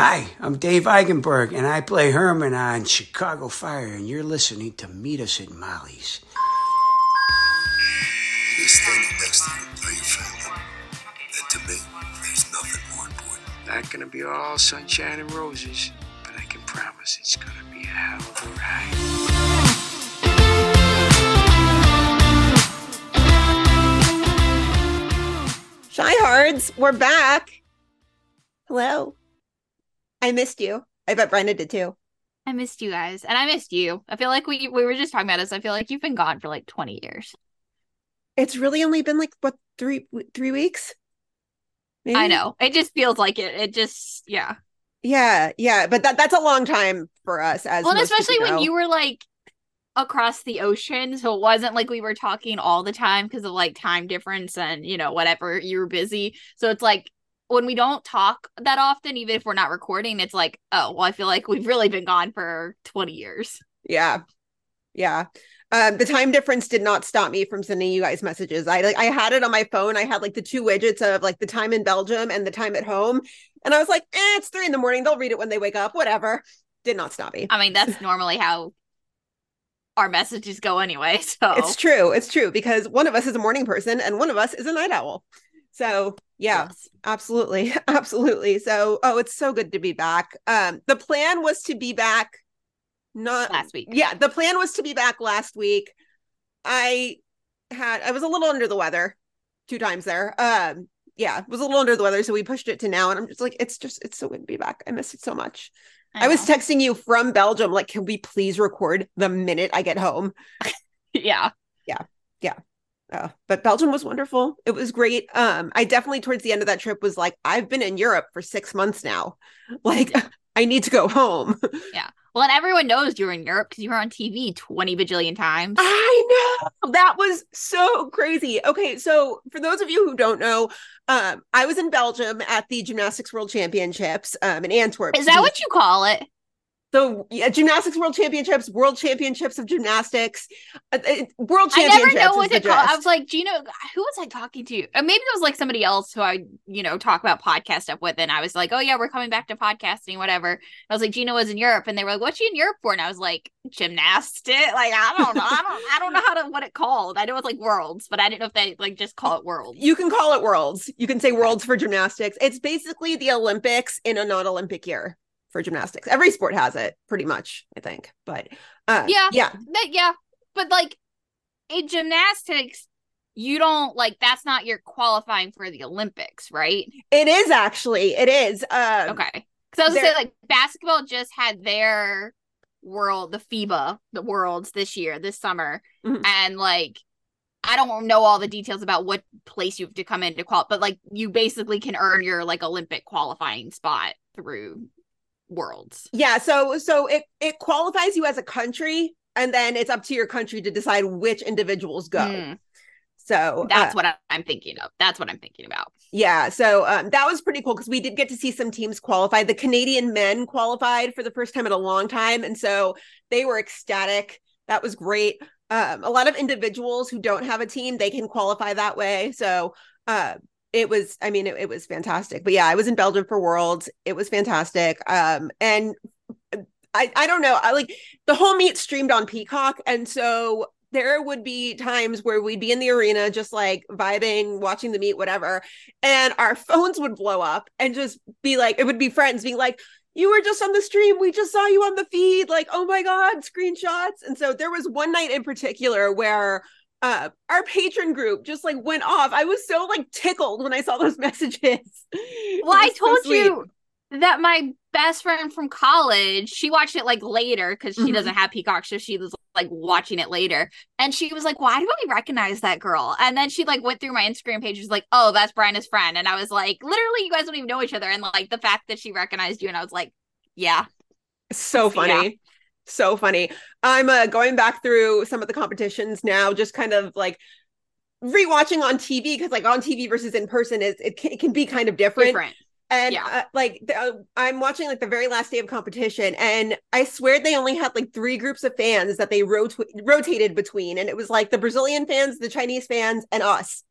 Hi, I'm Dave Eigenberg, and I play Herman on Chicago Fire, and you're listening to Meet Us at Molly's. He's standing next to you, are you family? And to me, there's nothing more important. Not gonna be all sunshine and roses, but I can promise it's gonna be a hell of a ride. Chi-Hards, we're back. Hello. I missed you. I bet Brenda did too. I missed you guys, and I missed you. I feel like we we were just talking about this. I feel like you've been gone for like twenty years. It's really only been like what three three weeks? I know. It just feels like it. It just yeah. Yeah, yeah, but that that's a long time for us. As Well, and especially when you were like across the ocean, so it wasn't like we were talking all the time because of like time difference and you know whatever you were busy. So it's like when we don't talk that often, even if we're not recording, it's like oh well, I feel like we've really been gone for twenty years. Yeah. Yeah. Um, the time difference did not stop me from sending you guys messages. I like I had it on my phone. I had like the two widgets of like the time in Belgium and the time at home. And I was like, eh, it's three in the morning. They'll read it when they wake up. Whatever. Did not stop me. I mean, that's normally how our messages go anyway. So It's true. It's true because one of us is a morning person and one of us is a night owl. So yeah, yes. absolutely. Absolutely. So oh, it's so good to be back. Um, the plan was to be back not last week. yeah the plan was to be back last week i had i was a little under the weather two times there um yeah was a little under the weather so we pushed it to now and i'm just like it's just it's so good to be back i miss it so much i, was texting you from belgium like can we please record the minute i get home yeah. Yeah. yeah. Uh, but belgium was wonderful it was great um i definitely towards the end of that trip was like i've been in europe for six months now like i need to go home Yeah. Well, and everyone knows you were in Europe because you were on TV 20 bajillion times. I know that was so crazy. Okay, so for those of you who don't know, um, I was in Belgium at the Gymnastics World Championships um, in Antwerp. Is that what you call it? The yeah, Gymnastics World Championships, World Championships of Gymnastics, uh, uh, World I never know what to call. I was like, Gino, who was I talking to? Or maybe it was like somebody else who I, you know, talk about podcast stuff with. And I was like, oh yeah, we're coming back to podcasting, whatever. I was like, Gino was in Europe, and they were like, what's she in Europe for? And I was like, gymnastic. Like I don't know, I don't, I don't know how to what it called. I know it's like worlds, but I didn't know if they like just call it worlds. you can call it Worlds. You can say Worlds for gymnastics. It's basically the Olympics in a non-Olympic year for gymnastics. Every sport has it, pretty much. I think, but uh, Yeah. yeah, That, yeah, but like in gymnastics, you don't like that's not your qualifying for the Olympics, right? it is actually. It is. Um, Okay. Because I was gonna say like basketball just had their world, the FIBA, the worlds this year, this summer, Mhm. and like I don't know all the details about what place you have to come in to qual, but like you basically can earn your like Olympic qualifying spot through worlds. Yeah, so so it it qualifies you as a country, and then it's up to your country to decide which individuals go. Mm, So that's uh, what I'm thinking of. That's what I'm thinking about. yeah, so um, that was pretty cool because we did get to see some teams qualify. The Canadian men qualified for the first time in a long time, and so they were ecstatic. That was great. Um, a lot of individuals who don't have a team they can qualify that way. So uh, it was, I mean, it, it was fantastic. But yeah, I was in Belgium for Worlds. It was fantastic. Um, and I, I don't know. I like the whole meet streamed on Peacock, and so there would be times where we'd be in the arena just like vibing, watching the meet, whatever, and our phones would blow up and just be like, it would be friends being like, you were just on the stream. We just saw you on the feed. Like, oh my God, screenshots. And so there was one night in particular where uh our patron group just like went off. I was so like tickled when I saw those messages. Well, I was so told you that my best friend from college, she watched it like later because she Mhm. doesn't have Peacock, so she was like watching it later. And she was like, Why do I recognize that girl? And then she like went through my Instagram page, was like, Oh, that's Brian's friend. And I was like, literally, you guys don't even know each other. And like the fact that she recognized you, and I was like, Yeah. so funny. yeah. So funny i'm uh, going back through some of the competitions now just kind of like rewatching on tv because like on tv versus in person is it can, it can be kind of different, Different. and Yeah. uh, like the, uh, i'm watching like the very last day of competition and i swear they only had like three groups of fans that they rot- rotated between and it was like the brazilian fans the chinese fans and us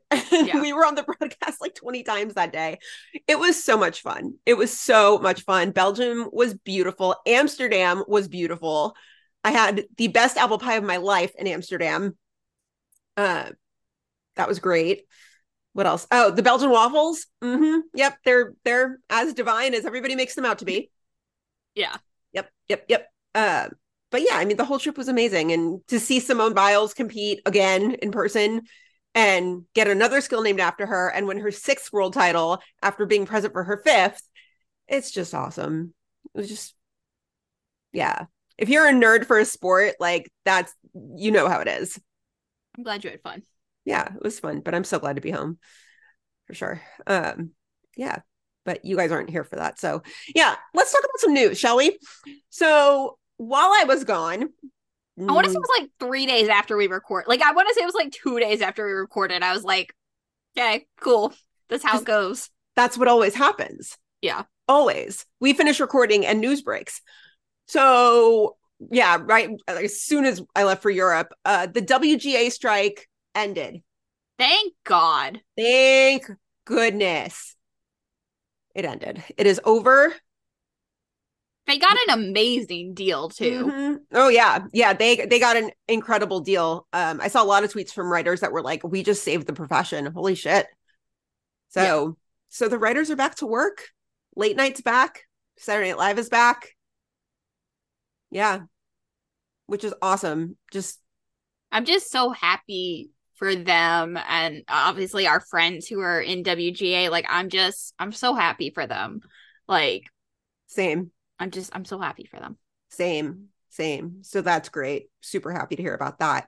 Yeah. we were on the broadcast like 20 times that day. It was so much fun. It was so much fun. Belgium was beautiful. Amsterdam was beautiful. I had the best apple pie of my life in Amsterdam. Uh, that was great. What else? Oh, the Belgian waffles. hmm Yep, they're they're as divine as everybody makes them out to be. Yeah. Yep, yep, yep. Uh, but yeah, I mean, the whole trip was amazing, and to see Simone Biles compete again in person and get another skill named after her and win her sixth world title after being present for her fifth, it's just awesome. It was just, yeah. If you're a nerd for a sport, like that's you know how it is. I'm glad you had fun. Yeah, it was fun, but I'm so glad to be home for sure. Um, yeah, but you guys aren't here for that. So, yeah, let's talk about some news, shall we? So, while I was gone, I want to say mm, it was like three days after we record. Like I want to say it was like two days after we recorded. I was like, okay, cool. That's how it goes. that's what always happens. Yeah. Always. We finish recording and news breaks. So, yeah, right as soon as I left for Europe, uh the WGA strike ended. Thank God. Thank goodness. It ended. It is over. They got an amazing deal too. Mhm. Oh yeah. Yeah, they they got an incredible deal. Um I saw a lot of tweets from writers that were like we just saved the profession. Holy shit. So so the writers are back to work. Late night's back. Saturday Night Live is back. Yeah. Which is awesome. Just I'm just so happy for them and obviously our friends who are in WGA. Like I'm just I'm so happy for them. Like same. I'm just I'm so happy for them. Same. Same. So that's great. Super happy to hear about that.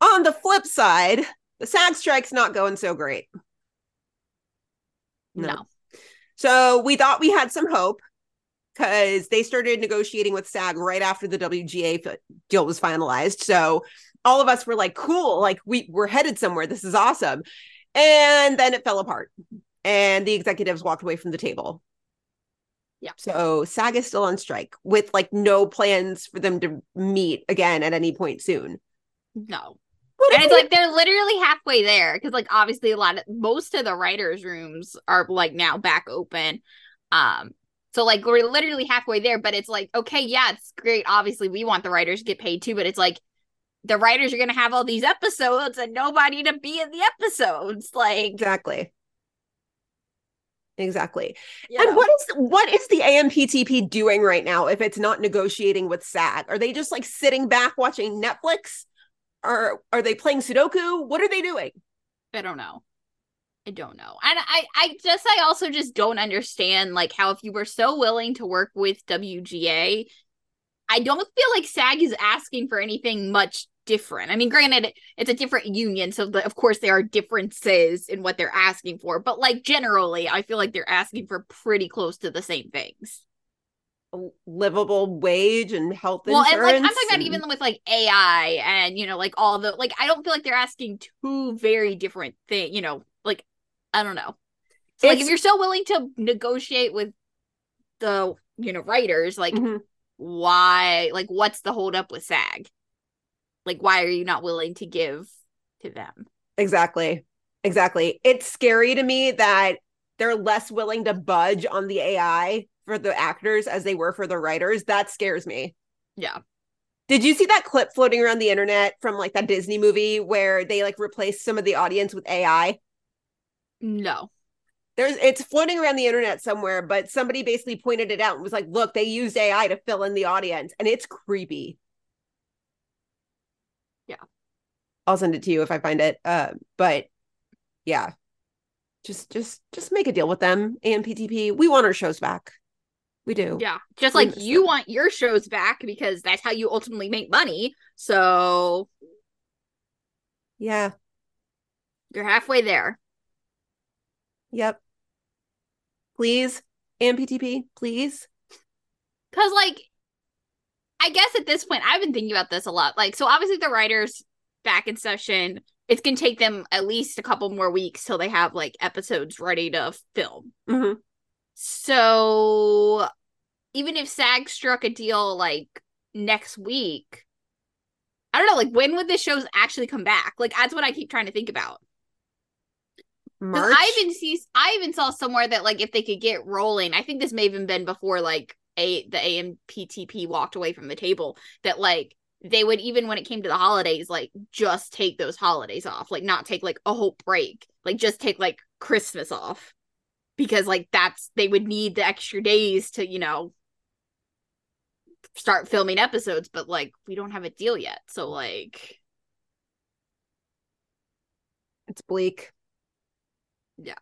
On the flip side, the SAG strike's not going so great. No. So we thought we had some hope because they started negotiating with SAG right after the WGA deal was finalized. So all of us were like, cool, like we, we're headed somewhere. This is awesome. And then it fell apart and the executives walked away from the table. Yeah. So SAG is still on strike with like no plans for them to meet again at any point soon. No. What And it's they- like they're literally halfway there because like obviously a lot of most of the writers' rooms are like now back open. Um so like we're literally halfway there, but it's like, okay, yeah, it's great. Obviously, we want the writers to get paid too, but it's like the writers are gonna have all these episodes and nobody to be in the episodes. Like exactly. Exactly. you And what is what is the AMPTP doing right now if it's not negotiating with SAG? Are they just like sitting back watching Netflix? Or are they playing Sudoku? What are they doing? I don't know. I don't know. And I I just I also just don't understand like how if you were so willing to work with WGA, I don't feel like SAG is asking for anything much different. I mean, granted it's a different union, so the, of course there are differences in what they're asking for, but like generally, I feel like they're asking for pretty close to the same things. A livable wage and health Well, and insurance. like I'm talking about even with like AI and you know like all the like I don't feel like they're asking two very different things. You know, like I don't know. So like if you're so willing to negotiate with the you know writers, like Mhm. why like what's the holdup with SAG? Like why are you not willing to give to them? Exactly. Exactly. It's scary to me that they're less willing to budge on the AI for the actors as they were for the writers. That scares me. Yeah. Did you see that clip floating around the internet from like that Disney movie where they like replaced some of the audience with AI? No. There's it's floating around the internet somewhere, but somebody basically pointed it out and was like, look, they used AI to fill in the audience, and it's creepy. Yeah. I'll send it to you if I find it. Uh, but yeah. Just just just make a deal with them, AMPTP. We want our shows back. We do. Yeah. Just We like you them. want your shows back because that's how you ultimately make money. So Yeah. you're halfway there. Yep. Please, AMPTP, please. Cause like I guess at this point I've been thinking about this a lot. Like so obviously the writers back in session, it's gonna take them at least a couple more weeks till they have like episodes ready to film. Mhm. So even if SAG struck a deal like next week, I don't know, like when would the shows actually come back? Like that's what I keep trying to think about. March. I even see I even saw somewhere that like if they could get rolling, I think this may have even been before like a the AMPTP walked away from the table that like they would even when it came to the holidays like just take those holidays off, like not take like a whole break, like just take like Christmas off because like that's they would need the extra days to, you know, start filming episodes, but like we don't have a deal yet. So like it's bleak. Yeah.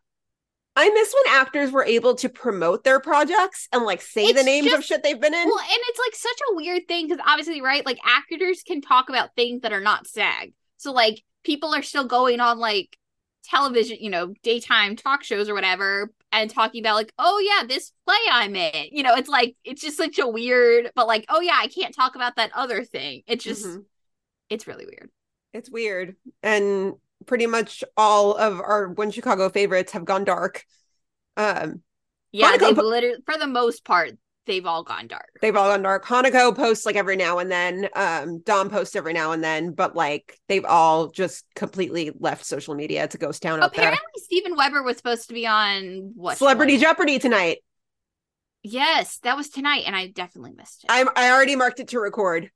I miss when actors were able to promote their projects and like say the It's names of shit they've been in. Well, and it's like such a weird thing because obviously, right? Like actors can talk about things that are not SAG. So like people are still going on like television, you know, daytime talk shows or whatever, and talking about like, oh yeah, this play I'm in. You know, it's like it's just such a weird, but like, oh yeah, I can't talk about that other thing. It's just Mhm. it's really weird. It's weird. And pretty much all of our One Chicago favorites have gone dark. Um, Yeah, Hanako literally for the most part, they've all gone dark. they've all gone dark. Hanako posts like every now and then. Um, Dom posts every now and then, but like they've all just completely left social media. It's a ghost town out Apparently, Steven Weber was supposed to be on what. Celebrity one? Jeopardy tonight. Yes, that was tonight, and I definitely missed it. I'm I already marked it to record.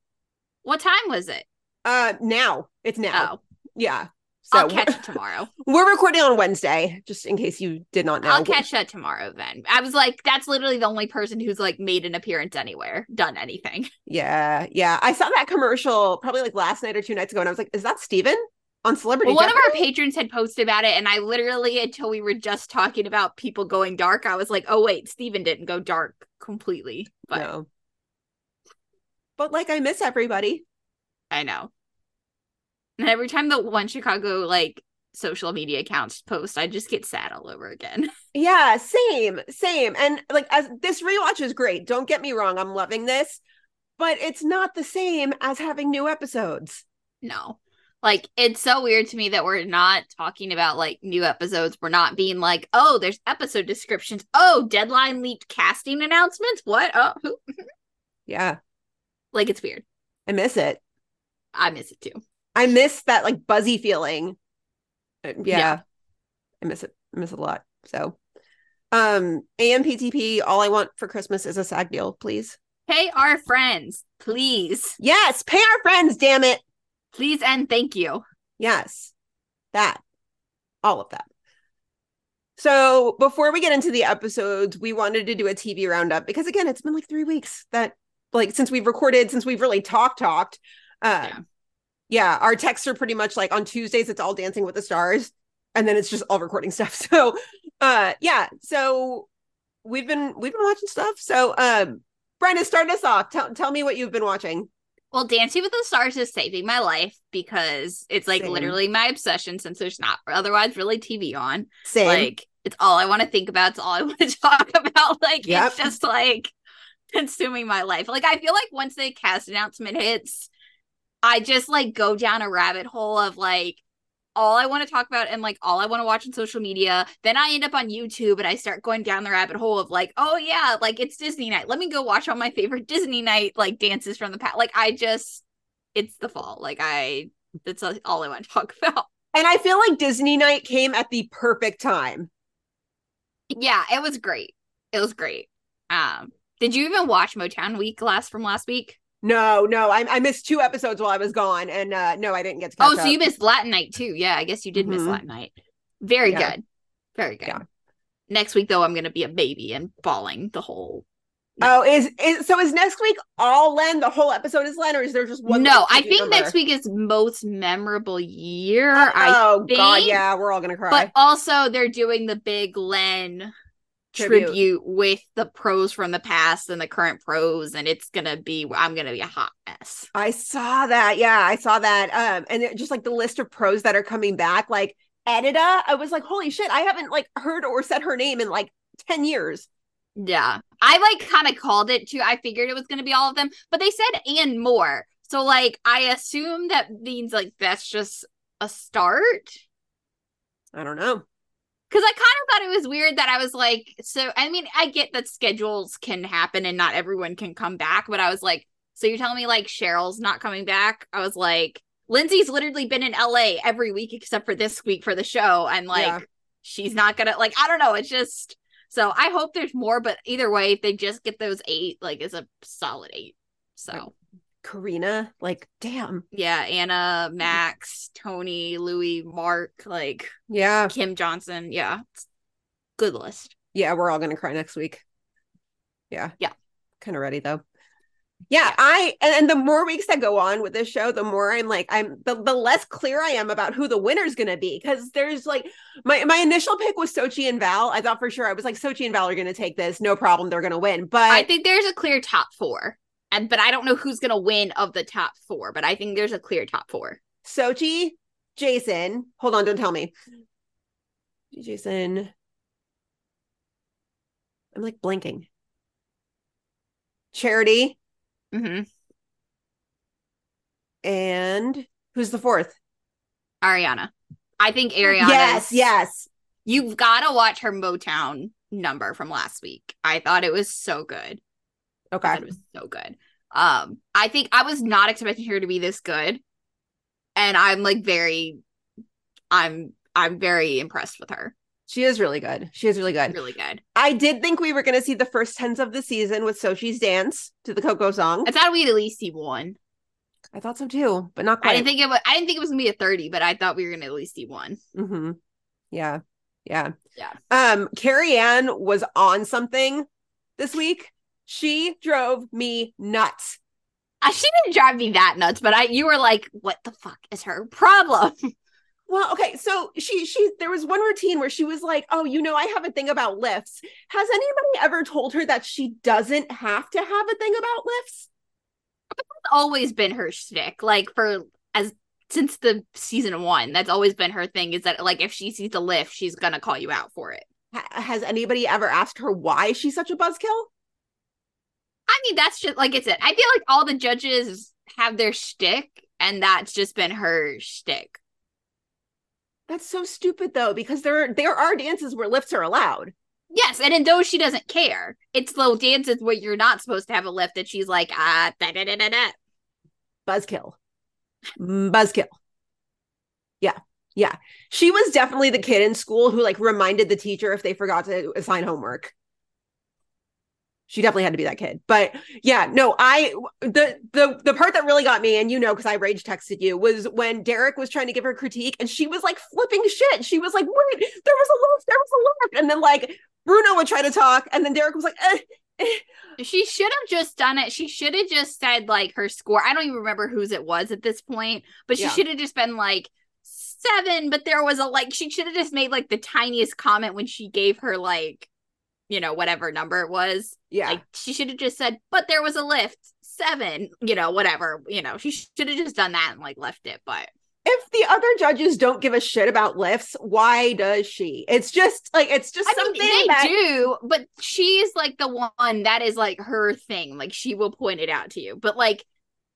What time was it? Uh now. It's now. Oh, Yeah. So I'll catch it tomorrow. we're recording on Wednesday, just in case you did not know. I'll catch that tomorrow then. I was like, that's literally the only person who's like made an appearance anywhere, done anything. Yeah, yeah. I saw that commercial probably like last night or two nights ago, and I was like, "Is that Steven on Celebrity?" Well, one of our patrons had posted about it, and I literally, until we were just talking about people going dark, I was like, oh, wait, Steven didn't go dark completely. But no. But like, I miss everybody. I know. And every time the one Chicago like social media accounts post, I just get sad all over again. Yeah, same, same. And like, as this rewatch is great. Don't get me wrong, I'm loving this, but it's not the same as having new episodes. No. Like it's so weird to me that we're not talking about like new episodes. We're not being like, oh, there's episode descriptions. Oh, deadline leaked casting announcements. What? Oh, who? Yeah, Like it's weird. I miss it. I miss it too. I miss that like buzzy feeling. Uh, Yeah, Yeah. I miss it. I miss it a lot. So, um, AMPTP. All I want for Christmas is a SAG deal, please. Pay our friends, please, Yes, pay our friends. Damn it. please, and thank you. Yes, that, all of that. So before we get into the episodes, we wanted to do a TV roundup because again, it's been like three weeks that like since we've recorded, since we've really talked talked. Uh, Yeah. Yeah, our texts are pretty much like on Tuesdays, it's all Dancing with the Stars, and then it's just all recording stuff. So, uh, yeah, so we've been we've been watching stuff. So, um, Brenda, start us off. Tell tell me what you've been watching. Well, Dancing with the Stars is saving my life because it's like Same. literally my obsession since there's not otherwise really TV on. Same. Like it's all I want to think about. It's all I want to talk about. Like Yep. it's just like consuming my life. Like I feel like once the cast announcement hits, I just like go down a rabbit hole of like all I want to talk about and like all I want to watch on social media. Then I end up on YouTube and I start going down the rabbit hole of like, oh yeah, like it's Disney night. Let me go watch all my favorite Disney night like dances from the past. Like I just it's the fall. Like I that's all I want to talk about. and I feel like Disney night came at the perfect time. Yeah, it was great. It was great. Um, did you even watch Motown Week last from last week? No, no, I, I missed two episodes while I was gone, and uh no, I didn't get to. Oh, so you missed Latin Night too. Yeah, I guess you did miss Mhm. Latin Night. Very Yeah. good. Very good. Yeah. Next week though, I'm gonna be a baby and bawling the whole Oh, is is so? Is next week all Len? The whole episode is Len, or is there just one? No, I think next week is most memorable year. I oh God, yeah, we're all gonna cry. but also they're doing the big Len Tribute. tribute. with the pros from the past and the current pros, and it's gonna be I'm gonna be a hot mess. I saw that. Yeah, I saw that. Um, and it, just like the list of pros that are coming back, like Edyta, I was like, holy shit, I haven't like heard or said her name in like ten years. Yeah. I like kind of called it too. I figured it was going to be all of them, but they said and more. So like I assume that means like that's just a start. I don't know. Cuz I kind of thought it was weird that I was like so I mean I get that schedules can happen and not everyone can come back, but I was like so you're telling me like Cheryl's not coming back? I was like Lindsay's literally been in LA every week except for this week for the show and like Yeah. she's not gonna like I don't know. It's just so I hope there's more, but either way, if they just get those eight, like it's a solid eight. So Karina, like, damn. yeah, Anna, Max, Tony, Louis, Mark, like Yeah. Kim Johnson. Yeah. It's good list. Yeah, we're all gonna cry next week. Yeah. Yeah. Kind of ready though. Yeah, Yeah. I and, and the more weeks that go on with this show, the more I'm like, I'm the, the less clear I am about who the winner's gonna be. Cause there's like my my initial pick was Xochi and Val. I thought for sure I was like Xochi and Val are gonna take this, no problem, they're gonna win. But I think there's a clear top four. And but I don't know who's gonna win of the top four, but I think there's a clear top four. Xochi, Jason, hold on, don't tell me. Jason. I'm like blinking. Charity Mm-hmm. and who's the fourth? Ariana. I think Ariana. Yes, yes. You've got to watch her Motown number from last week. I thought it was so good. I Okay. it was so good. Um, I think I was not expecting her to be this good, and I'm like very, I'm I'm very impressed with her. She is really good. She is really good. Really good. I did think we were going to see the first tens of the season with Xochi's dance to the Coco song. I thought we'd at least see one. I thought so too, but not I quite. didn't think it was. I didn't think it was gonna be a thirty, but I thought we were gonna at least see one. hmm Yeah. Yeah. Yeah. Um, Carrie Ann was on something this week. She drove me nuts. Uh, she didn't drive me that nuts, but I you were like, what the fuck is her problem? Well, okay, so she she there was one routine where she was like, "Oh, you know, I have a thing about lifts." Has anybody ever told her that she doesn't have to have a thing about lifts? That's always been her shtick. Like for as since the season one, that's always been her thing. Is that like if she sees a lift, she's gonna call you out for it. Ha- has anybody ever asked her why she's such a buzzkill? I mean, that's just like I said. I feel like all the judges have their shtick, and that's just been her shtick. That's so stupid though, because there there are dances where lifts are allowed. Yes, and in those she doesn't care. It's those dances where you're not supposed to have a lift that she's like, ah, da da da da da. Buzzkill. Mm, Buzzkill. Yeah. Yeah. She was definitely the kid in school who like reminded the teacher if they forgot to assign homework. She definitely had to be that kid. But yeah, no, I the the the part that really got me, and you know, because I rage texted you, was when Derek was trying to give her critique and she was like flipping shit. She was like, wait, there was a lift, there was a lift. And then like Bruno would try to talk, and then Derek was like, eh, eh. She should have just done it. She should have just said like her score. I don't even remember whose it was at this point, but she Yeah. should have just been like seven. But there was a like, she should have just made like the tiniest comment when she gave her like, you know, whatever number it was. yeah. Like she should have just said, but there was a lift seven, you know, whatever. You know, she should have just done that and like left it. But if the other judges don't give a shit about lifts, why does she? It's just like it's just I mean, something they that do, but she's like the one that is like her thing. Like she will point it out to you. But like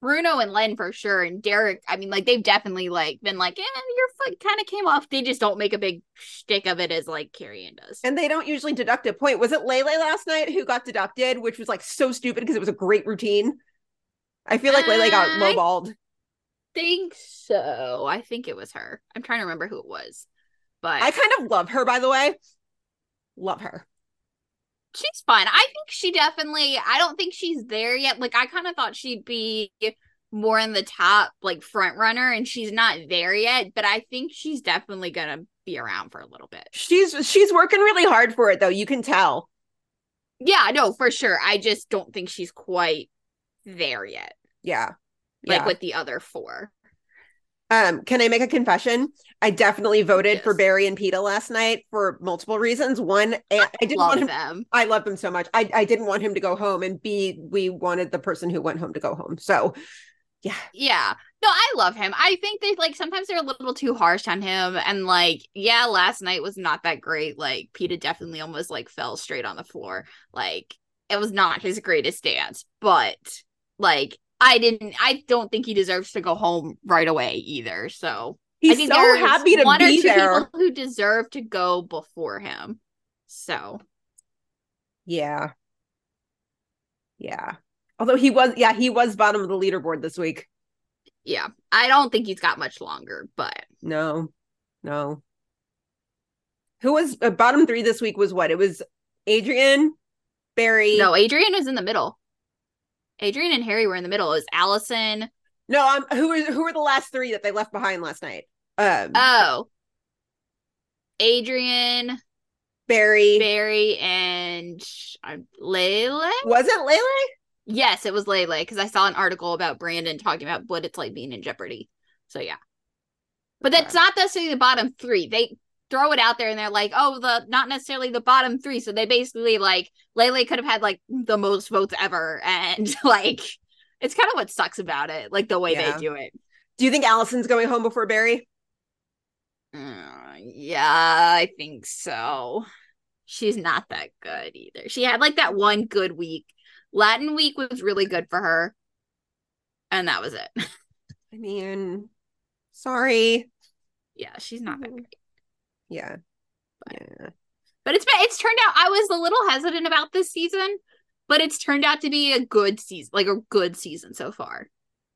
Bruno and Len for sure, and Derek, I mean, like they've definitely like been like, eh, your foot kind of came off. They just don't make a big shtick of it as like Carrie Ann does. and they don't usually deduct a point. Was it Lele last night who got deducted, which was like so stupid because it was a great routine? I feel like Lele got I- lowballed. think so. I think it was her. I'm trying to remember who it was, but I kind of love her, by the way. Love her. She's fun. I think she definitely. I don't think she's there yet. Like I kind of thought she'd be more in the top, like front runner, and she's not there yet. But I think she's definitely gonna be around for a little bit. She's she's working really hard for it though. You can tell. Yeah, no, for sure. I just don't think she's quite there yet. Yeah. Like Yeah. with the other four. Um, can I make a confession? I definitely voted for Barry and Peta last night for multiple reasons. One, I, I didn't want him them. I love them so much. I, I didn't want him to go home, and B, we wanted the person who went home to go home. So, yeah, Yeah. No, I love him. I think they like sometimes they're a little too harsh on him. And like, yeah, last night was not that great. Like, Peta definitely almost like fell straight on the floor. Like, it was not his greatest dance. But like, I didn't I don't think he deserves to go home right away either. So I he's think so happy to one or two there. people who deserve to go before him. So Yeah, yeah. Although he was, yeah, he was bottom of the leaderboard this week. yeah. I don't think he's got much longer, but No, no. Who was uh, bottom three this week was what? It was Adrian, Barry. No, Adrian was in the middle. Adrian and Harry were in the middle. It was Allison. No, um, who were who were the last three that they left behind last night? Um, Oh. Adrian, Barry. Barry, and uh, Lele? Was it Lele? Yes, it was Lele because I saw an article about Brandon talking about what it's like being in Jeopardy. So yeah. But that's not necessarily the bottom three. They throw it out there and they're like, oh, the not necessarily the bottom three. So they basically like Lele could have had like the most votes ever. And like it's kind of what sucks about it, like the way Yeah. they do it. Do you think Allison's going home before Barry? Uh, yeah, I think so. She's not that good either. She had like that one good week. Latin week was really good for her. And that was it. I mean, sorry. yeah, she's not that great. Yeah. Yeah. But it's been it's turned out I was a little hesitant about this season, but it's turned out to be a good season, like a good season so far.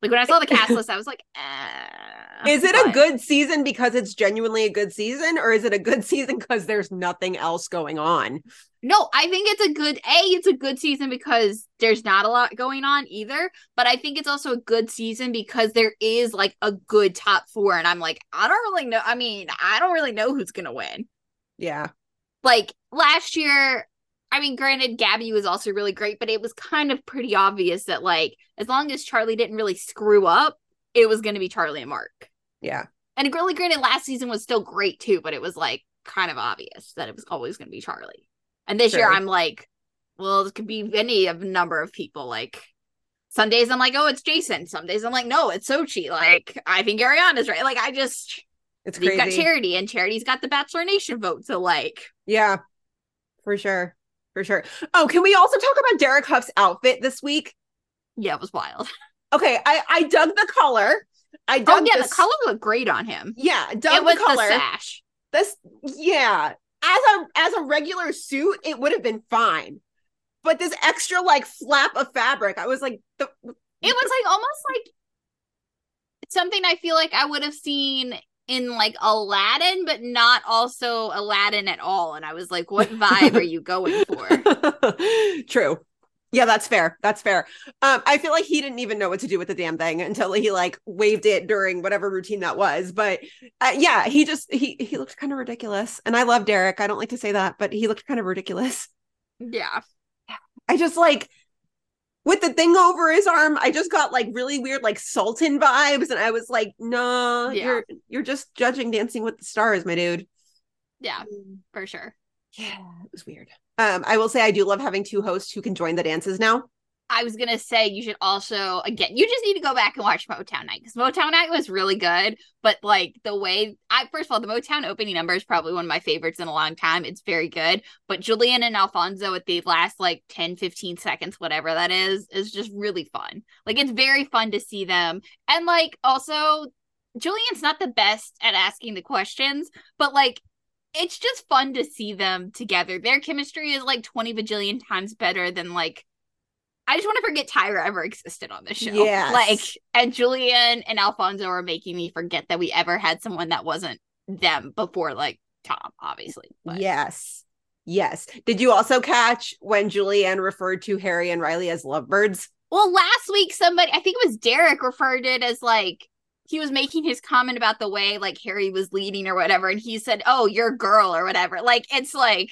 Like when I saw the cast list, I was like, eh, Is it a good season because it's genuinely a good season, or is it a good season because there's nothing else going on? No, I think it's a good A, it's a good season because there's not a lot going on either. But I think it's also a good season because there is like a good top four. And I'm like, I don't really know. I mean, I don't really know who's gonna win. Yeah. Like last year, I mean, granted, Gabby was also really great, but it was kind of pretty obvious that like as long as Charlie didn't really screw up, it was gonna be Charlie and Mark. Yeah. And really granted, last season was still great too, but it was like kind of obvious that it was always going to be Charlie. And this year, I'm like, well, it could be any of a number of people. Like some days I'm like, oh, it's Jason. Some days I'm like, no, it's Xochi. Like I think Ariana's right. Like I just It's we've got. Charity, and Charity's got the Bachelor Nation vote. So like, yeah. For sure. For sure. Oh, can we also talk about Derek Hough's outfit this week? yeah, it was wild. Okay, I I dug the color. I Oh dug yeah, this- the color looked great on him. Yeah, dug It the color. the sash. this yeah as a as a regular suit it would have been fine but this extra like flap of fabric i was like the, It was like almost like something I feel like I would have seen in like Aladdin, but not also Aladdin at all. And I was like, what vibe are you going for? true yeah that's fair that's fair um i feel like he didn't even know what to do with the damn thing until he like waved it during whatever routine that was but uh, yeah he just he he looked kind of ridiculous and i love derek i don't like to say that but he looked kind of ridiculous Yeah. I just like with the thing over his arm, I just got like really weird like Sultan vibes, and I was like, "No, Yeah. you're you're just judging Dancing with the Stars, my dude." Yeah, for sure. Yeah, it was weird. Um, I will say I do love having two hosts who can join the dances now. I was gonna say you should also again you just need to go back and watch Motown Night because Motown Night was really good, but like the way I first of all the Motown opening number is probably one of my favorites in a long time. It's very good, but Julianne and Alfonso at the last like 10, 15 seconds, whatever that is, is just really fun. Like it's very fun to see them, and like also Julianne's not the best at asking the questions, but like. It's just fun to see them together. Their chemistry is like 20 bajillion times better than like I just want to forget Tyra ever existed on this show. Yeah. Like, and Julianne and Alfonso are making me forget that we ever had someone that wasn't them before, like Tom, obviously. But Yes, yes. Did you also catch when Julianne referred to Harry and Riley as lovebirds? Well, last week somebody, I think it was Derek, referred it as like he was making his comment about the way like Harry was leading or whatever, and he said, "Oh, you're a girl" or whatever. Like, it's like.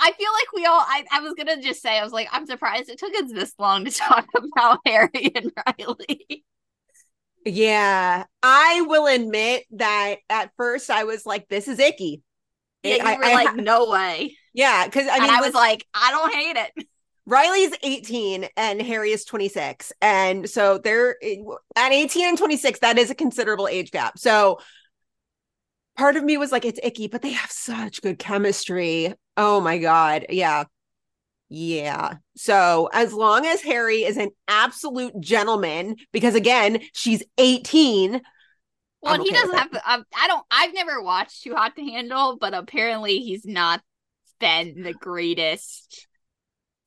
I feel like we all I, I was gonna just say I was like I'm surprised it took us this long to talk about Harry and Riley. Yeah, I will admit that at first I was like, "This is icky." Yeah, you I- were I like, no way. yeah, because I and mean, I was like, I don't hate it. Riley's 18 and Harry is 26. And so they're at 18 and 26, that is a considerable age gap. So part of me was like, it's icky, but they have such good chemistry. Oh my God. Yeah. Yeah. So as long as Harry is an absolute gentleman, because again, she's 18. Well, he doesn't have. Um, I don't. I've never watched Too Hot to Handle, but apparently he's not been the greatest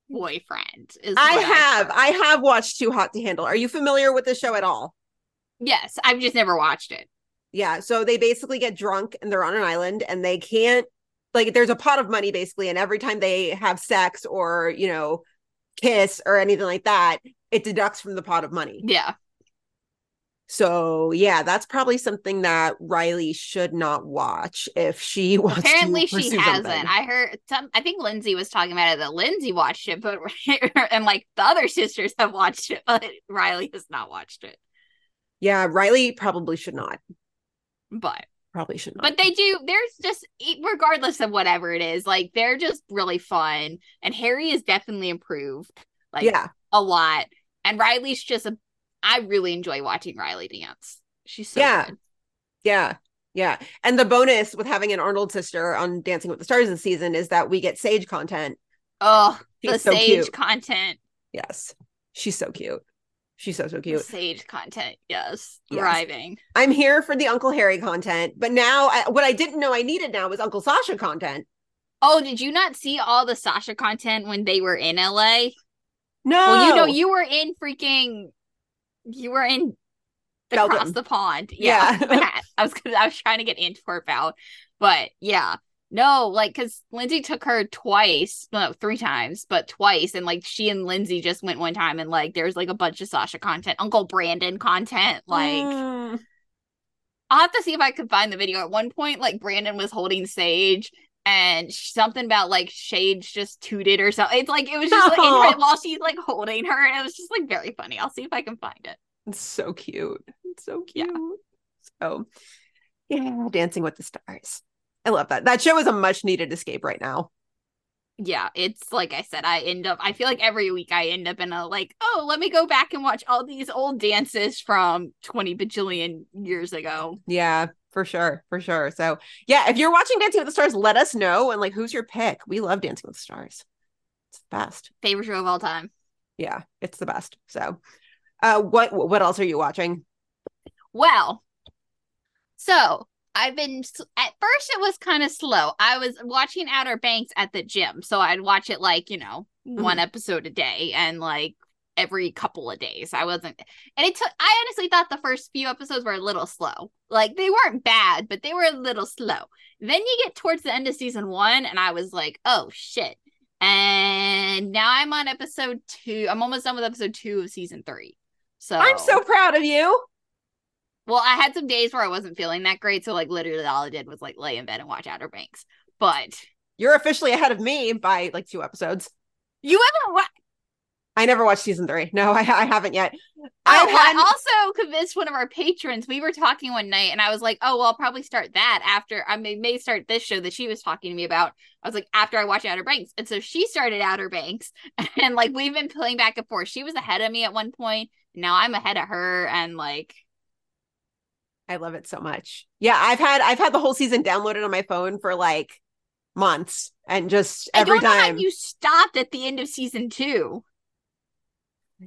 boyfriend. I what I've. I have watched Too Hot to Handle. Are you familiar with the show at all? yes, I've just never watched it. Yeah. So they basically get drunk and they're on an island and they can't like there's a pot of money basically, and every time they have sex or you know kiss or anything like that, it deducts from the pot of money. Yeah. So yeah, that's probably something that Riley should not watch if she wants. Apparently, to she hasn't. something. I heard. Some, I think Lindsay was talking about it. That Lindsay watched it, but and like the other sisters have watched it, but Riley has not watched it. Yeah, Riley probably should not. But Probably should not. but they do. There's just regardless of whatever it is, like they're just really fun. And Harry is definitely improved, like yeah, a lot. And Riley's just a. I really enjoy watching Riley dance. She's so Yeah. good. yeah, yeah. And the bonus with having an Arnold sister on Dancing with the Stars this season is that we get Sage content. Oh, the so sage cute. content. Yes, she's so cute. She's so so The cute. sage content. Yes, Yes. thriving. I'm here for the Uncle Harry content, but now I, what I didn't know I needed now was Uncle Sasha content. Oh, did you not see all the Sasha content when they were in LA? No, Well, you know, you were in freaking, you were in across Belgium. the pond. Yeah, Yeah. I was gonna, I was trying to get Antwerp out, but yeah, no, like because Lindsay took her twice, no, three times, but twice, and like she and Lindsay just went one time, and like there's like a bunch of Sasha content, Uncle Brandon content, like. Mm. I'll have to see if I could find the video. At one point, like Brandon was holding Sage and something about like Sage just tooted or something. It's like it was just like her, while she's like holding her, and it was just like very funny. I'll see if I can find it. It's so cute. It's so Yeah. cute. So, yeah, Dancing with the Stars. I love that. That show is a much needed escape right now. Yeah, it's like I said, I end up I feel like every week I end up in a like, oh, let me go back and watch all these old dances from 20 bajillion years ago. Yeah, for sure. For sure. So, yeah, if you're watching Dancing with the Stars, let us know. And like, who's your pick? We love Dancing with the Stars. It's the best. Favorite show of all time. Yeah, it's the best. So, uh, what what else are you watching? Well, so I've been at first it was kind of slow. I was watching Outer Banks at the gym, so I'd watch it like you know one mm-hmm. episode a day and like every couple of days. I wasn't, and it took. I honestly thought the first few episodes were a little slow. Like they weren't bad, but they were a little slow. Then you get towards the end of season one, and I was like, oh shit. And now I'm on episode two. I'm almost done with episode two of season three. So I'm so proud of you. Well, I had some days where I wasn't feeling that great, so like literally all I did was like lay in bed and watch Outer Banks. But You're officially ahead of me by like two episodes. you haven't. Wa- I never watched season three. No, I, I haven't yet. oh, had- I also convinced one of our patrons. We were talking one night, and I was like, "Oh, well, I'll probably start that after I may, may start this show that she was talking to me about." I was like, "After I watch Outer Banks," and so she started Outer Banks, and like we've been playing back and forth. She was ahead of me at one point. Now I'm ahead of her, and like I love it so much. Yeah, I've had I've had the whole season downloaded on my phone for like months and just I every time. you stopped at the end of season two.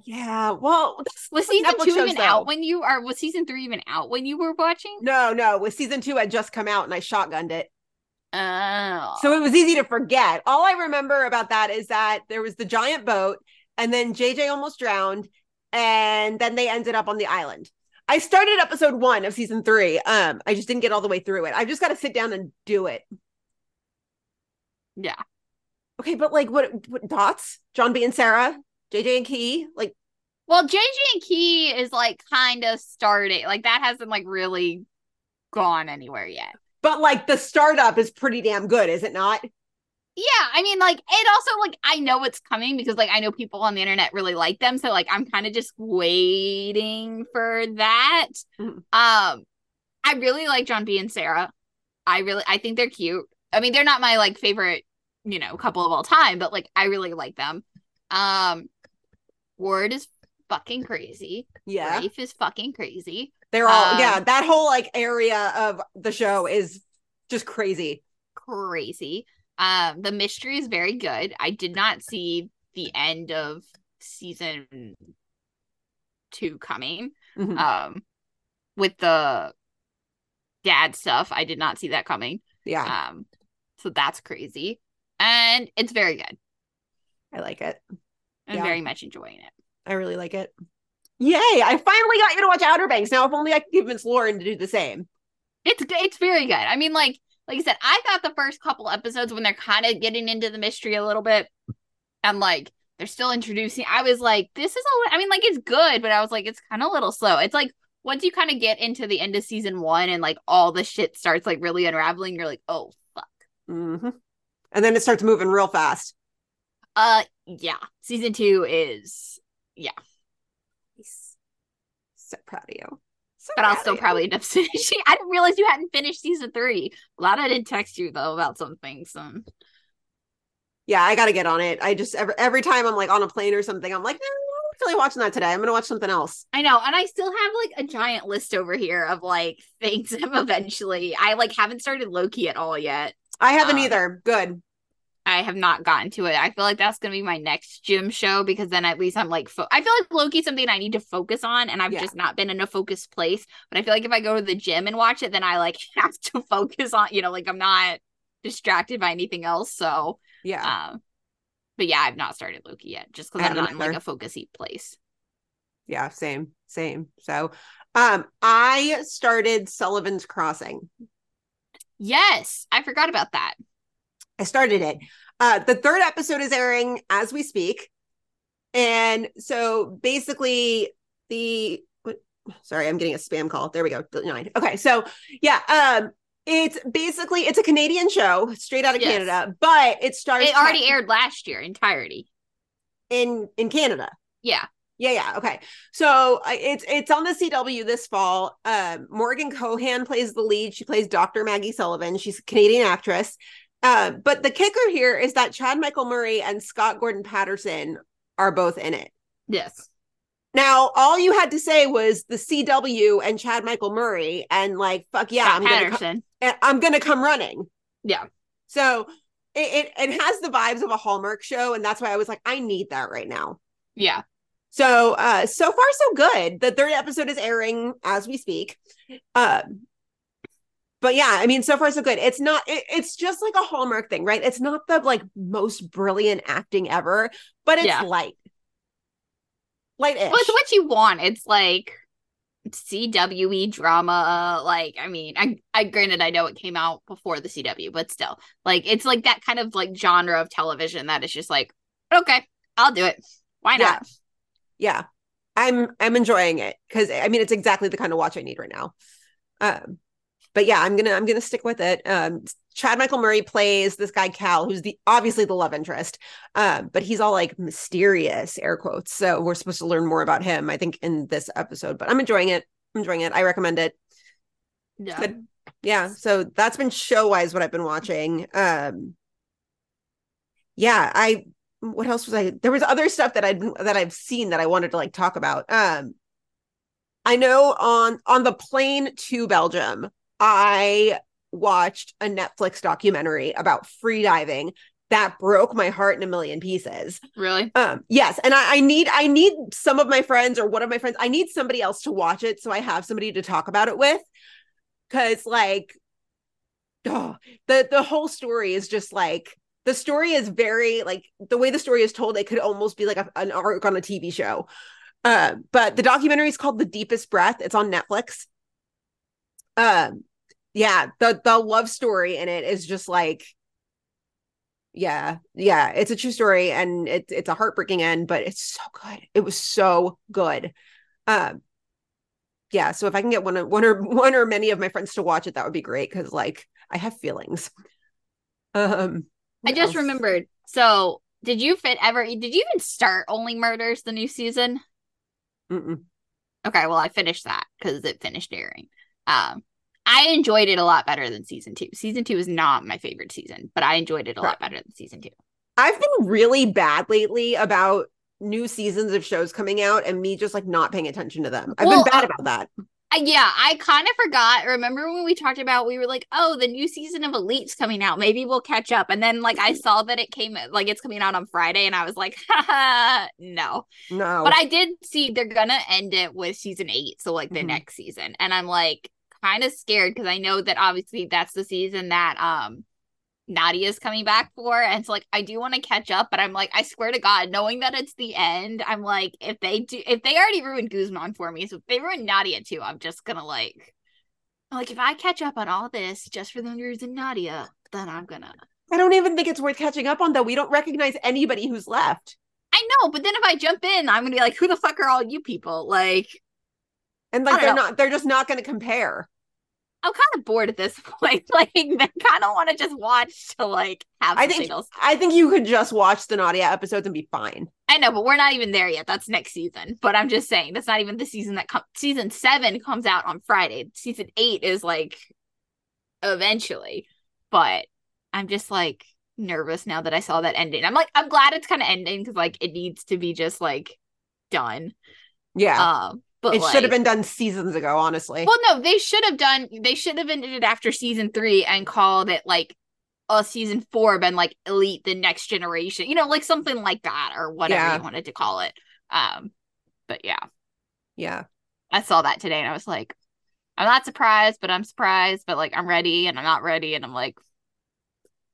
Yeah, well, Was season Netflix two shows, even though. out when you or was season three even out when you were watching? No, no, with season two had just come out and I shotgunned it. Oh. So it was easy to forget. All I remember about that is that there was the giant boat and then JJ almost drowned and then they ended up on the island. I started episode 1 of season 3. Um I just didn't get all the way through it. I've just got to sit down and do it. yeah. Okay, but like what what dots? John B and Sarah, JJ and Kie, like Well, JJ and Kie is like kind of starting. Like that hasn't like really gone anywhere yet. but like the startup is pretty damn good, is it not? Yeah, I mean, like it also like I know it's coming because like I know people on the internet really like them, so like I'm kind of just waiting for that. Mhm. Um, I really like John B and Sarah. I really, I think they're cute. I mean, they're not my like favorite, you know, couple of all time, but like I really like them. Um, Ward is fucking crazy. Yeah. Rafe is fucking crazy. They're all Um, yeah, that whole like area of the show is just crazy. crazy. Um, the mystery is very good. I did not see the end of season two coming. Mhm. Um, with the dad stuff, I did not see that coming. yeah, Um, so that's crazy, and it's very good. I like it. I'm Yeah. very much enjoying it. I really like it. Yay! I finally got you to watch Outer Banks. Now, if only I could convince Lauren to do the same. It's it's very good. I mean, like like I said, I thought the first couple episodes when they're kind of getting into the mystery a little bit and like they're still introducing, I was like, this is a, I mean, like it's good, but I was like, it's kind of a little slow. It's like once you kind of get into the end of season one and like all the shit starts like really unraveling, you're like, oh fuck. hmm And then it starts moving real fast. Uh, yeah, season two is yeah, So proud of you. So but I'll still probably end up finishing. I didn't realize you hadn't finished season three. Glad I didn't text you though about some things. Um, Yeah, I got to get on it. I just every every time I'm like on a plane or something, I'm like, eh, I'm not really watching that today. I'm gonna watch something else. I know, and I still have like a giant list over here of like things eventually. I like haven't started Loki at all yet. I haven't Um, either. Good. I have not gotten to it. I feel like that's gonna be my next gym show because then at least I'm like, fo- I feel like Loki's something I need to focus on, and I've Yeah. just not been in a focused place. But I feel like if I go to the gym and watch it, then I like have to focus on, you know, like I'm not distracted by anything else. So, Yeah. um, but yeah, I've not started Loki yet, just because I'm not in like a focusy place. yeah. Same. Same. So, um, I started Sullivan's Crossing. Yes, I forgot about that. I started it. Uh, the third episode is airing as we speak. And so basically the sorry, I'm getting a spam call. There we go. Nine. Okay. So yeah, um, it's basically it's a Canadian show straight out of Yes. Canada, but it stars It already aired last year entirety. in in Canada. Yeah. Yeah, yeah, okay. So uh, it's it's on the CW this fall. Um, Morgan Kohan plays the lead. She plays Dr. Maggie Sullivan. She's a Canadian actress. Uh, but the kicker here is that Chad Michael Murray and Scott Gordon Patterson are both in it. Yes. Now, all you had to say was the CW and Chad Michael Murray, and like, fuck yeah, Scott I'm gonna, co- I'm gonna come running. Yeah. So it, it it has the vibes of a Hallmark show, and that's why I was like, I need that right now. Yeah. So uh so far so good. The third episode is airing as we speak. Um but yeah, I mean so far so good. It's not it, it's just like a Hallmark thing, right? It's not the like most brilliant acting ever, but it's Yeah. light. Light-ish. Well, it's what you want. It's like CWE drama. Like, I mean, I, I granted I know it came out before the CW, but still, like, it's like that kind of like genre of television that is just like, okay, I'll do it. Why Yeah. not? yeah. I'm I'm enjoying it because I mean it's exactly the kind of watch I need right now. Um but yeah, I'm gonna I'm gonna stick with it. Um Chad Michael Murray plays this guy Cal, who's the obviously the love interest. Um, but he's all like mysterious, air quotes. So we're supposed to learn more about him, I think, in this episode. But I'm enjoying it. I'm enjoying it. I recommend it. Yeah. Good. Yeah. So that's been show wise what I've been watching. Um yeah, I what else was I there was other stuff that I'd that I've seen that I wanted to like talk about. Um I know on on the plane to Belgium, I watched a Netflix documentary about free diving that broke my heart in a million pieces. Really? Um, yes, and I, I need I need some of my friends or one of my friends. I need somebody else to watch it so I have somebody to talk about it with. Cause like, oh, the the whole story is just like the story is very like the way the story is told. It could almost be like a, an arc on a TV show. Uh, but the documentary is called The Deepest Breath. It's on Netflix. Um, yeah, the the love story in it is just like yeah yeah it's a true story and it's it's a heartbreaking end but it's so good it was so good um yeah so if i can get one of one or one or many of my friends to watch it that would be great because like i have feelings um I just else? remembered. So, did you fit ever? Did you even start Only Murders the new season? Mm-mm. Okay, well, I finished that because it finished airing. Um, I enjoyed it a lot better than season two. Season two is not my favorite season, but I enjoyed it a lot better than season two. i've been really bad lately about new seasons of shows coming out and me just like not paying attention to them i've Well, been bad about that Uh, yeah, I kind of forgot. Remember when we talked about we were like, oh, the new season of Elite's coming out. Maybe we'll catch up. And then like I saw that it came like it's coming out on Friday, and I was like, Haha, no. no But I did see they're gonna end it with season eight, so like the Mhm. next season. And I'm like kind of scared because I know that obviously that's the season that um Nadia's coming back for. And so like I do want to catch up, but I'm like, I swear to God, knowing that it's the end, I'm like, if they do if they already ruined Guzman for me, so if they ruined Nadia too, I'm just gonna like Like if I catch up on all this just for the reason Nadia, then I'm gonna. I don't even think it's worth catching up on though. We don't recognize anybody who's left. I know, but then if I jump in, I'm gonna be like, who the fuck are all you people? Like, And like they're know. not they're just not gonna compare. I'm kind of bored at this point. Like, I kind of want to just watch to like have I think else. I think you could just watch the Nadia episodes and be fine. I know, but we're not even there yet. That's next season. But I'm just saying that's not even the season that comes. Season seven comes out on Friday. Season eight is like eventually. But I'm just like nervous now that I saw that ending. I'm like, I'm glad it's kind of ending because like it needs to be just like done. Yeah. Um, but it should have been done seasons ago, honestly. Well, no, they should have done. They should have ended it after season three and called it like a season four, been like Elite, the next generation, you know, like something like that or whatever Yeah. you wanted to call it. Um, but yeah, yeah. I saw that today and I was like, I'm not surprised, but I'm surprised, but like I'm ready and I'm not ready, and I'm like,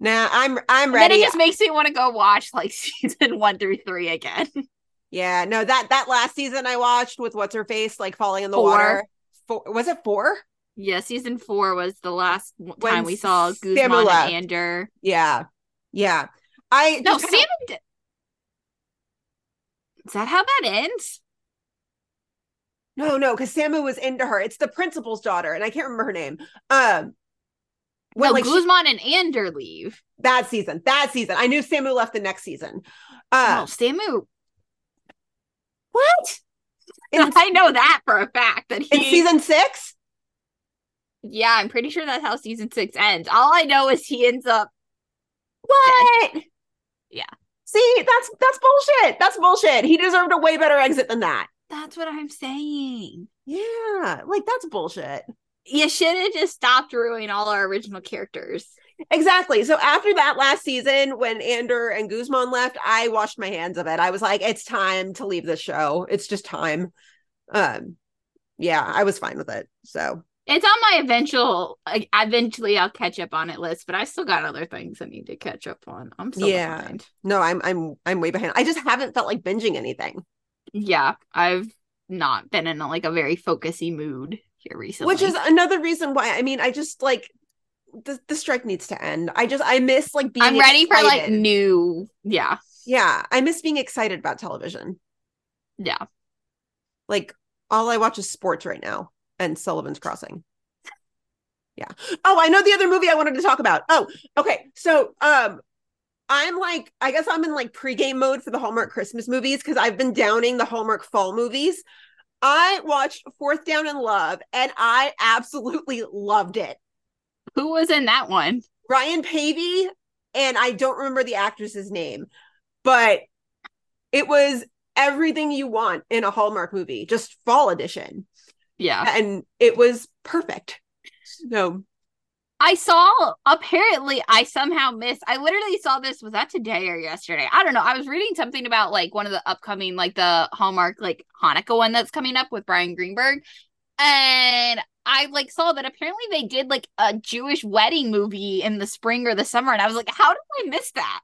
Nah, I'm I'm and then ready. it just makes me want to go watch like season one through three again. Yeah, no, that that last season I watched with what's her face like falling in the Four. water. Four was it four? yeah, season four was the last When time we saw Guzman and Ander. Yeah. Yeah. I No, Sam. d- Is that how that ends? No, no, because Samu was into her. It's the principal's daughter, and I can't remember her name. Um, when no, like she- Guzman and Ander leave. that season, that season, I knew Samu left the next season. Uh, oh, Samu. What? In, I know that for a fact that in he. season six? yeah, I'm pretty sure that's how season six ends. All I know is he ends up. What? Yeah. See, that's that's bullshit. That's bullshit. He deserved a way better exit than that. That's what I'm saying. Yeah, like that's bullshit. You should have just stopped ruining all our original characters. Exactly. So after that last season, when Ander and Guzman left, I washed my hands of it. I was like, it's time to leave the show. It's just time. Um, yeah, I was fine with it. So It's on my eventual, like, eventually I'll catch up on it list, but I still got other things I need to catch up on. I'm still Yeah. behind. no, I'm I'm I'm way behind. I just haven't felt like binging anything, Yeah, I've not been in like a very focusy mood here recently. which is another reason why. I mean, I just like the the strike needs to end. I just I miss like being. I'm ready for like new. Yeah, Yeah, I miss being excited about television. yeah. Like all I watch is sports right now and Sullivan's Crossing. Yeah. Oh, I know the other movie I wanted to talk about. Oh, okay. So, um I'm like I guess I'm in like pregame mode for the Hallmark Christmas movies because I've been downing the Hallmark fall movies. I watched Fourth Down and Love and I absolutely loved it. Who was in that one? Ryan Paevey and I don't remember the actress's name, but it was everything you want in a Hallmark movie, just fall edition. Yeah, and it was perfect. So I saw. Apparently, I somehow missed. I literally saw this. Was that today or yesterday? I don't know. I was reading something about like one of the upcoming, like the Hallmark, like Hanukkah one that's coming up with Bryan Greenberg, and I like saw that apparently they did like a Jewish wedding movie in the spring or the summer, and I was like, how did I miss that?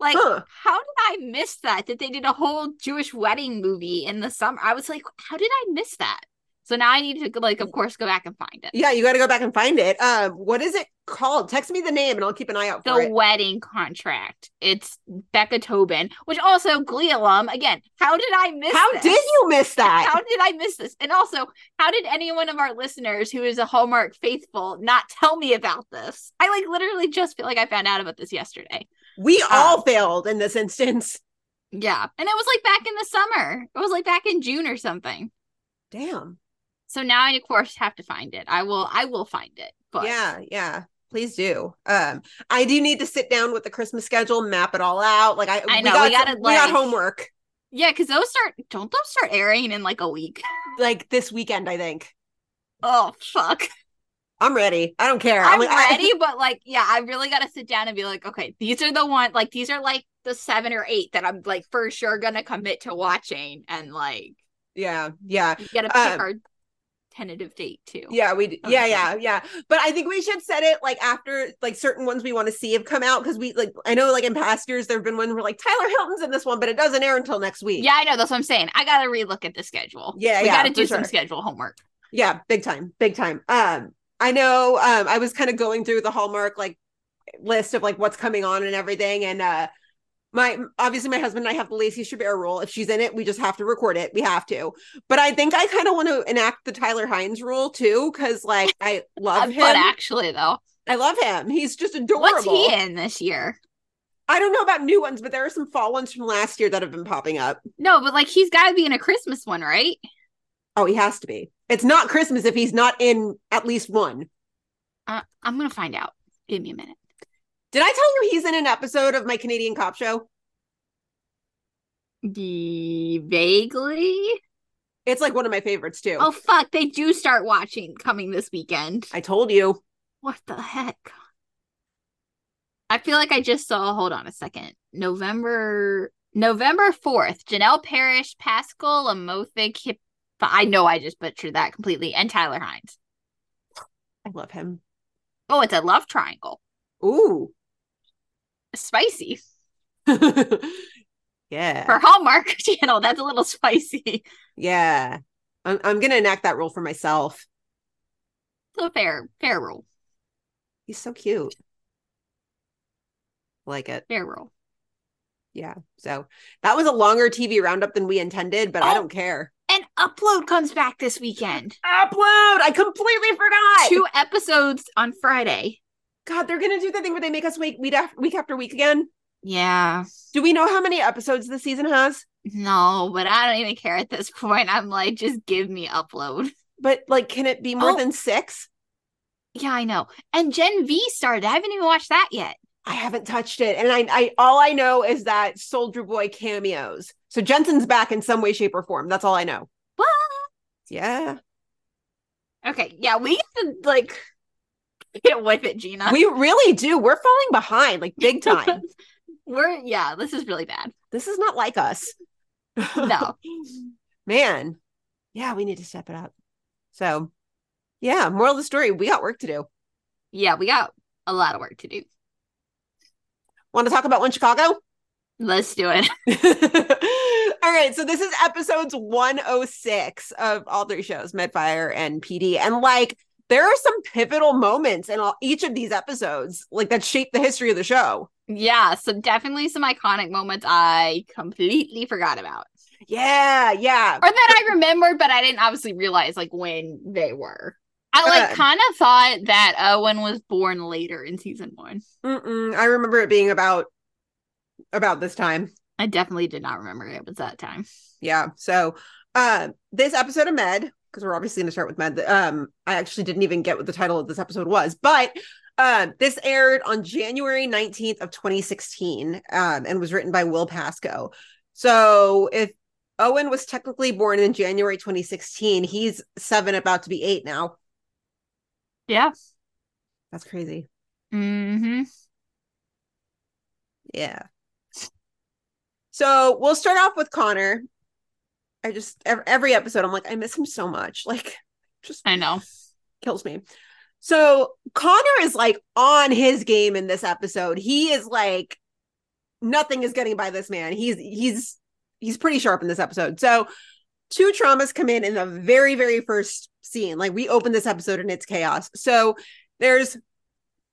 Like, Huh. how did I miss that? That they did a whole Jewish wedding movie in the summer? I was like, how did I miss that? So now I need to like, of course, go back and find it. yeah, you got to go back and find it. Um, what is it called? Text me the name and I'll keep an eye out for the it. wedding contract. It's Becca Tobin, which also Glee alum. Again, how did I miss How this? did you miss that? How did I miss this? And also, how did any one of our listeners who is a Hallmark faithful not tell me about this? I like literally just feel like I found out about this yesterday. we Um, all failed in this instance. Yeah. And it was like back in the summer. It was like back in June or something. Damn. So now I of course have to find it. I will I will find it. But Yeah, yeah. Please do. Um, I do need to sit down with the Christmas schedule, map it all out. Like I, I we know, got we gotta, some- we got homework yeah, because those start don't those start airing in like a week. like this weekend. I think Oh fuck. I'm ready. I don't care. I'm like, I- ready, but like, yeah, I really got to sit down and be like, okay, these are the one, like, these are like the seven or eight that I'm like for sure gonna commit to watching, and like, yeah, yeah. we gotta pick Um, our tentative date too. Yeah, we Oh, yeah, yeah. yeah. But I think we should set it like after like certain ones we want to see have come out because we like I know like in past years there have been ones where like Tyler Hilton's in this one, but it doesn't air until next week. Yeah, I know. That's what I'm saying. I gotta relook at the schedule. Yeah, we yeah, gotta do some sure. schedule homework. Yeah, big time, big time. Um, I know um I was kind of going through the Hallmark like list of like what's coming on and everything and uh my obviously my husband and I have the Lacey Chabert rule. If she's in it, we just have to record it. We have to. But I think I kind of want to enact the Tyler Hynes rule too, because like I love him. But actually, though, I love him. He's just adorable. what's he in this year? I don't know about new ones, but there are some fall ones from last year that have been popping up. No, but like he's got to be in a Christmas one, right? Oh, he has to be. It's not Christmas if he's not in at least one. Uh, I'm gonna find out. Give me a minute. Did I tell you he's in an episode of my Canadian cop show? The vaguely. It's like one of my favorites too. Oh fuck! They do start watching coming this weekend. I told you. What the heck? I feel like I just saw. Hold on a second. November November fourth. Janel Parrish, Pascal Amothic. Hip- I know I just butchered that completely. And Tyler Hynes. I love him. Oh, it's a love triangle. Ooh. Spicy yeah. for Hallmark Channel. That's a little spicy. Yeah. I'm, I'm going to enact that rule for myself. A fair fair rule. He's so cute. Like it. Fair rule. Yeah. So that was a longer TV roundup than we intended, but I Oh. don't care. And upload comes back this weekend. Upload. I completely forgot. Two episodes on Friday. God, they're going to do the thing where they make us wait week after, week after week again. Yeah. Do we know how many episodes the season has? No, but I don't even care at this point. I'm like, just give me upload. But like, can it be more Oh. than six? Yeah, I know. And Gen V started. I haven't even watched that yet. I haven't touched it, and I, I all I know is that Soldier Boy cameos. So Jensen's back in some way, shape, or form. That's all I know. What? Yeah, Okay, yeah, we have to like get with it, Gina. we really do. We're falling behind, like big time. We're yeah, this is really bad. this is not like us. No. man. Yeah, we need to step it up. So, yeah. Moral of the story: we got work to do. Yeah, we got a lot of work to do. Want to talk about one Chicago? Let's do it. All right, so this is episodes 106 of all three shows, Medfire and PD. And like there are some pivotal moments in all, each of these episodes, like that shape the history of the show. Yeah, so definitely some iconic moments I completely forgot about. Yeah, yeah. Or that I remembered, but I didn't obviously realize like when they were. I like kind of thought that Owen was born later in season one. Mm-mm, I remember it being about about this time. I definitely did not remember it was that time. Yeah. So, uh, this episode of Med, because we're obviously going to start with Med. Um, I actually didn't even get what the title of this episode was, but uh, this aired on January 19th of 2016 um, and was written by Will Pasco. So if Owen was technically born in January 2016, he's seven, about to be eight now. Yeah. That's crazy. Mm-hmm. Yeah. So we'll start off with Connor. I just every episode I'm like I miss him so much. Like just I know. kills me. So Connor is like on his game in this episode. He is like nothing is getting by this man. He's he's he's pretty sharp in this episode. So two traumas come in in the very very first scene. Like we open this episode and it's chaos. So there's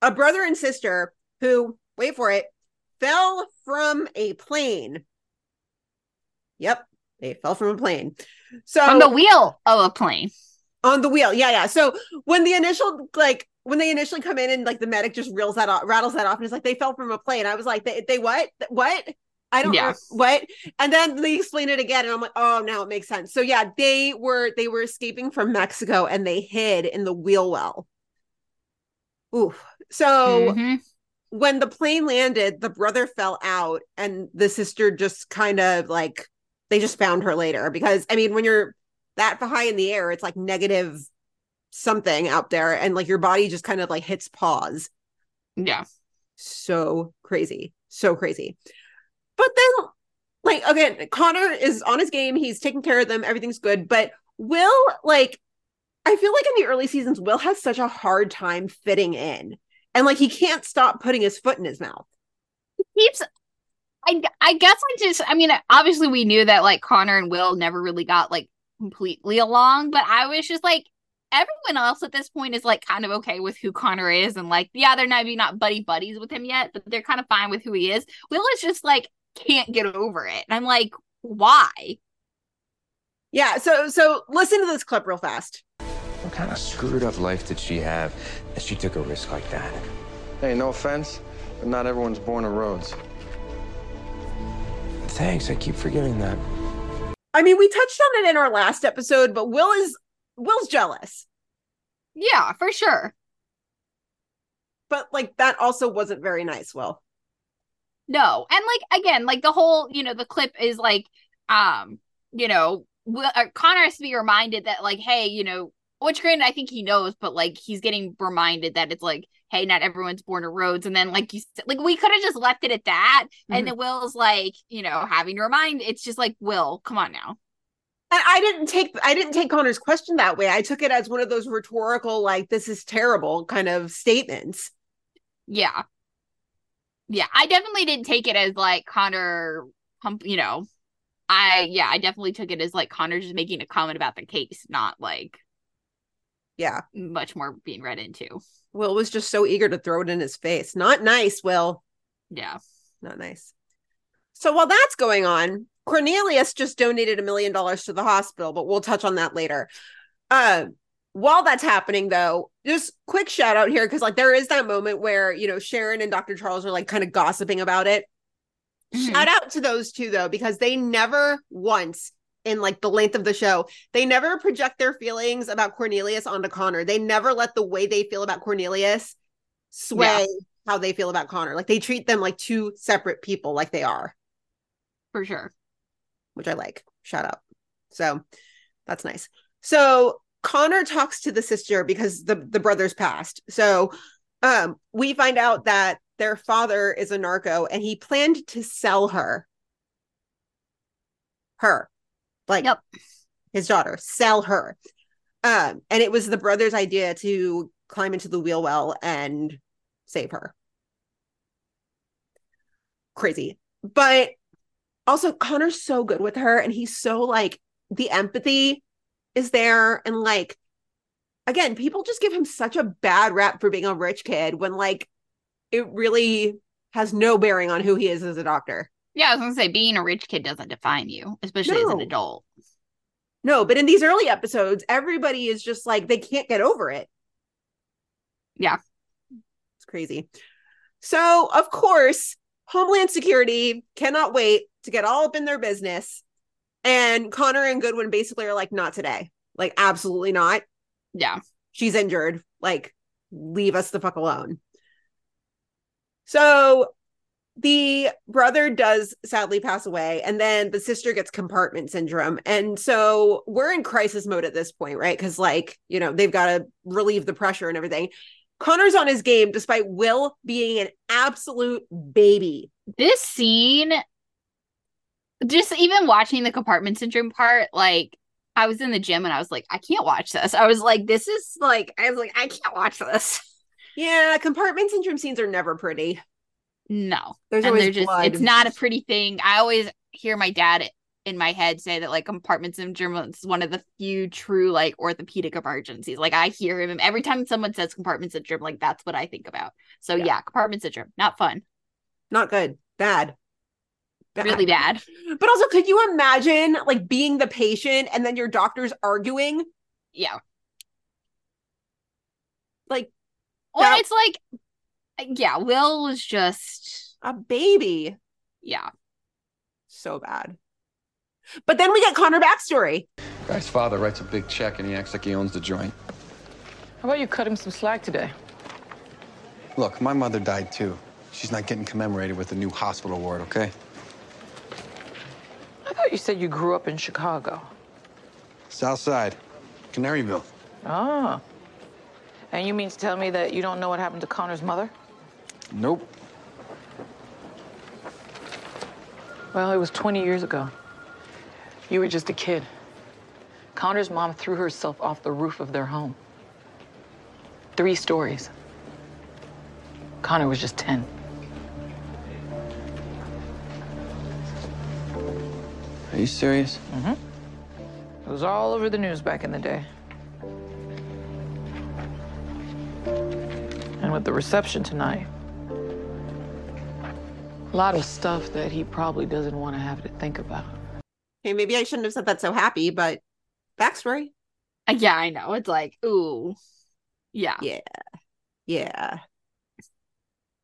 a brother and sister who wait for it fell from a plane. Yep, they fell from a plane. So On the wheel of a plane. on the wheel. Yeah, yeah. So when the initial like when they initially come in and like the medic just reels that off, rattles that off, and it's like they fell from a plane. I was like, they, they what? What? I don't Yeah. know what. And then they explain it again, and I'm like, oh, now it makes sense. So yeah, they were they were escaping from Mexico and they hid in the wheel well. Ooh. So Mhm. when the plane landed, the brother fell out, and the sister just kind of like they just found her later because I mean, when you're that high in the air, it's like negative something out there, and like your body just kind of like hits pause. Yeah. So crazy, so crazy. But then, like again, Connor is on his game. He's taking care of them. Everything's good. But Will, like, I feel like in the early seasons, Will has such a hard time fitting in, and like he can't stop putting his foot in his mouth. He keeps I I guess I just I mean obviously we knew that like Connor and Will never really got like completely along, but I was just like everyone else at this point is like kind of okay with who Connor is and like yeah they're maybe not buddy buddies with him yet but they're kind of fine with who he is. Will is just like can't get over it. And I'm like why? Yeah, so so listen to this clip real fast. What kind of screwed up life did she have that she took a risk like that? Hey, no offense, but not everyone's born a Rhodes. Thanks, I keep forgetting that. I mean, we touched on it in our last episode, but Will is Will's jealous. Yeah, for sure. But like that also wasn't very nice, Will. No. And like again, like the whole, you know, the clip is like um, you know, Will, uh, Connor has to be reminded that like hey, you know, which granted I think he knows, but like he's getting reminded that it's like, hey, not everyone's born to Rhodes. And then like you said, like we could have just left it at that. Mm-hmm. And then Will's like, you know, having to remind it's just like, Will, come on now. And I didn't take I didn't take Connor's question that way. I took it as one of those rhetorical, like, this is terrible kind of statements. Yeah. Yeah. I definitely didn't take it as like Connor you know. I yeah, I definitely took it as like Connor just making a comment about the case, not like yeah. much more being read into. Will was just so eager to throw it in his face. Not nice will. Yeah. Not nice. So while that's going on cornelius just donated a million dollars to the hospital but we'll touch on that later. Uh while that's happening though just quick shout out here because like there is that moment where you know sharon and dr charles are like kind of gossiping about it. Mm-hmm. shout out to those two though because they never once in like the length of the show. They never project their feelings about Cornelius onto Connor. They never let the way they feel about Cornelius sway yeah. how they feel about Connor. Like they treat them like two separate people, like they are. For sure. Which I like. Shout out. So that's nice. So Connor talks to the sister because the the brothers passed. So um we find out that their father is a narco and he planned to sell her her like yep. his daughter, sell her. Um, and it was the brother's idea to climb into the wheel well and save her. Crazy. But also Connor's so good with her and he's so like the empathy is there and like again, people just give him such a bad rap for being a rich kid when like it really has no bearing on who he is as a doctor. Yeah, I was gonna say being a rich kid doesn't define you, especially no. as an adult. No, but in these early episodes, everybody is just like they can't get over it. Yeah. It's crazy. So, of course, Homeland Security cannot wait to get all up in their business. And Connor and Goodwin basically are like, not today. Like, absolutely not. Yeah. She's injured. Like, leave us the fuck alone. So the brother does sadly pass away and then the sister gets compartment syndrome. And so we're in crisis mode at this point right? Because like you know they've got to relieve the pressure and everything. Connor's on his game despite will being an absolute baby. This scene just even watching the compartment syndrome part like i was in the gym and i was like i can't watch this. I was like this is like i was like i can't watch this. Yeah compartment syndrome scenes are never pretty no. There's and always just blood. it's not a pretty thing. I always hear my dad in my head say that like compartment syndrome is one of the few true like orthopedic emergencies. Like I hear him every time someone says compartment syndrome, like that's what I think about. So yeah, yeah compartment syndrome, not fun. Not good. Bad. bad. Really bad. But also, could you imagine like being the patient and then your doctor's arguing? Yeah. Like well, that- it's like yeah, Will was just a baby. Yeah. So bad. But then we get Connor backstory. Guy's father writes a big check and he acts like he owns the joint. How about you cut him some slack today? Look, my mother died too. She's not getting commemorated with a new hospital award, okay? I thought you said you grew up in Chicago. South Side, Canaryville. Ah. And you mean to tell me that you don't know what happened to Connor's mother? Nope. Well, it was 20 years ago. You were just a kid. Connor's mom threw herself off the roof of their home. Three stories. Connor was just 10. Are you serious? Mm-hmm. It was all over the news back in the day. And with the reception tonight, a lot of stuff that he probably doesn't want to have to think about. Hey, maybe I shouldn't have said that so happy, but backstory. Uh, Yeah, I know. It's like, ooh. Yeah. Yeah. Yeah.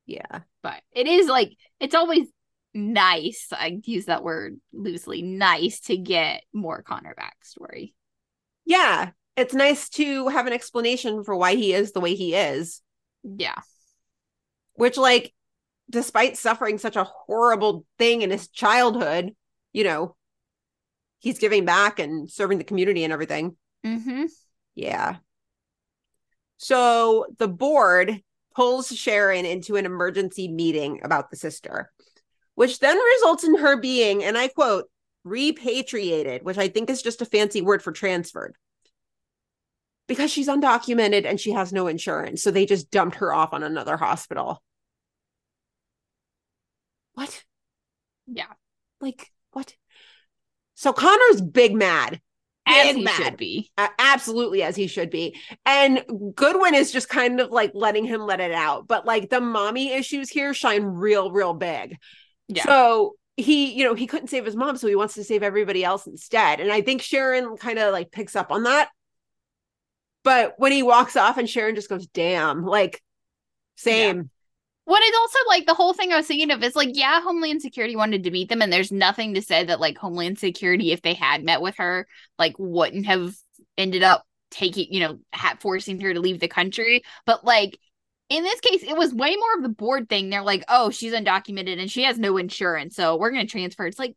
Yeah. But it is like it's always nice. I use that word loosely, nice to get more Connor backstory. Yeah. It's nice to have an explanation for why he is the way he is, Yeah. which, like, despite suffering such a horrible thing in his childhood, you know, he's giving back and serving the community and everything. Mm-hmm. Yeah. So the board pulls Sharon into an emergency meeting about the sister, which then results in her being, and I quote, repatriated, which I think is just a fancy word for transferred. Because she's undocumented and she has no insurance. So they just dumped her off on another hospital. What? Yeah. Like, what? So Connor's big mad. As Big he mad. should be. A- absolutely as he should be and goodwin is just kind of like letting him let it out but like the mommy issues here shine real real big Yeah. so he you know he couldn't save his mom so he wants to save everybody else instead and i think sharon kind of like picks up on that but when he walks off and sharon just goes damn like same What is also like the whole thing I was thinking of is like, yeah, Homeland Security wanted to meet them, and there's nothing to say that like Homeland Security, if they had met with her, like wouldn't have ended up taking, you know, ha- forcing her to leave the country. But like in this case, it was way more of the board thing. They're like, oh, she's undocumented and she has no insurance, so we're gonna transfer. It's like,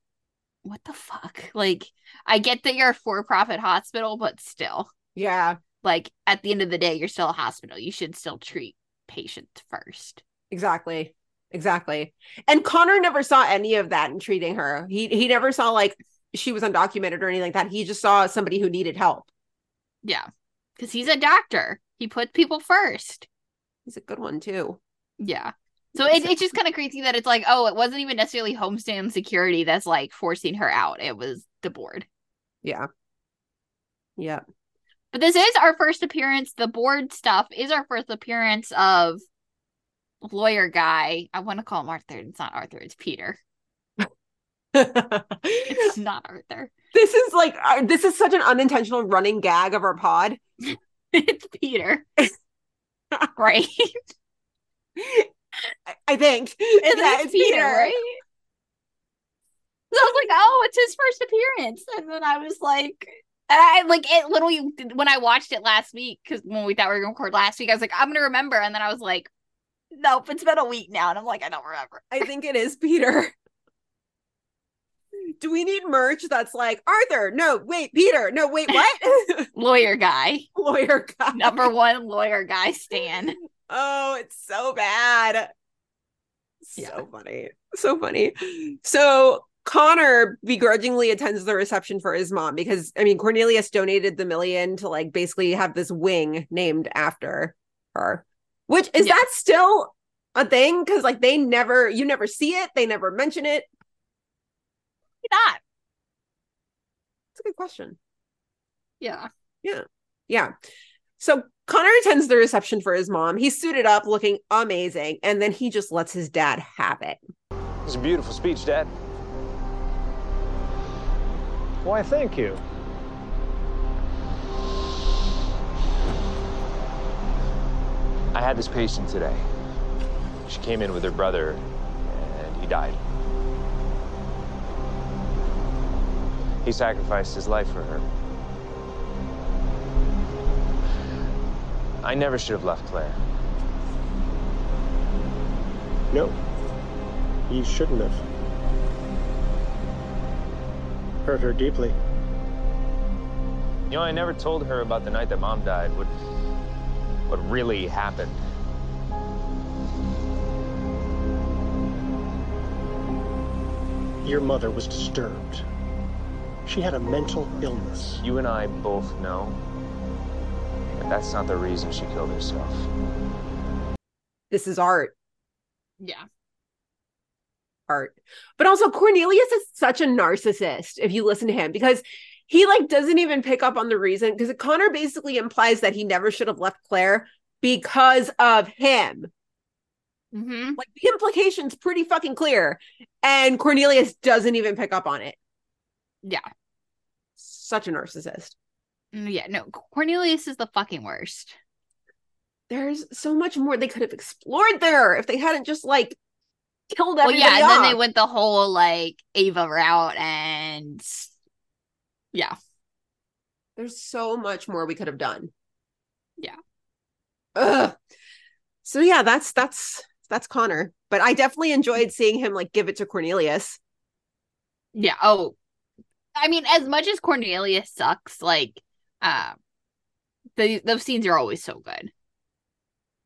what the fuck? Like, I get that you're a for-profit hospital, but still, yeah like at the end of the day, you're still a hospital. You should still treat patients first. Exactly exactly and connor never saw any of that in treating her he he never saw like she was undocumented or anything like that he just saw somebody who needed help Yeah. Because he's a doctor. He puts people first. he's a good one too Yeah. So it, it's just kind of crazy that it's like, oh, it wasn't even necessarily Homeland Security that's like forcing her out. It was the board. Yeah. Yeah. But this is our first appearance. The board stuff is our first appearance of lawyer guy. I want to call him Arthur. It's not Arthur. It's Peter. It's not Arthur. this is like uh, this is such an unintentional running gag of our pod. it's Peter. right. I, I think. It's, Yeah, it's Peter, right? So I was like, oh, it's his first appearance. And then I was like, and I like it literally when I watched it last week, because when we thought we were gonna record last week, I was like, I'm gonna remember. And then I was like, nope, it's been a week now. And I'm like, I don't remember. I think it is Peter. Do we need merch that's like Arthur? No, wait, Peter. No, wait, what? Lawyer guy. Lawyer guy. Number one lawyer guy Stan. Oh, it's so bad. So funny. So funny. So Connor begrudgingly attends the reception for his mom because I mean Cornelius donated the million to like basically have this wing named after her. Which is Yeah. that still a thing? Because like they never you never see it, they never mention it. Not. It's a good question. Yeah. Yeah. Yeah. So Connor attends the reception for his mom. He's suited up, looking amazing, and then he just lets his dad have it. It's a beautiful speech, Dad. Why, thank you. I had this patient today. She came in with her brother, and he died. He sacrificed his life for her. I never should have left Claire. No, you shouldn't have. Hurt her deeply. You know, I never told her about the night that Mom died. What, what really happened. Your mother was disturbed. She had a mental illness. You and I both know that that's not the reason she killed herself. This is art. Yeah. art. But also Cornelius is such a narcissist if you listen to him because he like doesn't even pick up on the reason because Connor basically implies that he never should have left Claire because of him. hmm Like the implication's pretty fucking clear. And Cornelius doesn't even pick up on it. Yeah. Such a narcissist. Mm, Yeah, no, Cornelius is the fucking worst. There's so much more they could have explored there if they hadn't just like killed Well, yeah, and then they went the whole like Ava route, and yeah, There's so much more we could have done. Yeah. Ugh. So yeah, that's that's that's Connor. But I definitely enjoyed seeing him like give it to Cornelius. yeah. Oh, I mean, as much as Cornelius sucks, like, uh, the those scenes are always so good.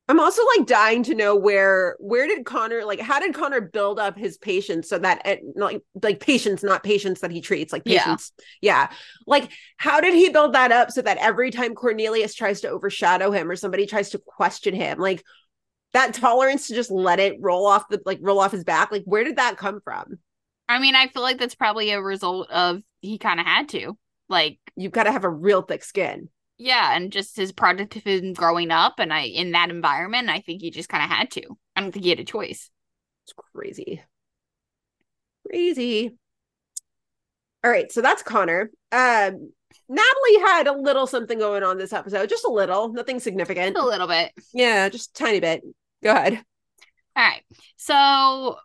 I'm also like dying to know where where did Connor like how did Connor build up his patience so that eh, like like patients not patients that he treats like Yeah. patients yeah. Like how did he build that up so that every time Cornelius tries to overshadow him or somebody tries to question him like that tolerance to just let it roll off the like roll off his back like where did that come from? I mean, I feel like that's probably a result of he kind of had to, like, you've got to have a real thick skin yeah, and just his productivism growing up, and I in that environment, I think he just kind of had to. I don't think he had a choice. It's crazy. Crazy. All right, so that's Connor. Um Natalie had a little something going on this episode, just a little, nothing significant. A little bit. Yeah, just a tiny bit. Go ahead. All right. So,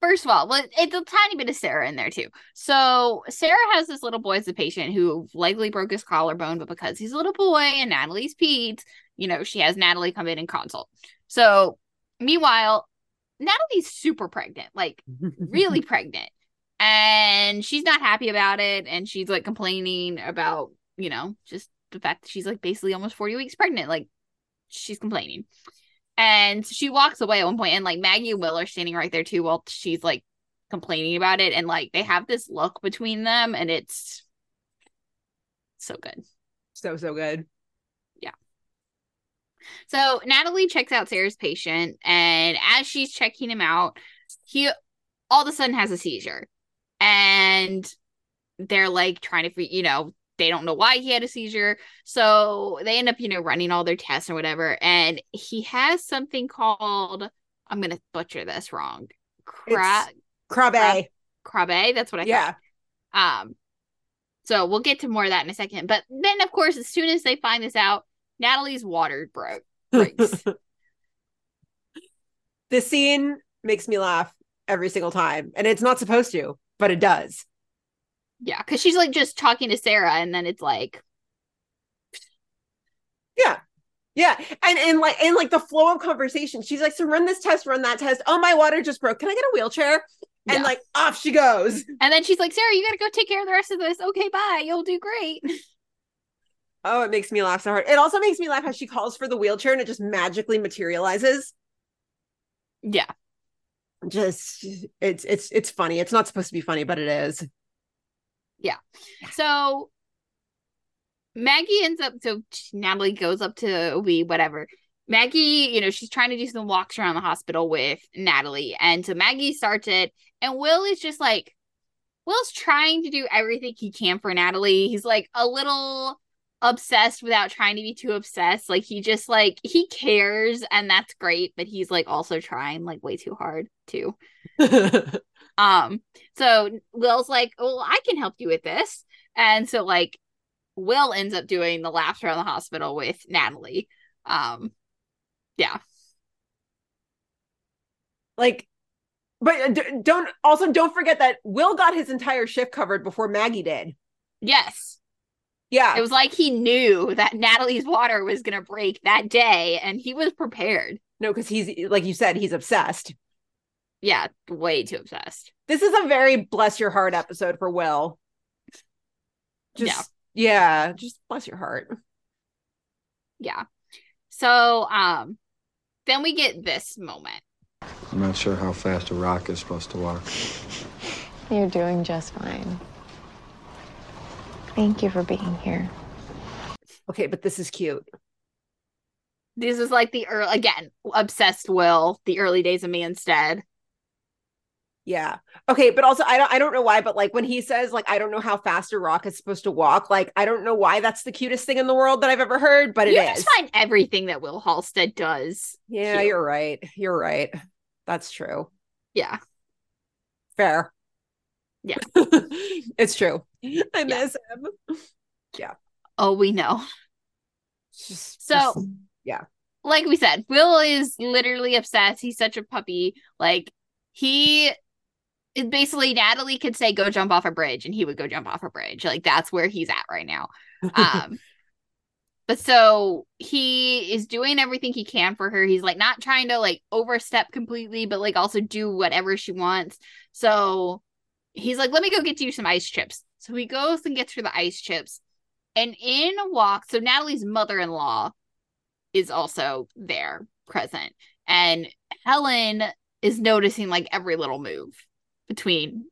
first of all, well, it's a tiny bit of Sarah in there too. So, Sarah has this little boy as a patient who likely broke his collarbone, but because he's a little boy and Natalie's peds, you know, she has Natalie come in and consult. So, meanwhile, Natalie's super pregnant, like really pregnant. And she's not happy about it. And she's like complaining about, you know, just the fact that she's like basically almost 40 weeks pregnant. Like, she's complaining. And she walks away at one point, and like Maggie and Will are standing right there too while she's like complaining about it. And like they have this look between them, and it's so good. So so good. Yeah. So Natalie checks out Sarah's patient, and as she's checking him out, he all of a sudden has a seizure. And they're like trying to, you know, they don't know why he had a seizure. So they end up, you know, running all their tests or whatever. And he has something called, I'm going to butcher this wrong. Cra- Krabbe. Krabbe. That's what I think. Yeah. thought. Um, so we'll get to more of that in a second. But then, of course, as soon as they find this out, Natalie's water broke. breaks. this scene makes me laugh every single time. And it's not supposed to, but it does. Yeah, because she's like just talking to Sarah, and then it's like, Yeah. Yeah. And and like and like the flow of conversation. She's like, so run this test, run that test. Oh, my water just broke. Can I get a wheelchair? And Yeah. like off she goes. and then she's like, Sarah, you gotta go take care of the rest of this. Okay, bye. You'll do great. Oh, it makes me laugh so hard. It also makes me laugh how she calls for the wheelchair and it just magically materializes. Yeah. Just it's it's it's funny. It's not supposed to be funny, but it is. So Maggie ends up, so Natalie goes up to we whatever. Maggie, you know, she's trying to do some walks around the hospital with Natalie. And so Maggie starts it, and Will is just like, Will's trying to do everything he can for Natalie. He's like a little obsessed without trying to be too obsessed. Like he just like he cares and that's great, but he's like also trying like way too hard too. Um, so Will's like, Well, I can help you with this. And so like Will ends up doing the laps around the hospital with Natalie. Um, yeah. like but uh, don't also don't forget that Will got his entire shift covered before Maggie did. Yes. Yeah. It was like he knew that Natalie's water was gonna break that day and he was prepared. no, because he's like you said, he's obsessed. Yeah, way too obsessed. This is a very bless your heart episode for Will. Just yeah, just bless your heart. Yeah. So um then we get this moment. I'm not sure how fast a rock is supposed to walk. You're doing just fine. Thank you for being here. Okay, but this is cute. This is like the early again, obsessed Will, the early days of Manstead. Yeah. Okay, but also I don't I don't know why, but like when he says like I don't know how fast a rock is supposed to walk, like I don't know why that's the cutest thing in the world that I've ever heard, but it you is. just find everything that Will Halstead does. yeah, cute. you're right. You're right. That's true. Yeah. Fair. Yeah. it's true. I miss him. Yeah. Oh, we know. Just, So- just- yeah. like we said, Will is literally obsessed. He's such a puppy. Like he is basically Natalie could say go jump off a bridge and he would go jump off a bridge. Like that's where he's at right now. Um but so he is doing everything he can for her. He's like not trying to like overstep completely, but like also do whatever she wants. So he's like, let me go get you some ice chips. So he goes and gets her the ice chips. And in walks, so Natalie's mother in law is also there present. And Helen is noticing like every little move between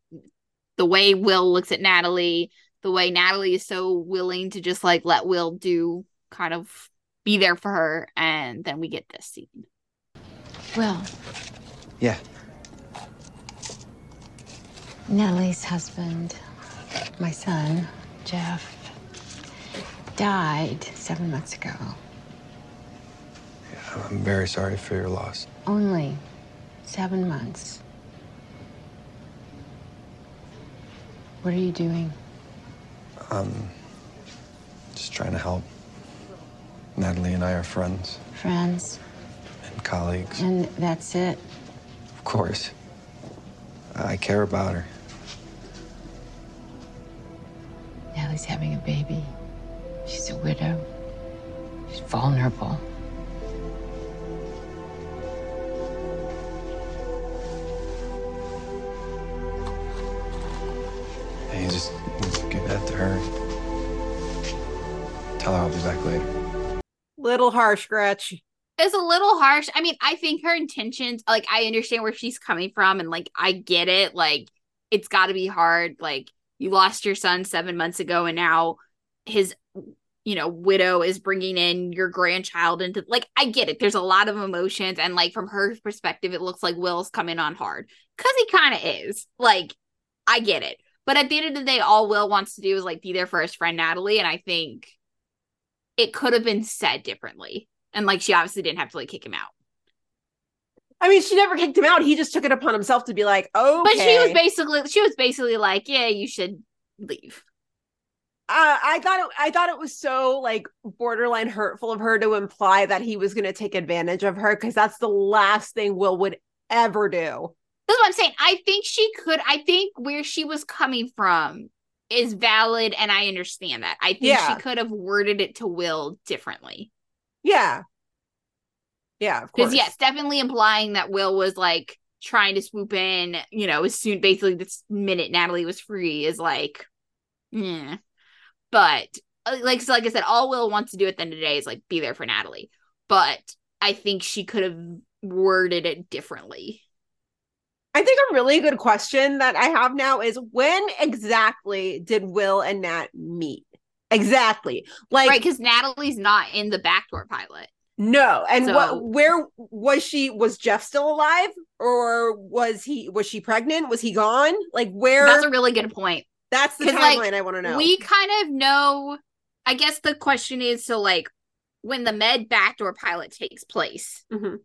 the way Will looks at Natalie, the way Natalie is so willing to just like let Will do kind of be there for her. And then we get this scene. Will, Yeah. Natalie's husband, my son, Jeff, died seven months ago. I'm very sorry for your loss. Only seven months. What are you doing? Um, just trying to help. Natalie and I are friends Friends? and colleagues. And that's it? Of course. I care about her. Natalie's having a baby. She's a widow. She's vulnerable. Hey, you just give that to her. Tell her I'll be back later. Little harsh, Gretch. It's a little harsh. I mean, I think her intentions, like, I understand where she's coming from and, like, I get it. Like, it's got to be hard. Like, you lost your son seven months ago and now his, you know, widow is bringing in your grandchild into, like, I get it. There's a lot of emotions. And, like, from her perspective, it looks like Will's coming on hard because he kind of is. Like, I get it. But at the end of the day, all Will wants to do is, like, be there for his friend Natalie. And I think it could have been said differently. And like she obviously didn't have to like kick him out. I mean, she never kicked him out. He just took it upon himself to be like, oh, But she was basically she was basically like, Yeah, you should leave. uh, I thought it, I thought it was so like borderline hurtful of her to imply that he was going to take advantage of her because that's the last thing Will would ever do. That's what I'm saying. I think she could I think where she was coming from is valid and I understand that. I think Yeah. she could have worded it to Will differently. Yeah, yeah, of course. Because yes, definitely implying that Will was like trying to swoop in, you know, as soon basically this minute Natalie was free is like, yeah. But uh, like so like I said, all Will wants to do at the end of the day is like be there for Natalie. But I think she could have worded it differently. I think a really good question that I have now is when exactly did Will and Nat meet? Exactly. Like right, because Natalie's not in the backdoor pilot. No. And So- what where was she was Jeff still alive or was he was she pregnant? Was he gone? Like where That's a really good point. that's the timeline like, I want to know. We kind of know. I guess the question is so like when the med backdoor pilot takes place, Mhm.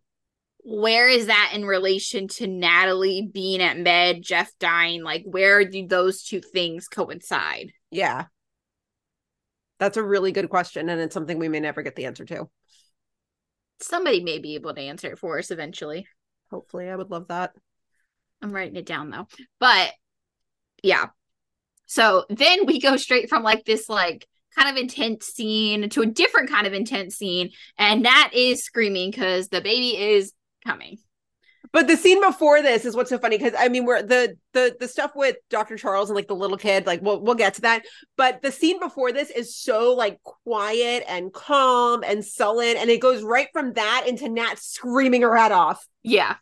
where is that in relation to Natalie being at med, Jeff dying? Like, where do those two things coincide? Yeah. That's a really good question and it's something we may never get the answer to. Somebody may be able to answer it for us eventually. Hopefully, I would love that. I'm writing it down though. But yeah. So then we go straight from like this like kind of intense scene to a different kind of intense scene and that is screaming cuz the baby is coming. But the scene before this is what's so funny because I mean we're the the the stuff with Dr. Charles and like the little kid like we'll we'll get to that but the scene before this is so like quiet and calm and sullen and it goes right from that into Nat screaming her head off. Yeah.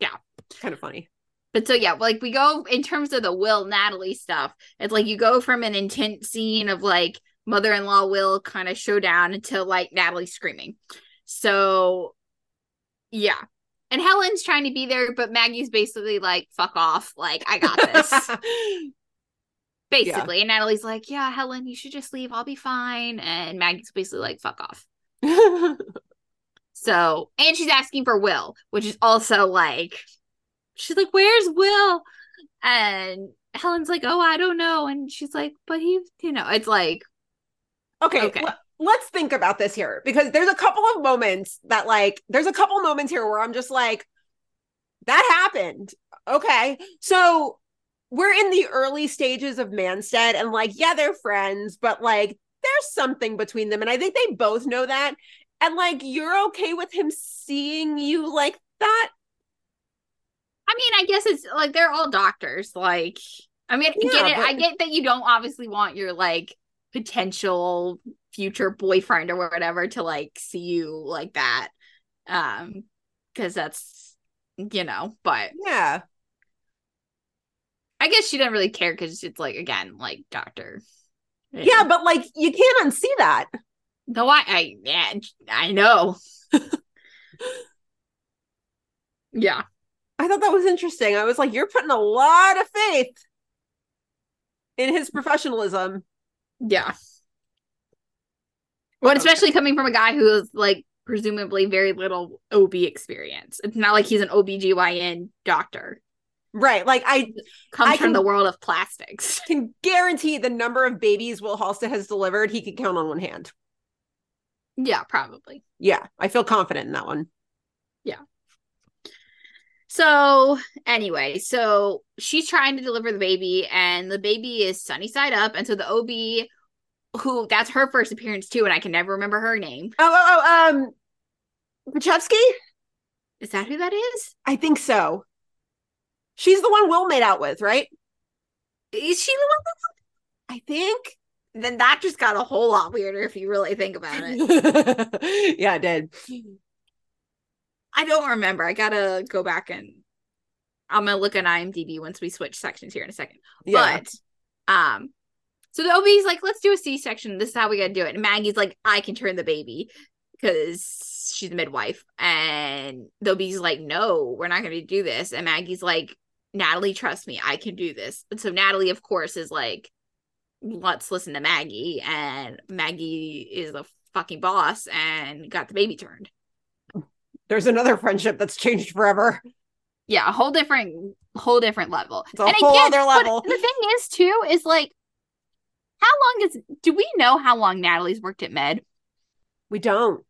Yeah. Kind of funny. But so yeah, like we go in terms of the Will Natalie stuff. It's like you go from an intense scene of like mother-in-law Will kind of showdown until like Natalie screaming. So yeah. And Helen's trying to be there, but Maggie's basically like, fuck off. Like, I got this. basically. And Natalie's like, yeah, Helen, you should just leave. I'll be fine. And Maggie's basically like, fuck off. So, and she's asking for Will, which is also like, she's like, where's Will? And Helen's like, oh, I don't know. And she's like, but he, you know, it's like, okay, Okay. l- let's think about this here because there's a couple of moments that like there's a couple moments here where I'm just like that happened. Okay. So we're in the early stages of Manstead and like yeah, they're friends, but like there's something between them and I think they both know that. And like you're okay with him seeing you like that? I mean, I guess it's like they're all doctors. Like, I mean, I get it. but- I get that you don't obviously want your like potential future boyfriend or whatever to like see you like that. Um, because that's you know, but Yeah. I guess she didn't really care because it's like again, like doctor. Yeah, but like you can't unsee that. No, I, I, yeah, I know. yeah, I thought that was interesting. I was like, you're putting a lot of faith in his professionalism. Yeah. Well, especially coming from a guy who has like presumably very little OB experience. It's not like he's an OBGYN doctor. Right. Like I Comes I from can- the world of plastics. can guarantee the number of babies Will Halstead has delivered, he can count on one hand. Yeah, probably. Yeah, I feel confident in that one. So anyway, so she's trying to deliver the baby, and the baby is sunny side up, and so the OB, who that's her first appearance too, and I can never remember her name. Oh, oh, oh um Pachevsky? Is that who that is? I think so. She's the one Will made out with, right? Is she the one? I think. Then that just got a whole lot weirder if you really think about it. yeah, it did. I don't remember. I gotta go back and I'm gonna look at IMDb once we switch sections here in a second. Yeah. But um, so the OB's like, let's do a C-section. This is how we gotta do it. And Maggie's like, I can turn the baby because she's a midwife. And the OB's like, no, we're not gonna do this. And Maggie's like, Natalie, trust me, I can do this. And so Natalie, of course, is like, let's listen to Maggie. And Maggie is the fucking boss and got the baby turned. There's another friendship that's changed forever. yeah, a whole different whole different level. It's a whole other level. The thing is too is like how long is do we know how long Natalie's worked at Med? We don't.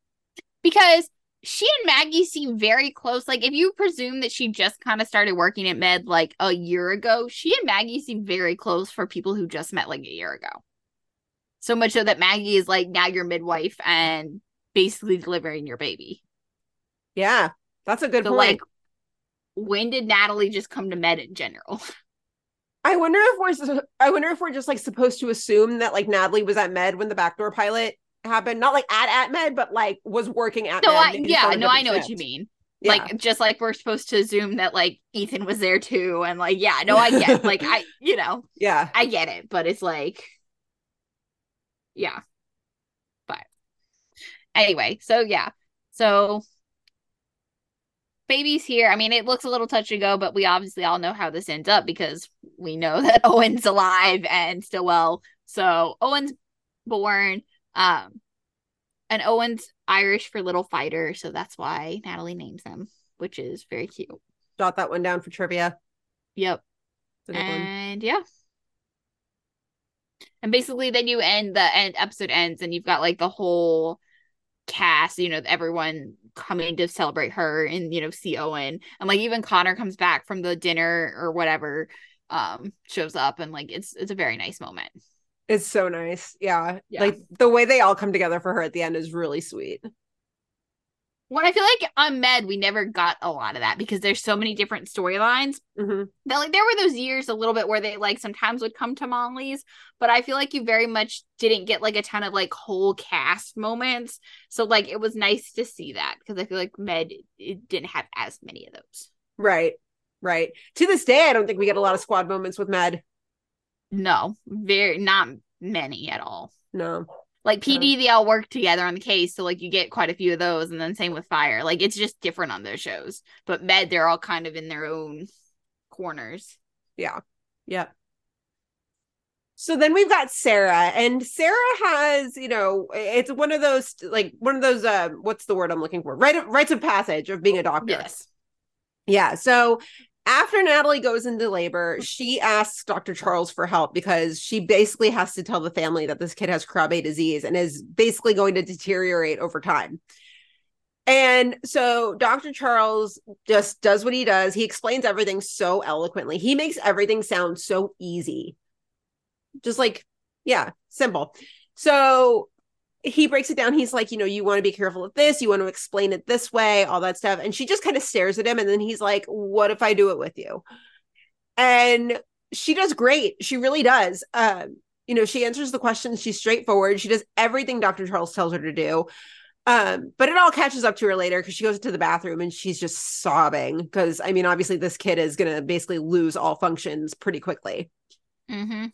Because she and Maggie seem very close. Like if you presume that she just kind of started working at Med like a year ago, she and Maggie seem very close for people who just met like a year ago. So much so that Maggie is like now your midwife and basically delivering your baby. Yeah, that's a good So point. like when did Natalie just come to Med in general? I wonder if we're I wonder if we're just like supposed to assume that like Natalie was at Med when the backdoor pilot happened, not like at at Med, but like was working at No, Med. I, yeah, no, I know what you mean. Yeah. Like just like we're supposed to assume that like Ethan was there too, and like yeah, no, I get like I you know yeah, I get it, but it's like yeah, but anyway, so yeah, so baby's here. I mean, it looks a little touch and go, but we obviously all know how this ends up because we know that Owen's alive and still well. So Owen's born. Um, and Owen's Irish for little fighter, so that's why Natalie names him, which is very cute. jot that one down for trivia. Yep. It's a good one. And yeah. And basically then you end the end episode ends and you've got like the whole cast, you know, everyone coming to celebrate her and you know, see Owen. And like even Connor comes back from the dinner or whatever, um, shows up and like it's it's a very nice moment. It's so nice. Yeah. Yeah. Like the way they all come together for her at the end is really sweet. When I feel like on Med, we never got a lot of that because there's so many different storylines. hmm that like there were those years a little bit where they like sometimes would come to Molly's, but I feel like you very much didn't get like a ton of like whole cast moments. So like it was nice to see that because I feel like Med it didn't have as many of those. Right. Right. To this day, I don't think we get a lot of squad moments with Med. No, very not many at all. No. Like PD, they all work together on the case, so like you get quite a few of those, and then same with Fire. Like it's just different on those shows. But Med, they're all kind of in their own corners. Yeah. Yeah. So then we've got Sarah, and Sarah has, you know, it's one of those like one of those uh what's the word I'm looking for? Right rites of passage of being a doctor. Yes. Yeah. So after Natalie goes into labor, she asks Dr. Charles for help because she basically has to tell the family that this kid has Krabbe disease and is basically going to deteriorate over time. And so Dr. Charles just does what he does. He explains everything so eloquently. He makes everything sound so easy. Just like, yeah, simple. So he breaks it down. He's like, you know, you want to be careful of this, you want to explain it this way, all that stuff. And she just kind of stares at him. And then he's like, what if I do it with you? And she does great. She really does. Um, you know, she answers the questions. She's straightforward. She does everything Dr. Charles tells her to do. Um, but it all catches up to her later because she goes to the bathroom and she's just sobbing because I mean, obviously, this kid is gonna basically lose all functions pretty quickly. Mm-hmm.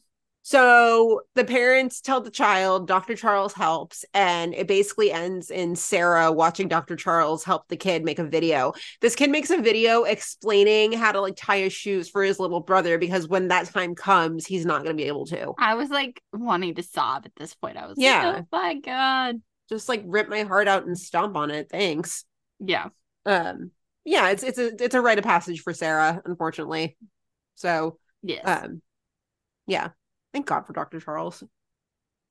So the parents tell the child, Dr. Charles helps, and it basically ends in Sarah watching Dr. Charles help the kid make a video. This kid makes a video explaining how to like tie his shoes for his little brother because when that time comes, he's not going to be able to. I was like wanting to sob at this point. I was Yeah. like, oh my god. Just like rip my heart out and stomp on it. Thanks. Yeah. Um yeah, it's it's a it's a rite of passage for Sarah, unfortunately. So Yes. um yeah. Thank God for Dr. Charles.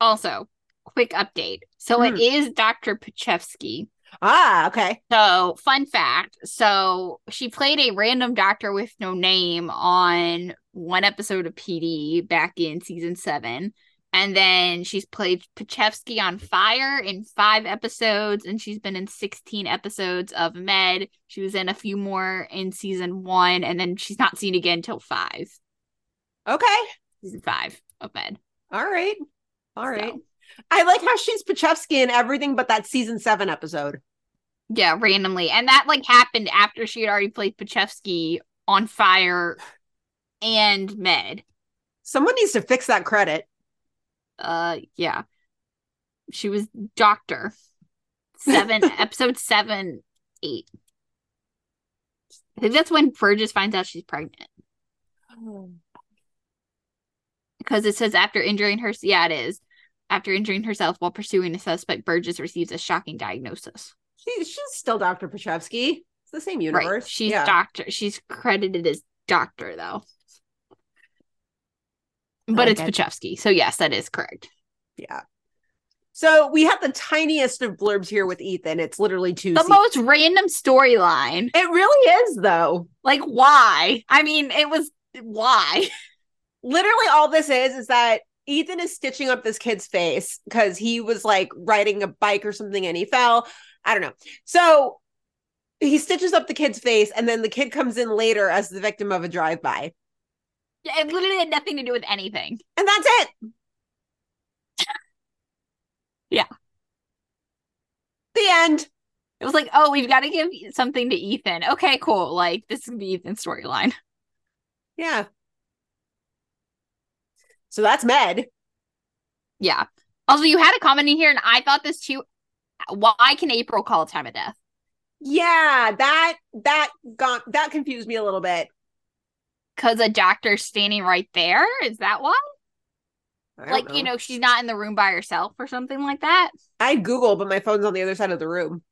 also, quick update. So Hmm. it is Dr. Pachevsky. Ah, okay. So, fun fact. So, she played a random doctor with no name on one episode of PD back in season seven. And then she's played Pachevsky on Fire in five episodes, and she's been in 16 episodes of Med. She was in a few more in season one, and then she's not seen again till five, Okay. season five of Med. All right. All right. So, I like how she's Pachevsky in everything but that season seven episode. yeah, randomly. And that like happened after she had already played Pachevsky on Fire and Med. Someone needs to fix that credit. Uh yeah. She was doctor. Seven episode seven, eight. I think that's when Burgess finds out she's pregnant. Because it says after injuring her yeah, it is. After injuring herself while pursuing a suspect, Burgess receives a shocking diagnosis. She, she's still Dr. Pachevsky. It's the same universe. Right. She's yeah. doctor. She's credited as doctor though. But it's Okay. Pachevsky. So yes, that is correct. Yeah. So we have the tiniest of blurbs here with Ethan. It's literally two. The scenes. most random storyline. It really is, though. Like why? I mean, it was why? Literally, all this is is that Ethan is stitching up this kid's face because he was like riding a bike or something and he fell. I don't know. So he stitches up the kid's face, and then the kid comes in later as the victim of a drive-by, Yeah, It literally had nothing to do with anything. and that's it. Yeah. The end. It was like, oh, we've got to give something to Ethan. Okay, cool. Like this is the Ethan storyline. Yeah. So that's Med. Yeah. Also, you had a comment in here, and I thought this too. Why can April call a time of death? Yeah, that that got that confused me a little bit. Because a doctor's standing right there. Is that why? Like, you know, she's not in the room by herself or something like that. I Google, but my phone's on the other side of the room.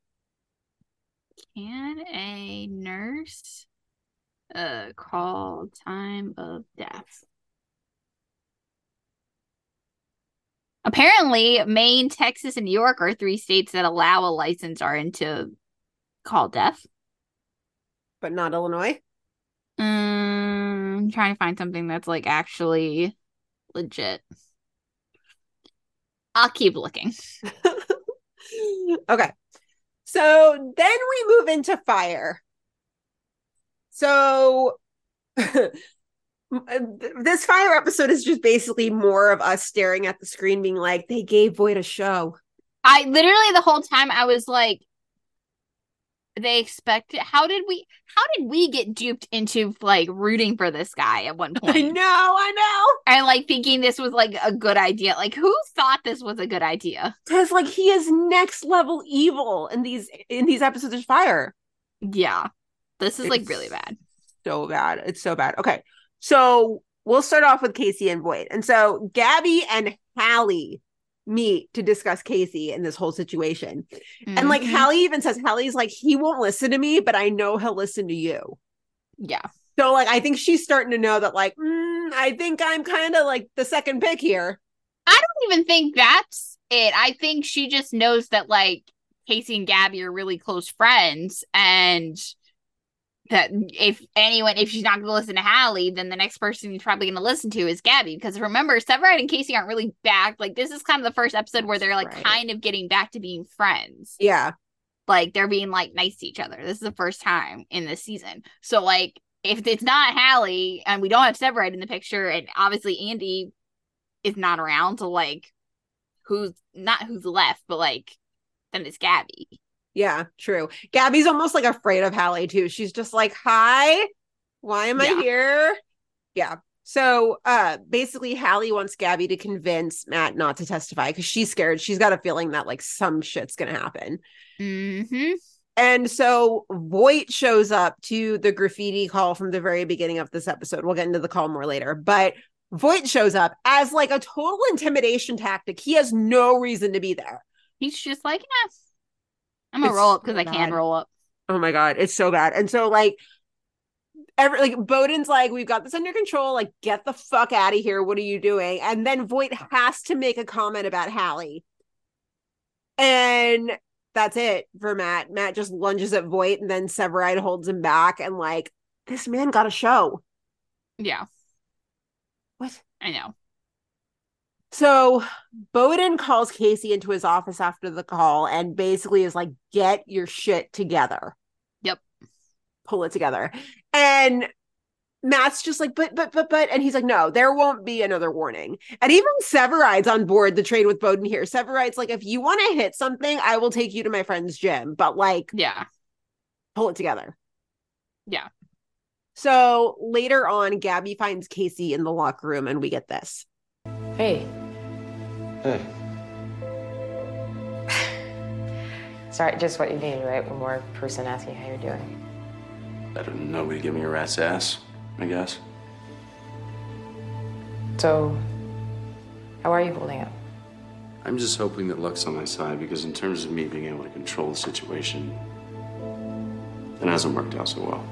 Can a nurse uh call time of death? Apparently, Maine, Texas, and New York are three states that allow a license RN to call death. But not Illinois. Mm, I'm trying to find something that's like actually legit. I'll keep looking. okay. So then we move into fire. So this fire episode is just basically more of us staring at the screen being like they gave Voight a show. I literally the whole time I was like, they expected how did we how did we get duped into like rooting for this guy at one point I know, I know. and like thinking this was like a good idea like who thought this was a good idea Because like he is next level evil in these in these episodes of Fire. yeah this is like really bad So bad. It's so bad. Okay. So we'll start off with Casey and Voight. And so Gabby and Hallie meet to discuss Casey and this whole situation. And like Mhm. Hallie even says, Hallie's like, he won't listen to me, but I know he'll listen to you. yeah So like I think she's starting to know that like mm, I think I'm kind of like the second pick here. I don't even think that's it. I think she just knows that like Casey and Gabby are really close friends and that if anyone if she's not going to listen to Hallie, then the next person she's probably going to listen to is Gabby because remember Severide and Casey aren't really back. Like this is kind of the first episode where they're like Right. kind of getting back to being friends. Yeah. Like they're being like nice to each other. This is the first time in this season. So like if it's not Hallie and we don't have Severide in the picture and obviously Andy is not around so like who's not who's left, but like then it's Gabby. Yeah, true. Gabby's almost like afraid of Hallie too. She's just like, "Hi, why am I here?" Yeah. So, uh basically Hallie wants Gabby to convince Matt not to testify because she's scared. She's got a feeling that like some shit's going to happen. Mm-hmm. And so Voight shows up to the graffiti call from the very beginning of this episode. We'll get into the call more later, but Voight shows up as like a total intimidation tactic. He has no reason to be there. He's just like, yeah, I'm gonna It's roll up so because I can bad. roll up. Oh my god, it's so bad. And so like every like Bowden's like, we've got this under control. Like, get the fuck out of here. What are you doing? And then Voight has to make a comment about Hallie. And that's it for Matt. Matt just lunges at Voight and then Severide holds him back and like this man got a show. Yeah, What? I know. So Bowden calls Casey into his office after the call and basically is like, get your shit together. Yep. Pull it together. And Matt's just like, but, but, but, but, and he's like, no, there won't be another warning. And even Severide's on board the train with Bowden here. Severide's like, if you want to hit something, I will take you to my friend's gym, but like, Yeah, pull it together. Yeah. So later on, Gabby finds Casey in the locker room and we get this. Hey, Hey, sorry, just what you need, right? One more person asking how you're doing. Better than nobody give me a rat's ass, I guess. So, how are you holding up? I'm just hoping that luck's on my side because, in terms of me being able to control the situation, it hasn't worked out so well.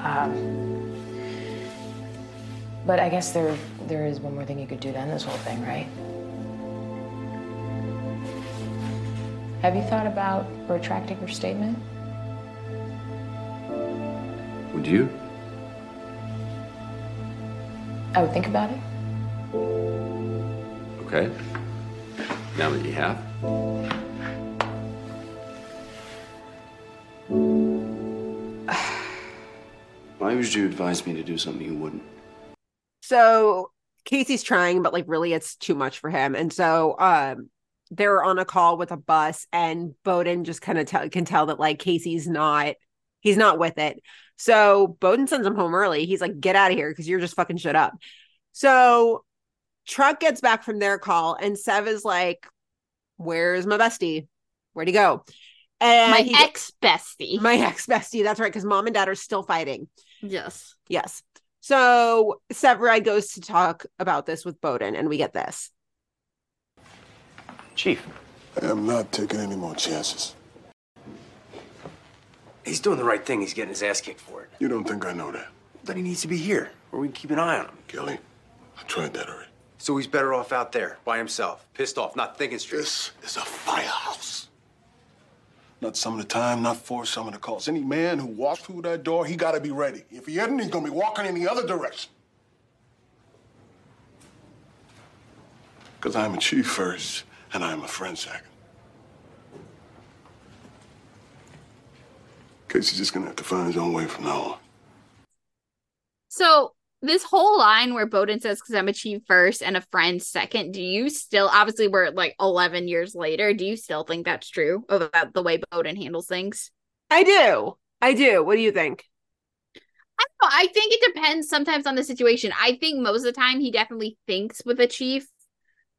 Um, but I guess there there is one more thing you could do to end this whole thing, right? Have you thought about retracting your statement? Would you? I would think about it. Okay. Now that you have. Why would you advise me to do something you wouldn't? So Casey's trying, but like really it's too much for him. And so um they're on a call with a bus and Bowden just kind of tell can tell that like Casey's not he's not with it. So Bowden sends him home early. He's like, get out of here because you're just fucking shut up. So truck gets back from their call and Sev is like, Where's my bestie? Where'd he go? And my ex bestie. my ex bestie. That's right, because mom and dad are still fighting. yes. Yes. So Severide goes to talk about this with Bowden, and we get this. Chief. I am not taking any more chances. He's doing the right thing. He's getting his ass kicked for it. You don't think I know that? Then he needs to be here, where we can keep an eye on him. Kelly, I tried that already. So he's better off out there, by himself, pissed off, not thinking straight. This is a firehouse. Not some of the time, not for some of the calls. Any man who walks through that door, he gotta be ready. If he isn't, he's gonna be walking in the other direction. Because I'm a chief first, and I'm a friend second. Casey's just gonna have to find his own way from now on. So this whole line where Bowden says, because I'm a chief first and a friend second, do you still, obviously, we're like 11 years later, do you still think that's true about the way Bowden handles things? I do. I do. What do you think? I don't know. I think it depends sometimes on the situation. I think most of the time he definitely thinks with a chief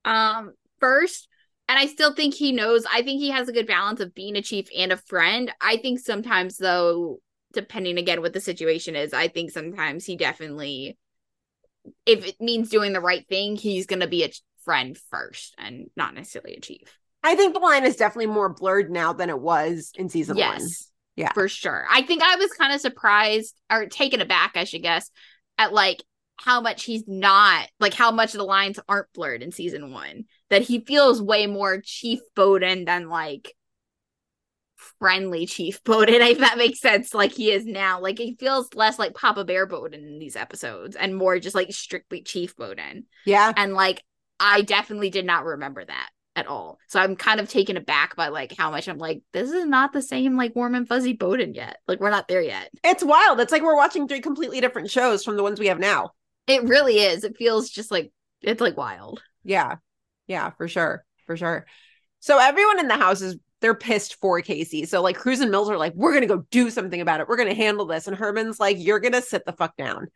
um first. And I still think he knows. I think he has a good balance of being a chief and a friend. I think sometimes though, depending again what the situation is, I think sometimes he definitely if it means doing the right thing, he's gonna be a friend first and not necessarily a chief. I think the line is definitely more blurred now than it was in season yes. one. Yeah. For sure. I think I was kind of surprised or taken aback, I should guess, at like how much he's not like how much the lines aren't blurred in season one. That he feels way more Chief Bowden than like friendly Chief Bowden, if that makes sense, like he is now. Like he feels less like Papa Bear Bowden in these episodes and more just like strictly Chief Bowden. Yeah. And like I definitely did not remember that at all. So I'm kind of taken aback by like how much I'm like, this is not the same like warm and fuzzy Bowden yet. Like we're not there yet. It's wild. It's like we're watching three completely different shows from the ones we have now. It really is. It feels just like it's like wild. Yeah. Yeah, for sure. For sure. So everyone in the house is they're pissed for Casey. So like Cruz and Mills are like, we're gonna go do something about it. We're gonna handle this. And Herman's like, you're gonna sit the fuck down.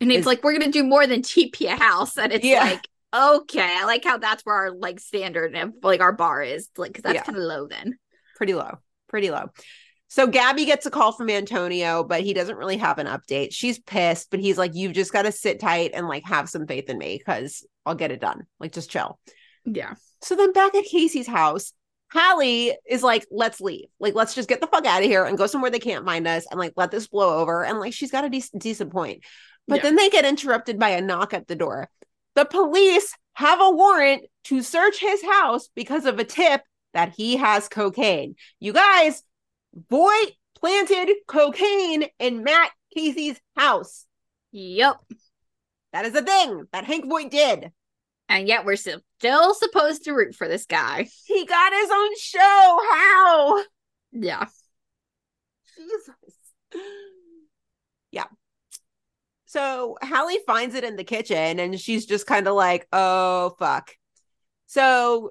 And it's like we're gonna do more than TP a house. And it's Yeah. like, okay, I like how that's where our like standard and like our bar is. Like, cause that's Yeah. kind of low then. pretty low, pretty low. So Gabby gets a call from Antonio, but he doesn't really have an update. She's pissed, but he's like, you've just got to sit tight and like have some faith in me because I'll get it done. Like, just chill. Yeah. So then back at Casey's house, Hallie is like, let's leave. Like, let's just get the fuck out of here and go somewhere they can't find us and like let this blow over. And like, she's got a decent, decent point. But Yeah. then they get interrupted by a knock at the door. The police have a warrant to search his house because of a tip that he has cocaine. You guys, Voight planted cocaine in Matt Casey's house. Yep. That is a thing that Hank Voight did. And yet we're still still supposed to root for this guy. He got his own show. How? Yeah. Jesus. Yeah. So Hallie finds it in the kitchen and she's just kind of like, oh, fuck. So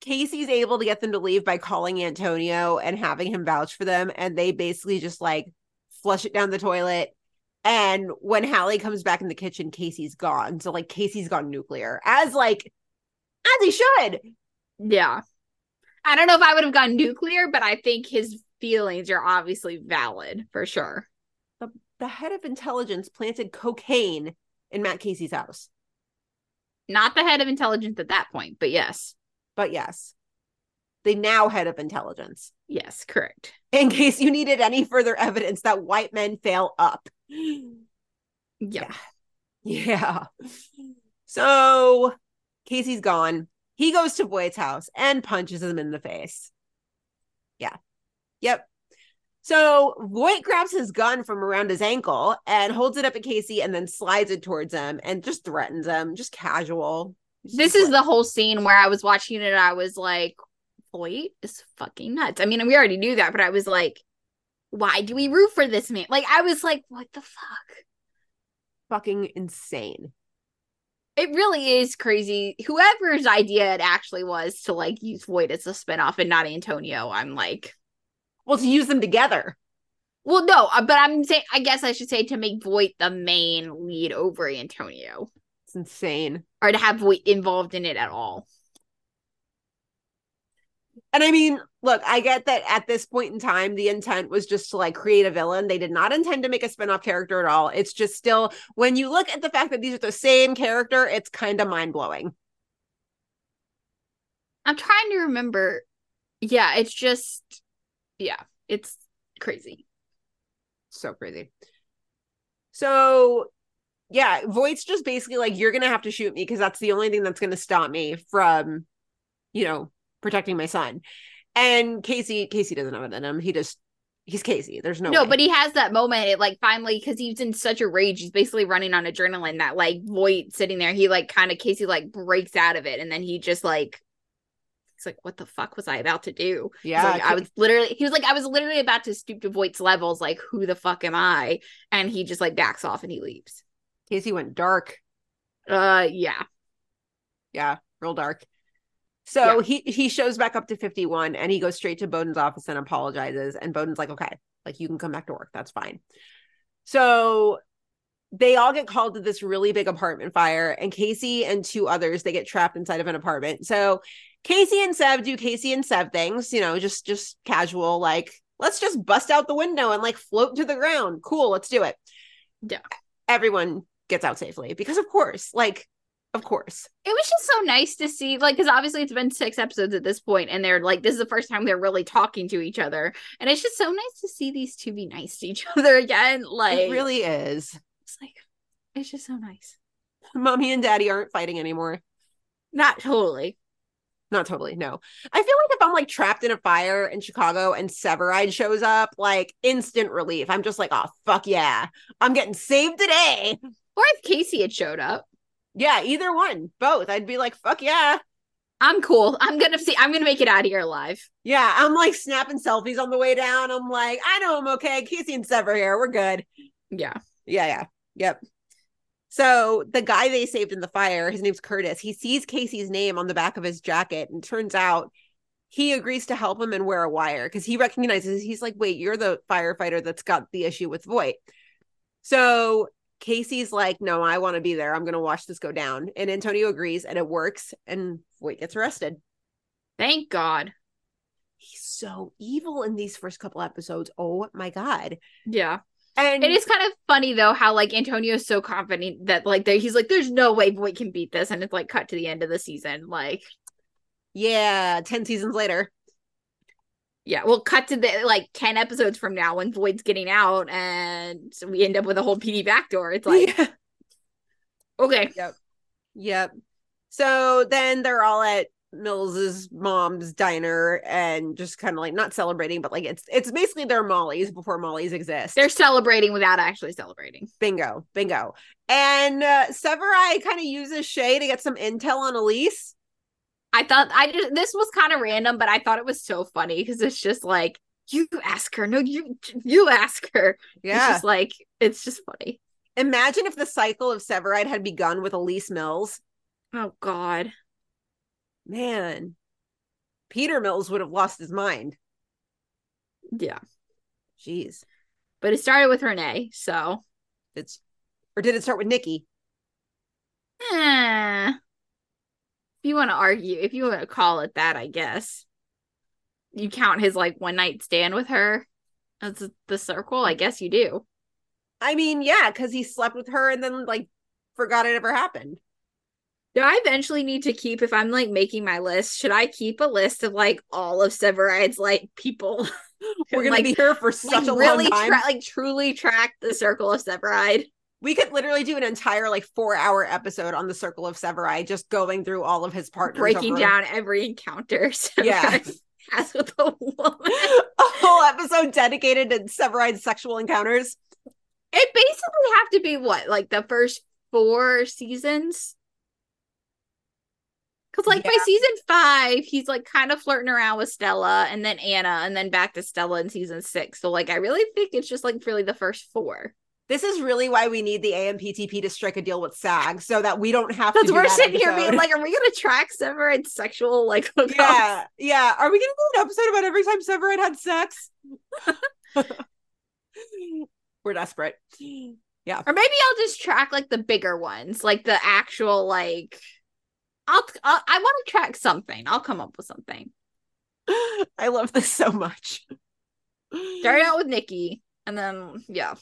Casey's able to get them to leave by calling Antonio and having him vouch for them. And they basically just like flush it down the toilet. And when Hallie comes back in the kitchen, Casey's gone. So like Casey's gone nuclear as like, as he should. Yeah. I don't know if I would have gone nuclear, but I think his feelings are obviously valid for sure. The, the head of intelligence planted cocaine in Matt Casey's house. Not the head of intelligence at that point, but yes. But yes, the now head of intelligence. Yes, correct. In case you needed any further evidence that white men fail up. Yeah. Yeah. So Casey's gone. He goes to Voight's house and punches him in the face. Yeah. Yep. So Voight grabs his gun from around his ankle and holds it up at Casey and then slides it towards him and just threatens him, just casual. This is the whole scene where I was watching it. I was like, Voight is fucking nuts. I mean, we already knew that, but I was like, why do we root for this man? Like, I was like, what the fuck? fucking insane. It really is crazy. Whoever's idea it actually was to like use Voight as a spinoff and not Antonio, I'm like, Well, to use them together. well, no, uh, but I'm saying, I guess I should say to make Voight the main lead over Antonio It's insane. or to have Voight involved in it at all. And I mean, look, I get that at this point in time, the intent was just to like create a villain. They did not intend to make a spinoff character at all. It's just still, when you look at the fact that these are the same character, it's kind of mind blowing. I'm trying to remember. Yeah, it's just, yeah, it's crazy. So crazy. So, yeah, Voight's just basically like, you're going to have to shoot me because that's the only thing that's going to stop me from, you know, protecting my son. And Casey, Casey doesn't have it in him. He just, he's Casey. There's no, No, way. but he has that moment. It like finally because he's in such a rage. He's basically running on adrenaline. That like Voight sitting there, he like kind of Casey like breaks out of it, and then he just like he's like, "What the fuck was I about to do?" Yeah, like, I was literally. He was like, I was literally about to stoop to Voight's levels. Like, who the fuck am I? And he just like backs off and he leaves. Casey went dark. Uh, yeah. Yeah, real dark. So he he shows back up to 51 and he goes straight to Bowden's office and apologizes. And Bowden's like, okay, like you can come back to work. That's fine. So they all get called to this really big apartment fire, and Casey and two others they get trapped inside of an apartment. So Casey and Sev do Casey and Sev things, you know, just just casual, like let's just bust out the window and like float to the ground. Cool, let's do it. Yeah. Everyone gets out safely because of course, like of course. It was just so nice to see, like, because obviously it's been six episodes at this point, and they're like, this is the first time they're really talking to each other, and it's just so nice to see these two be nice to each other again. Like, It really is. it's like, it's just so nice. Mommy and daddy aren't fighting anymore. Not totally. Not totally, no. I feel like if I'm like trapped in a fire in Chicago and Severide shows up, like instant relief. I'm just like, oh fuck yeah. I'm getting saved today. Or if Casey had showed up, Yeah, either one. Both. I'd be like, fuck yeah. I'm cool. I'm gonna see. I'm gonna make it out of here alive. Yeah. I'm like snapping selfies on the way down. I'm like, I know I'm okay. Casey and Sever here. We're good. Yeah. Yeah, yeah. Yep. So the guy they saved in the fire, his name's Curtis. He sees Casey's name on the back of his jacket, and turns out he agrees to help him and wear a wire because he recognizes he's like, wait, you're the firefighter that's got the issue with Voight. So Casey's like, no, I want to be there. I'm gonna watch this go down. And Antonio agrees, and it works, and Voight gets arrested. Thank God. He's so evil in these first couple episodes. Oh my god. Yeah. And It is kind of funny though how like Antonio is so confident that like there he's like, there's no way Voight can beat this, and it's like cut to the end of the season. Like, yeah, 10 seasons later. Yeah, we'll cut to the like 10 episodes from now when Voight's getting out and we end up with a whole PD backdoor. It's like Yeah. okay. Yep. Yep. So then they're all at Mills's mom's diner and just kind of like not celebrating, but like it's it's basically their Molly's before Molly's exist. They're celebrating without actually celebrating. bingo, bingo. And uh Severide kind of uses Shay to get some intel on Elise. I thought I just this was kind of random, but I thought it was so funny because it's just like you ask her, no, you you ask her. Yeah, It's just like it's just funny. Imagine if the cycle of Severide had begun with Elise Mills. Oh God. Man, Peter Mills would have lost his mind. Yeah. Jeez. But it started with Renee, so It's or did it start with Nikki? eh. If you want to argue, if you want to call it that, I guess. You count his like one night stand with her as the circle, I guess you do. I mean, yeah, because he slept with her and then like forgot it ever happened. Do I eventually need to keep if I'm like making my list? Should I keep a list of like all of Severide's like people? We're gonna Like- be here for such like a really long time. tra- like truly track the circle of Severide. We could literally do an entire like four hour episode on the circle of Severide, just going through all of his partners, breaking over- down every encounter Severide Yeah. has with a woman. a whole episode dedicated to Severide's sexual encounters. It basically have to be what, like the first four seasons? Because like by season five, he's like kind of flirting around with Stella, and then Anna, and then back to Stella in season six. So like, I really think it's just like really the first four. This is really why we need the AMPTP to strike a deal with SAG so that we don't have Because to. do we're sitting here being like, are we gonna track Severide's sexual like hookups? yeah, yeah. Are we gonna do an episode about every time Severide had sex? we're desperate. Yeah. Or maybe I'll just track like the bigger ones, like the actual like. I'll, I'll I want to track something. I'll come up with something. I love this so much. Start out with Nikki, and then yeah.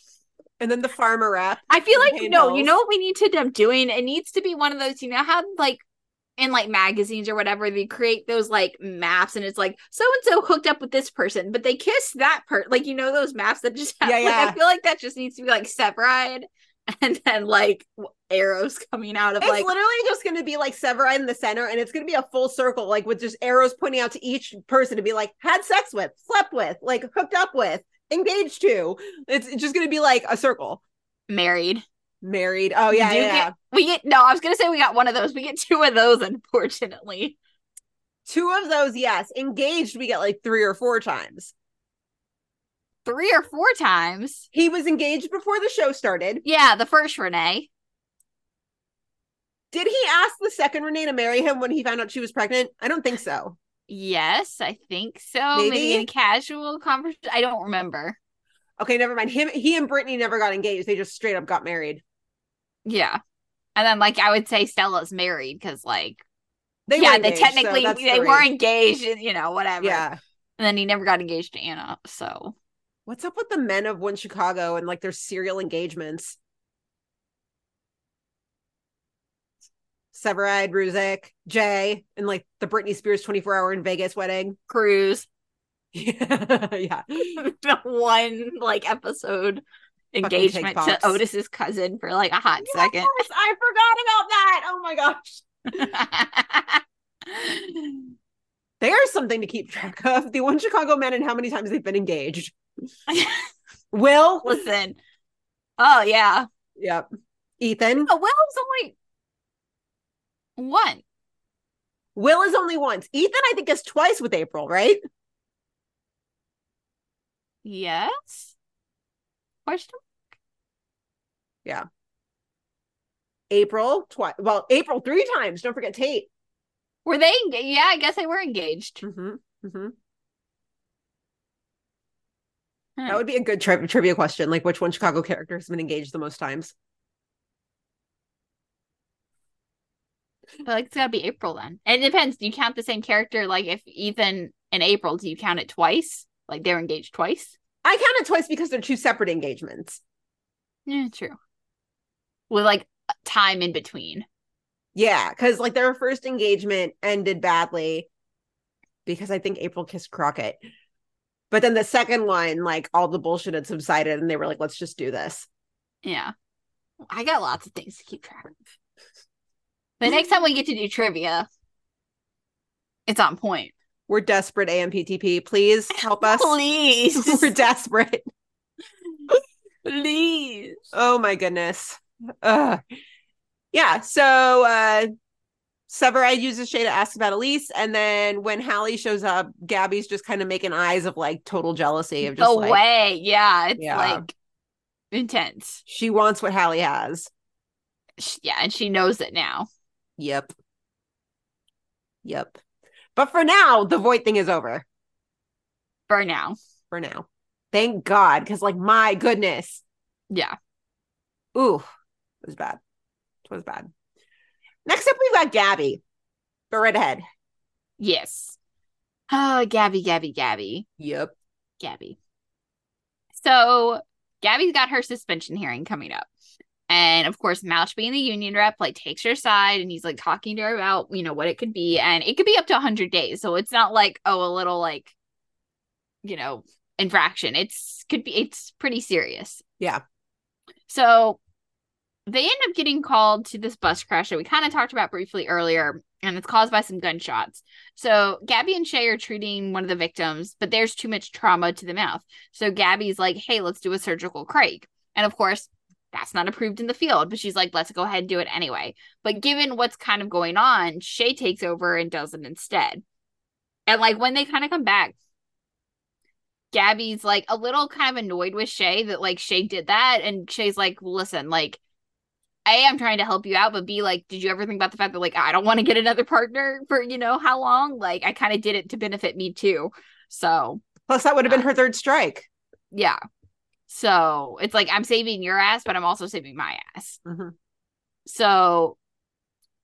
And then the farmer rap. I feel like no, you know what we need to end up doing? It needs to be one of those, you know how like in like magazines or whatever, they create those like maps and it's like so and so hooked up with this person, but they kiss that part. Like you know those maps that just have Yeah, like, yeah. I feel like that just needs to be like Severide and then like arrows coming out of It's like literally just going to be like Severide in the center, and it's going to be a full circle, like with just arrows pointing out to each person to be like had sex with, slept with, like hooked up with, engaged to. It's just going to be like a circle. married. Married. Oh yeah, yeah. yeah. get- we get no, I was gonna say we got one of those. We get two of those, unfortunately. Two of those, yes. Engaged, we get like three or four times. Three or four times. He was engaged before the show started. Yeah, the first Renee. Did he ask the second Renee to marry him when he found out she was pregnant? I don't think so. Yes, I think so. Maybe, Maybe? in a casual conversation. I don't remember. Okay, never mind. Him, he and Brittany never got engaged. They just straight up got married. Yeah. And then like I would say Stella's married because like They yeah, were they engaged, so technically they three. were engaged, you know, whatever. Yeah. And then he never got engaged to Anna. So What's up with the men of one Chicago and like their serial engagements? Severide, Ruzek, Jay, and like the Britney Spears 24 hour in Vegas wedding. Cruz. Yeah. yeah. the one like episode engagement to. Otis's cousin for like a hot second. Yes, I forgot about that. Oh my gosh. There's something to keep track of. The one Chicago men and how many times they've been engaged. Will. Listen. Oh yeah. Yep. Ethan. Oh, Will's only one. Will is only once. Ethan, I think, is twice with April, right? Yes. Question. Yeah. April twice. Well, April three times. Don't forget Tate. Were they? Yeah, I guess they were engaged. Mm-hmm. Mm-hmm. Hmm. That would be a good tri- trivia question. Like, which one Chicago character has been engaged the most times? Feel like it's gotta be April then. And it depends. Do you count the same character? Like if Ethan and April, do you count it twice? Like they're engaged twice? I count it twice because they're two separate engagements. Yeah, true. With like time in between. Yeah, because like their first engagement ended badly because I think April kissed Crockett. But then the second one, like all the bullshit had subsided and they were like, let's just do this. Yeah. I got lots of things to keep track of. The next time we get to do trivia, it's on point. We're desperate, AMPTP. Please help us. Please. We're desperate. Please. Oh my goodness. Ugh. Yeah. So uh Severide uses Shay to ask about Elise, and then when Hallie shows up, Gabby's just kind of making eyes of like total jealousy of just the like way. Yeah. It's Yeah. like intense. she wants what Hallie has. Yeah. And she knows it now. Yep. Yep. But for now, the Voight thing is over. For now. For now. Thank God. Cause like my goodness. Yeah. Ooh, it was bad. It was bad. Next up, we've got Gabby. The redhead. Yes. Oh, Gabby, Gabby, Gabby. Yep. Gabby. So Gabby's got her suspension hearing coming up. And of course, Mouch being the union rep, like takes her side and he's like talking to her about, you know, what it could be. And it could be up to 100 days. So it's not like, oh, a little like, you know, infraction. It's could be, it's pretty serious. Yeah. So they end up getting called to this bus crash that we kind of talked about briefly earlier, and it's caused by some gunshots. So Gabby and Shay are treating one of the victims, but there's too much trauma to the mouth. So Gabby's like, hey, let's do a surgical crike. And of course, that's not approved in the field, but she's like, let's go ahead and do it anyway. But given what's kind of going on, Shay takes over and does it instead. And like when they kind of come back, Gabby's like a little kind of annoyed with Shay that like Shay did that. And Shay's like, listen, like, A, I'm trying to help you out, but B, like, did you ever think about the fact that like I don't want to get another partner for you know how long? Like, I kind of did it to benefit me too. So Plus, that would have been her third strike. yeah. So it's like I'm saving your ass, but I'm also saving my ass. Mhm. So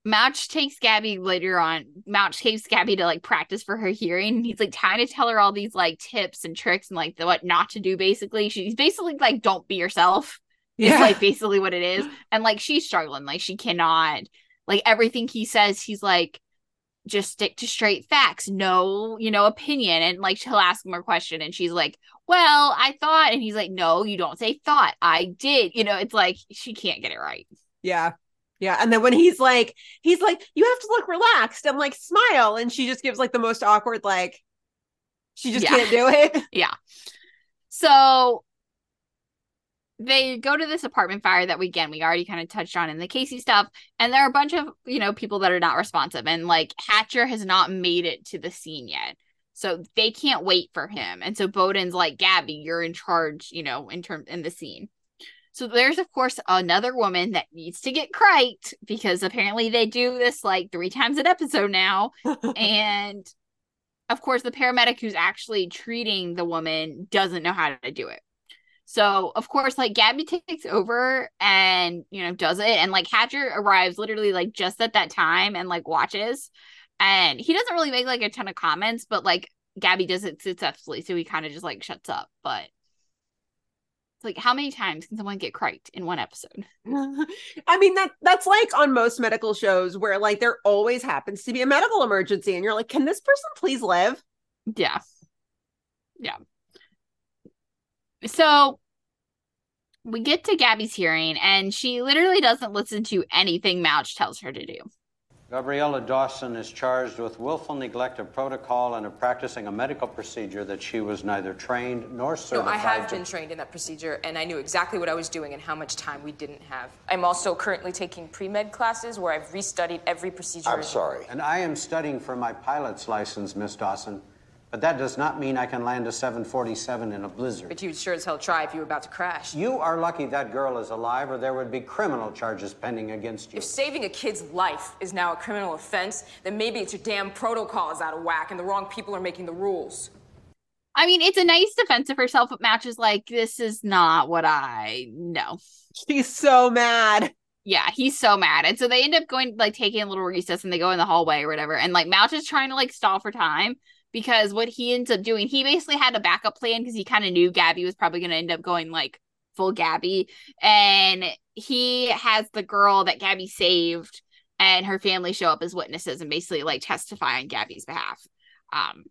Mouch takes Gabby later on. Mouch takes Gabby to like practice for her hearing. He's like trying to tell her all these like tips and tricks and like the, what not to do. Basically, she's basically like, "Don't be yourself." It's Yeah. like basically what it is, and like she's struggling. Like she cannot. Like everything he says, he's like, just stick to straight facts, no, you know, opinion. And like she'll ask him a question, and she's like, "Well, I thought," and he's like, "No, you don't say thought. I did." You know, it's like she can't get it right. Yeah. Yeah. And then when he's like, he's like, you have to look relaxed. I'm like, smile. And she just gives like the most awkward, like, she just Yeah. can't do it. Yeah. So they go to this apartment fire that we again we already kind of touched on in the Casey stuff, and there are a bunch of you know people that are not responsive, and like Hatcher has not made it to the scene yet, so they can't wait for him, and so Boden's like Gabby, you're in charge, you know, in term in the scene. So there's of course another woman that needs to get criked because apparently they do this like three times an episode now. and of course the paramedic who's actually treating the woman doesn't know how to do it. So of course, like Gabby takes over and you know does it, and like Hatcher arrives literally like just at that time and like watches, and he doesn't really make like a ton of comments, but like Gabby does it successfully, so he kind of just like shuts up. But it's like how many times can someone get criked in one episode? I mean that that's like on most medical shows where like there always happens to be a medical emergency and you're like, can this person please live? Yeah. Yeah. So we get to Gabby's hearing, and she literally doesn't listen to anything Mouch tells her to do. Gabriella Dawson is charged with willful neglect of protocol and of practicing a medical procedure that she was neither trained nor certified. No, certified I have to been trained in that procedure, and I knew exactly what I was doing and how much time we didn't have. I'm also currently taking pre med classes where I've restudied every procedure. I'm sorry. And I am studying for my pilot's license, Miss Dawson. But that does not mean I can land a 747 in a blizzard. But you'd sure as hell try if you were about to crash. You are lucky that girl is alive, or there would be criminal charges pending against you. If saving a kid's life is now a criminal offense, then maybe it's your damn protocol is out of whack and the wrong people are making the rules. I mean, it's a nice defense of herself, but Mouch is like, this is not what I know. She's so mad. Yeah, he's so mad. And so they end up going, like, taking a little recess and they go in the hallway or whatever. And, like, Mouch is trying to, like, stall for time because what he ends up doing, he basically had a backup plan because he kind of knew Gabby was probably going to end up going, like, full Gabby. And he has the girl that Gabby saved and her family show up as witnesses and basically, like, testify on Gabby's behalf. Um,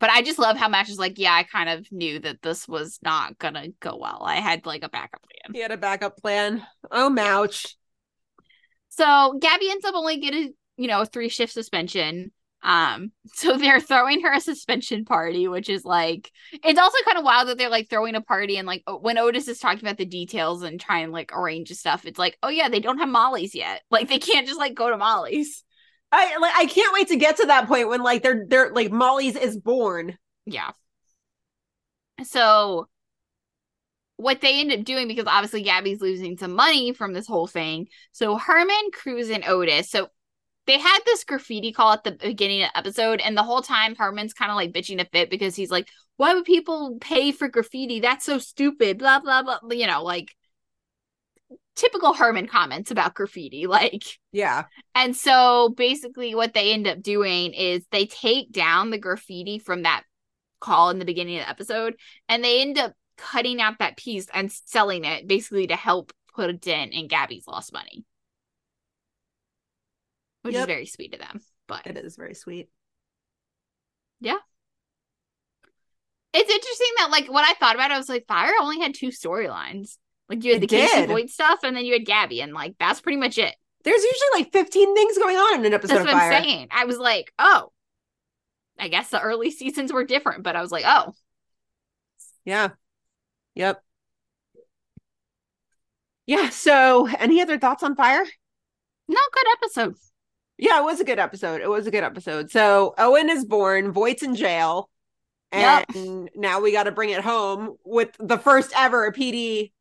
but I just love how Mouch is like, yeah, I kind of knew that this was not gonna go well. I had like a backup plan. He had a backup plan. Oh, Mouch. So Gabby ends up only getting, you know, a three shift suspension. Um, so they're throwing her a suspension party, which is like it's also kind of wild that they're like throwing a party and like when Otis is talking about the details and trying like arrange stuff, it's like, oh yeah, they don't have Molly's yet. Like they can't just like go to Molly's. I like I can't wait to get to that point when like they're they're like Molly's is born. Yeah. So what they end up doing because obviously Gabby's losing some money from this whole thing. So Herman, Cruz, and Otis. So they had this graffiti call at the beginning of the episode, and the whole time Herman's kind of like bitching a fit because he's like, "Why would people pay for graffiti? That's so stupid." Blah blah blah. You know, like typical Herman comments about graffiti. Like, yeah. And so basically, what they end up doing is they take down the graffiti from that call in the beginning of the episode, and they end up cutting out that piece and selling it basically to help put a dent in Gabby's lost money. Which Yep. is very sweet of them. But It is very sweet. yeah. It's interesting that like what I thought about it, I was like, Fire only had two storylines. Like you had It the Casey did. Voight stuff and then you had Gabby, and like that's pretty much it. There's usually like 15 things going on in an episode That's of what Fire. I'm saying. I was like, oh. I guess the early seasons were different, but I was like, oh, Yeah. Yep. Yeah. So, any other thoughts on Fire? no good episode. Yeah, it was a good episode. It was a good episode. So, Owen is born, Voight's in jail, and Yep. now we got to bring it home with the first ever PD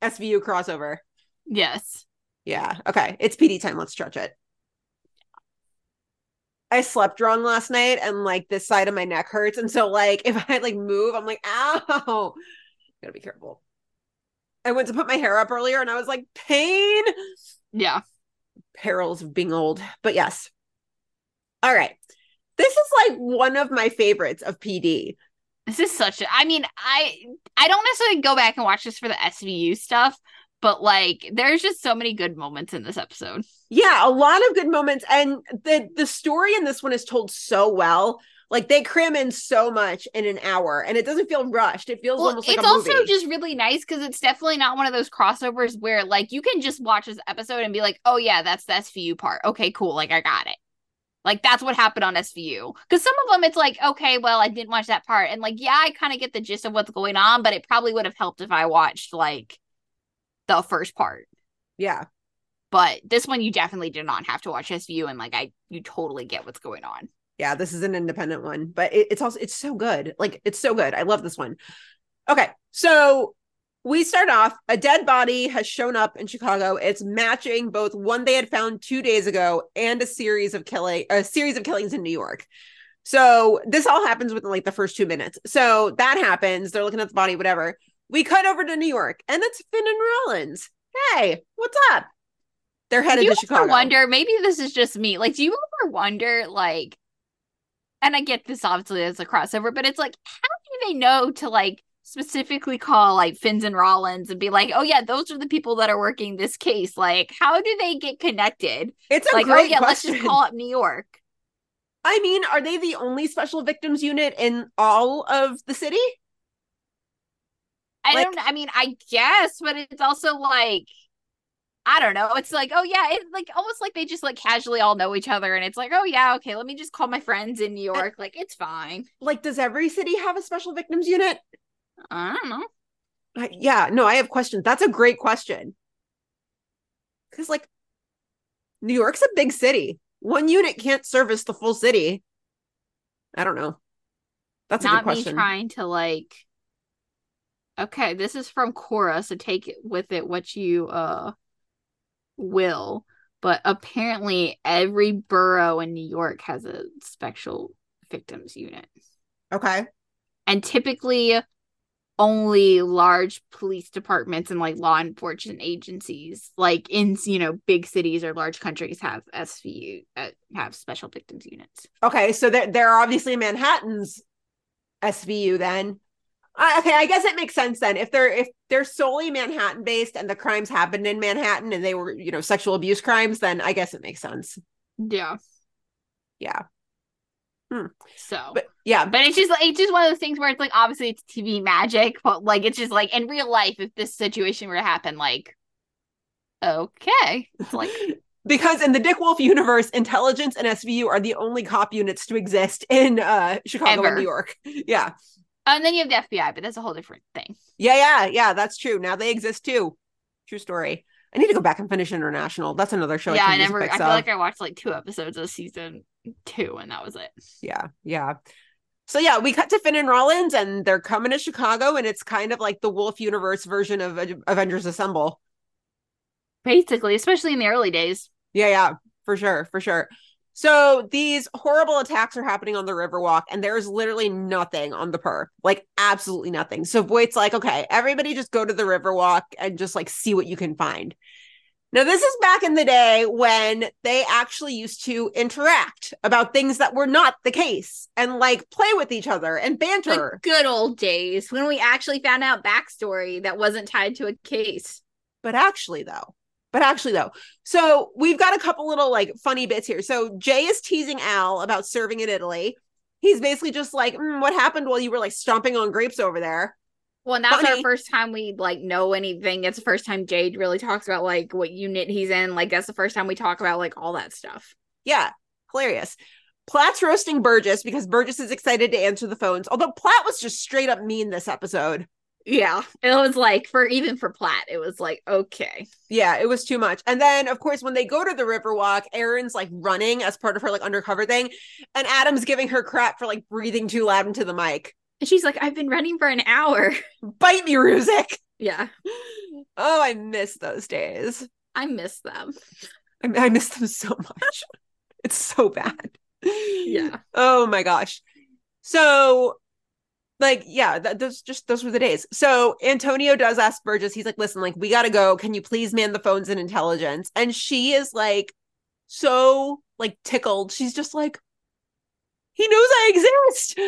SVU crossover. Yes. Yeah. Okay. It's PD time. Let's stretch it. I slept wrong last night and like this side of my neck hurts. And so like if I like move, I'm like, ow. Gotta be careful. I went to put my hair up earlier and I was like, pain. Yeah. Perils of being old. But yes. All right. This is like one of my favorites of PD. This is such a I mean, I I don't necessarily go back and watch this for the SVU stuff, but like there's just so many good moments in this episode. Yeah, a lot of good moments. And the the story in this one is told so well. Like they cram in so much in an hour and it doesn't feel rushed. It feels Well, almost like it's a also movie. just really nice because it's definitely not one of those crossovers where like you can just watch this episode and be like, oh yeah, that's the SVU part. Okay, cool. Like I got it. Like that's what happened on SVU. Because some of them it's like, okay, well, I didn't watch that part. And like, yeah, I kind of get the gist of what's going on, but it probably would have helped if I watched like the first part. yeah. But this one you definitely did not have to watch SVU and like I you totally get what's going on. Yeah, this is an independent one, but it, it's also it's so good. Like it's so good. I love this one. Okay, so we start off a dead body has shown up in chicago. It's matching both one they had found two days ago and a series of killing a series of killings in new york. So this all happens within like the first two minutes. So that happens. They're looking at the body whatever. We cut over to new york and it's fin and rollins. Hey what's up? They're headed do you to chicago. wonder maybe this is just me like do you ever wonder like and i get this obviously as a crossover but it's like how do they know to like specifically call like Fins and Rollins and be like, oh yeah, those are the people that are working this case. Like, how do they get connected? It's a like, oh yeah, let's just call up New York. I mean, are they the only special victims unit in all of the city? I Like- don't. I mean, I guess, but it's also like. I don't know. It's like, oh yeah, it's like almost like they just like casually all know each other, and it's like, oh yeah, okay, let me just call my friends in New York. Like, it's fine. Like, does every city have a special victims unit? I don't know. Yeah, no, I have questions. That's a great question. Because, like, New York's a big city. One unit can't service the full city. I don't know. That's a Not me trying to like. Okay, this is from Quora, so take it with it what you uh will. But apparently, every borough in New York has a special victims unit. Okay. and typically only large police departments and like law enforcement agencies like in you know big cities or large countries have svu uh, have special victims units Okay, so they're, they're obviously Manhattan's SVU then. Uh, okay, I guess it makes sense then. If they're if they're solely Manhattan based and the crimes happened in Manhattan and they were, you know, sexual abuse crimes, then I guess it makes sense. yeah Yeah. Hmm. so But yeah, but it's just it's just one of those things where it's like obviously it's tv magic but like it's just like in real life if this situation were to happen like okay it's like because in the Dick Wolf universe, intelligence and SVU are the only cop units to exist in uh Chicago Ever. and New York. Yeah. Oh, and then you have the fbi but that's a whole different thing Yeah, yeah, yeah, that's true. Now they exist too. True story. I need to go back and finish International. That's another show. yeah I, i never i feel of. like i watched like two episodes of season two and that was it Yeah, yeah. So yeah, we cut to Fin and Rollins, and they're coming to Chicago, and it's kind of like the Wolf Universe version of Avengers Assemble. basically especially in the early days Yeah, yeah, for sure, for sure. So these horrible attacks are happening on the Riverwalk, and there's literally nothing on the per, like absolutely nothing. So Voight's like, okay, everybody just go to the Riverwalk and just like see what you can find. Now, this is back in the day when they actually used to interact about things that were not the case and like play with each other and banter. the good old days when we actually found out backstory that wasn't tied to a case but actually though but actually though so we've got a couple little like funny bits here. So jay is teasing al about serving in italy. He's basically just like "Mm, what happened while you were like stomping on grapes over there? Well and that's our first time we like know anything. It's the first time jade really talks about like what unit he's in. Like that's the first time we talk about like all that stuff. Yeah hilarious. Platt's roasting burgess because burgess is excited to answer the phones although platt was just straight up mean this episode yeah it was like for even for platt it was like okay Yeah, it was too much. And then, of course, when they go to the Riverwalk, Erin's like running as part of her like undercover thing, and Adam's giving her crap for like breathing too loud into the mic. and she's like i've been running for an hour Bite me, Ruzek. yeah Oh, I miss those days. i miss them I, I miss them so much. it's so bad. Yeah. Oh my gosh. So, like, yeah, th- those just those were the days. So Antonio does ask Burgess. He's like, "Listen, like, we gotta go. Can you please man the phones and intelligence?" And she is like, so like tickled. She's just like, "He knows I exist."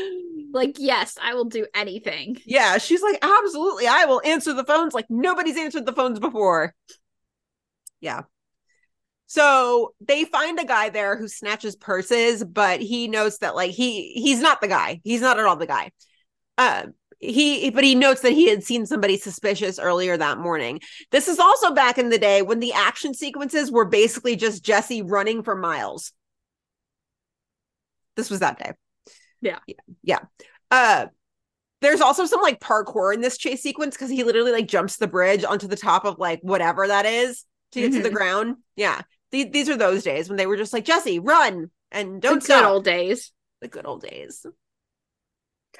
like yes i will do anything Yeah, she's like, absolutely, I will answer the phones like nobody's answered the phones before. Yeah. So they find a guy there who snatches purses, but he notes that like he he's not the guy. He's not at all the guy. Uh, he but he notes that he had seen somebody suspicious earlier that morning. This is also back in the day when the action sequences were basically just Jesse running for miles. This was that day. yeah Yeah. yeah. Uh there's also some like parkour in this chase sequence because he literally like jumps the bridge onto the top of like whatever that is to get to the Mhm. ground. Yeah. These these are those days when they were just like, Jesse, run and don't good stop. old days the good old days.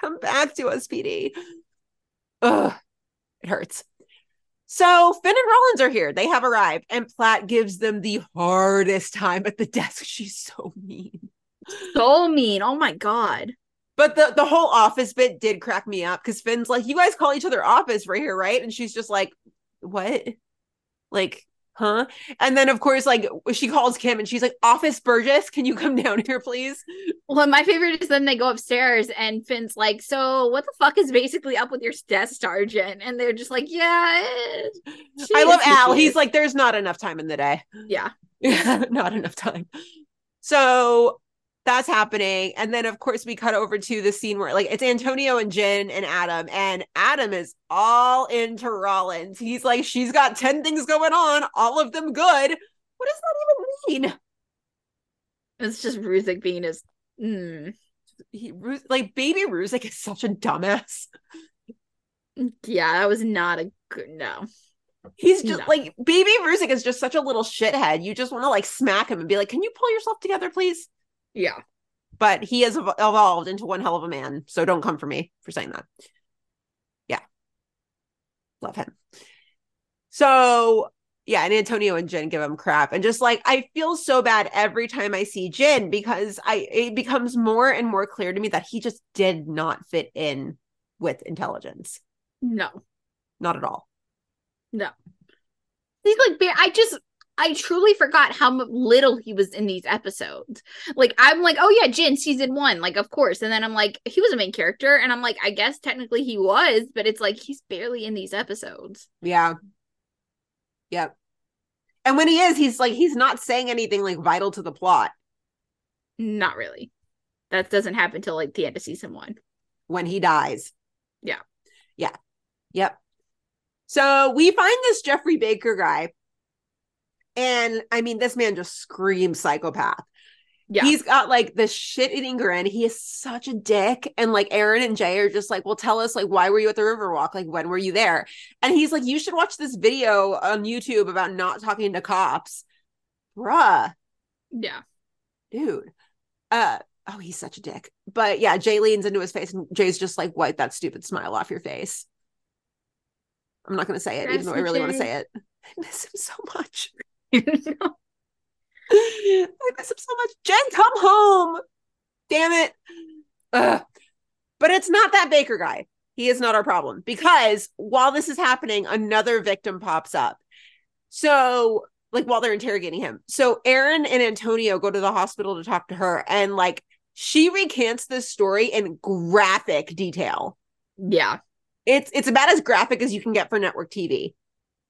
Come back to us, PD. Ugh. It hurts. So Fin and Rollins are here. They have arrived, and Platt gives them the hardest time at the desk. She's so mean. So mean. Oh my god. But the the whole office bit did crack me up because Fin's like, "You guys call each other office right here, right?" And she's just like, "What? Like, huh?" And then of course, like she calls Kim and she's like, "Office Burgess, can you come down here, please?" Well, my favorite is then they go upstairs and Fin's like, "So what the fuck is basically up with your desk sergeant?" And they're just like, "Yeah." I love Al. He's like, "There's not enough time in the day." "Yeah." not enough time. So that's happening. And then of course we cut over to the scene where like it's Antonio and Jin and Adam, and Adam is all into Rollins. He's like, she's got 10 things going on, all of them good. What does that even mean? It's just Ruzek being his. Mm. He, like baby Ruzek is such a dumbass. Yeah, that was not a good no. He's just No. like baby Ruzek is just such a little shithead. You just want to like smack him and be like, "Can you pull yourself together, please?" Yeah. But he has evolved into one hell of a man. So don't come for me for saying that. Yeah. Love him. So, yeah, and Antonio and Jin give him crap. And just like I feel so bad every time I see Jin because I it becomes more and more clear to me that he just did not fit in with intelligence. No. Not at all. No. He's like, ba- I just, I truly forgot how little he was in these episodes. Like, I'm like, oh yeah, Jin season one, like, of course. And then I'm like, he was a main character. And I'm like, I guess technically he was, but it's like, he's barely in these episodes. Yeah. Yep. And when he is, he's like he's not saying anything like vital to the plot Not really. That doesn't happen till like the end of season one. when he dies. Yeah. Yeah. Yep. So we find this Jeffrey Baker guy. And I mean, this man just screams psychopath. Yeah. He's got like the shit eating grin. He is such a dick. And like Erin and Jay are just like, well, tell us, like, why were you at the Riverwalk? Like, when were you there? And he's like, you should watch this video on YouTube about not talking to cops. Bruh, Yeah. dude. Uh, oh, he's such a dick. But yeah, Jay leans into his face and Jay's just like, wipe that stupid smile off your face. I'm not going to say it, even though I really want to say it. I miss him so much. I miss him so much. Jen, come home. Damn it. Ugh. But it's not that Baker guy. He is not our problem because while this is happening, another victim pops up. So, like, while they're interrogating him. So, Erin and Antonio go to the hospital to talk to her, and like, she recants this story in graphic detail. Yeah. It's it's about as graphic as you can get for network TV.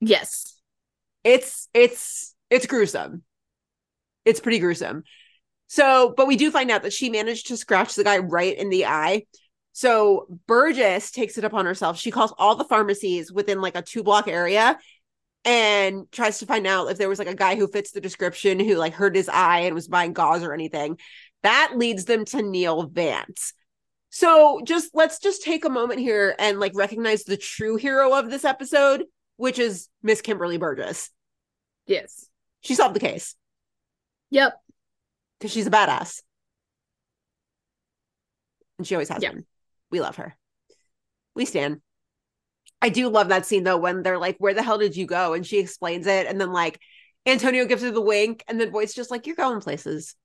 Yes. It's it's it's gruesome. It's pretty gruesome. So, but we do find out that she managed to scratch the guy right in the eye. So Burgess takes it upon herself. She calls all the pharmacies within like a two block area and tries to find out if there was like a guy who fits the description who like hurt his eye and was buying gauze or anything. That leads them to Neil Vance. So just let's just take a moment here and like recognize the true hero of this episode, which is Miss Kimberly Burgess. Yes. She solved the case Yep. because she's a badass. And she always has Yeah. been. We love her. We stand. I do love that scene though when they're like, Where the hell did you go? And she explains it. And then like Antonio gives her the wink, and then Voight's just like, You're going places.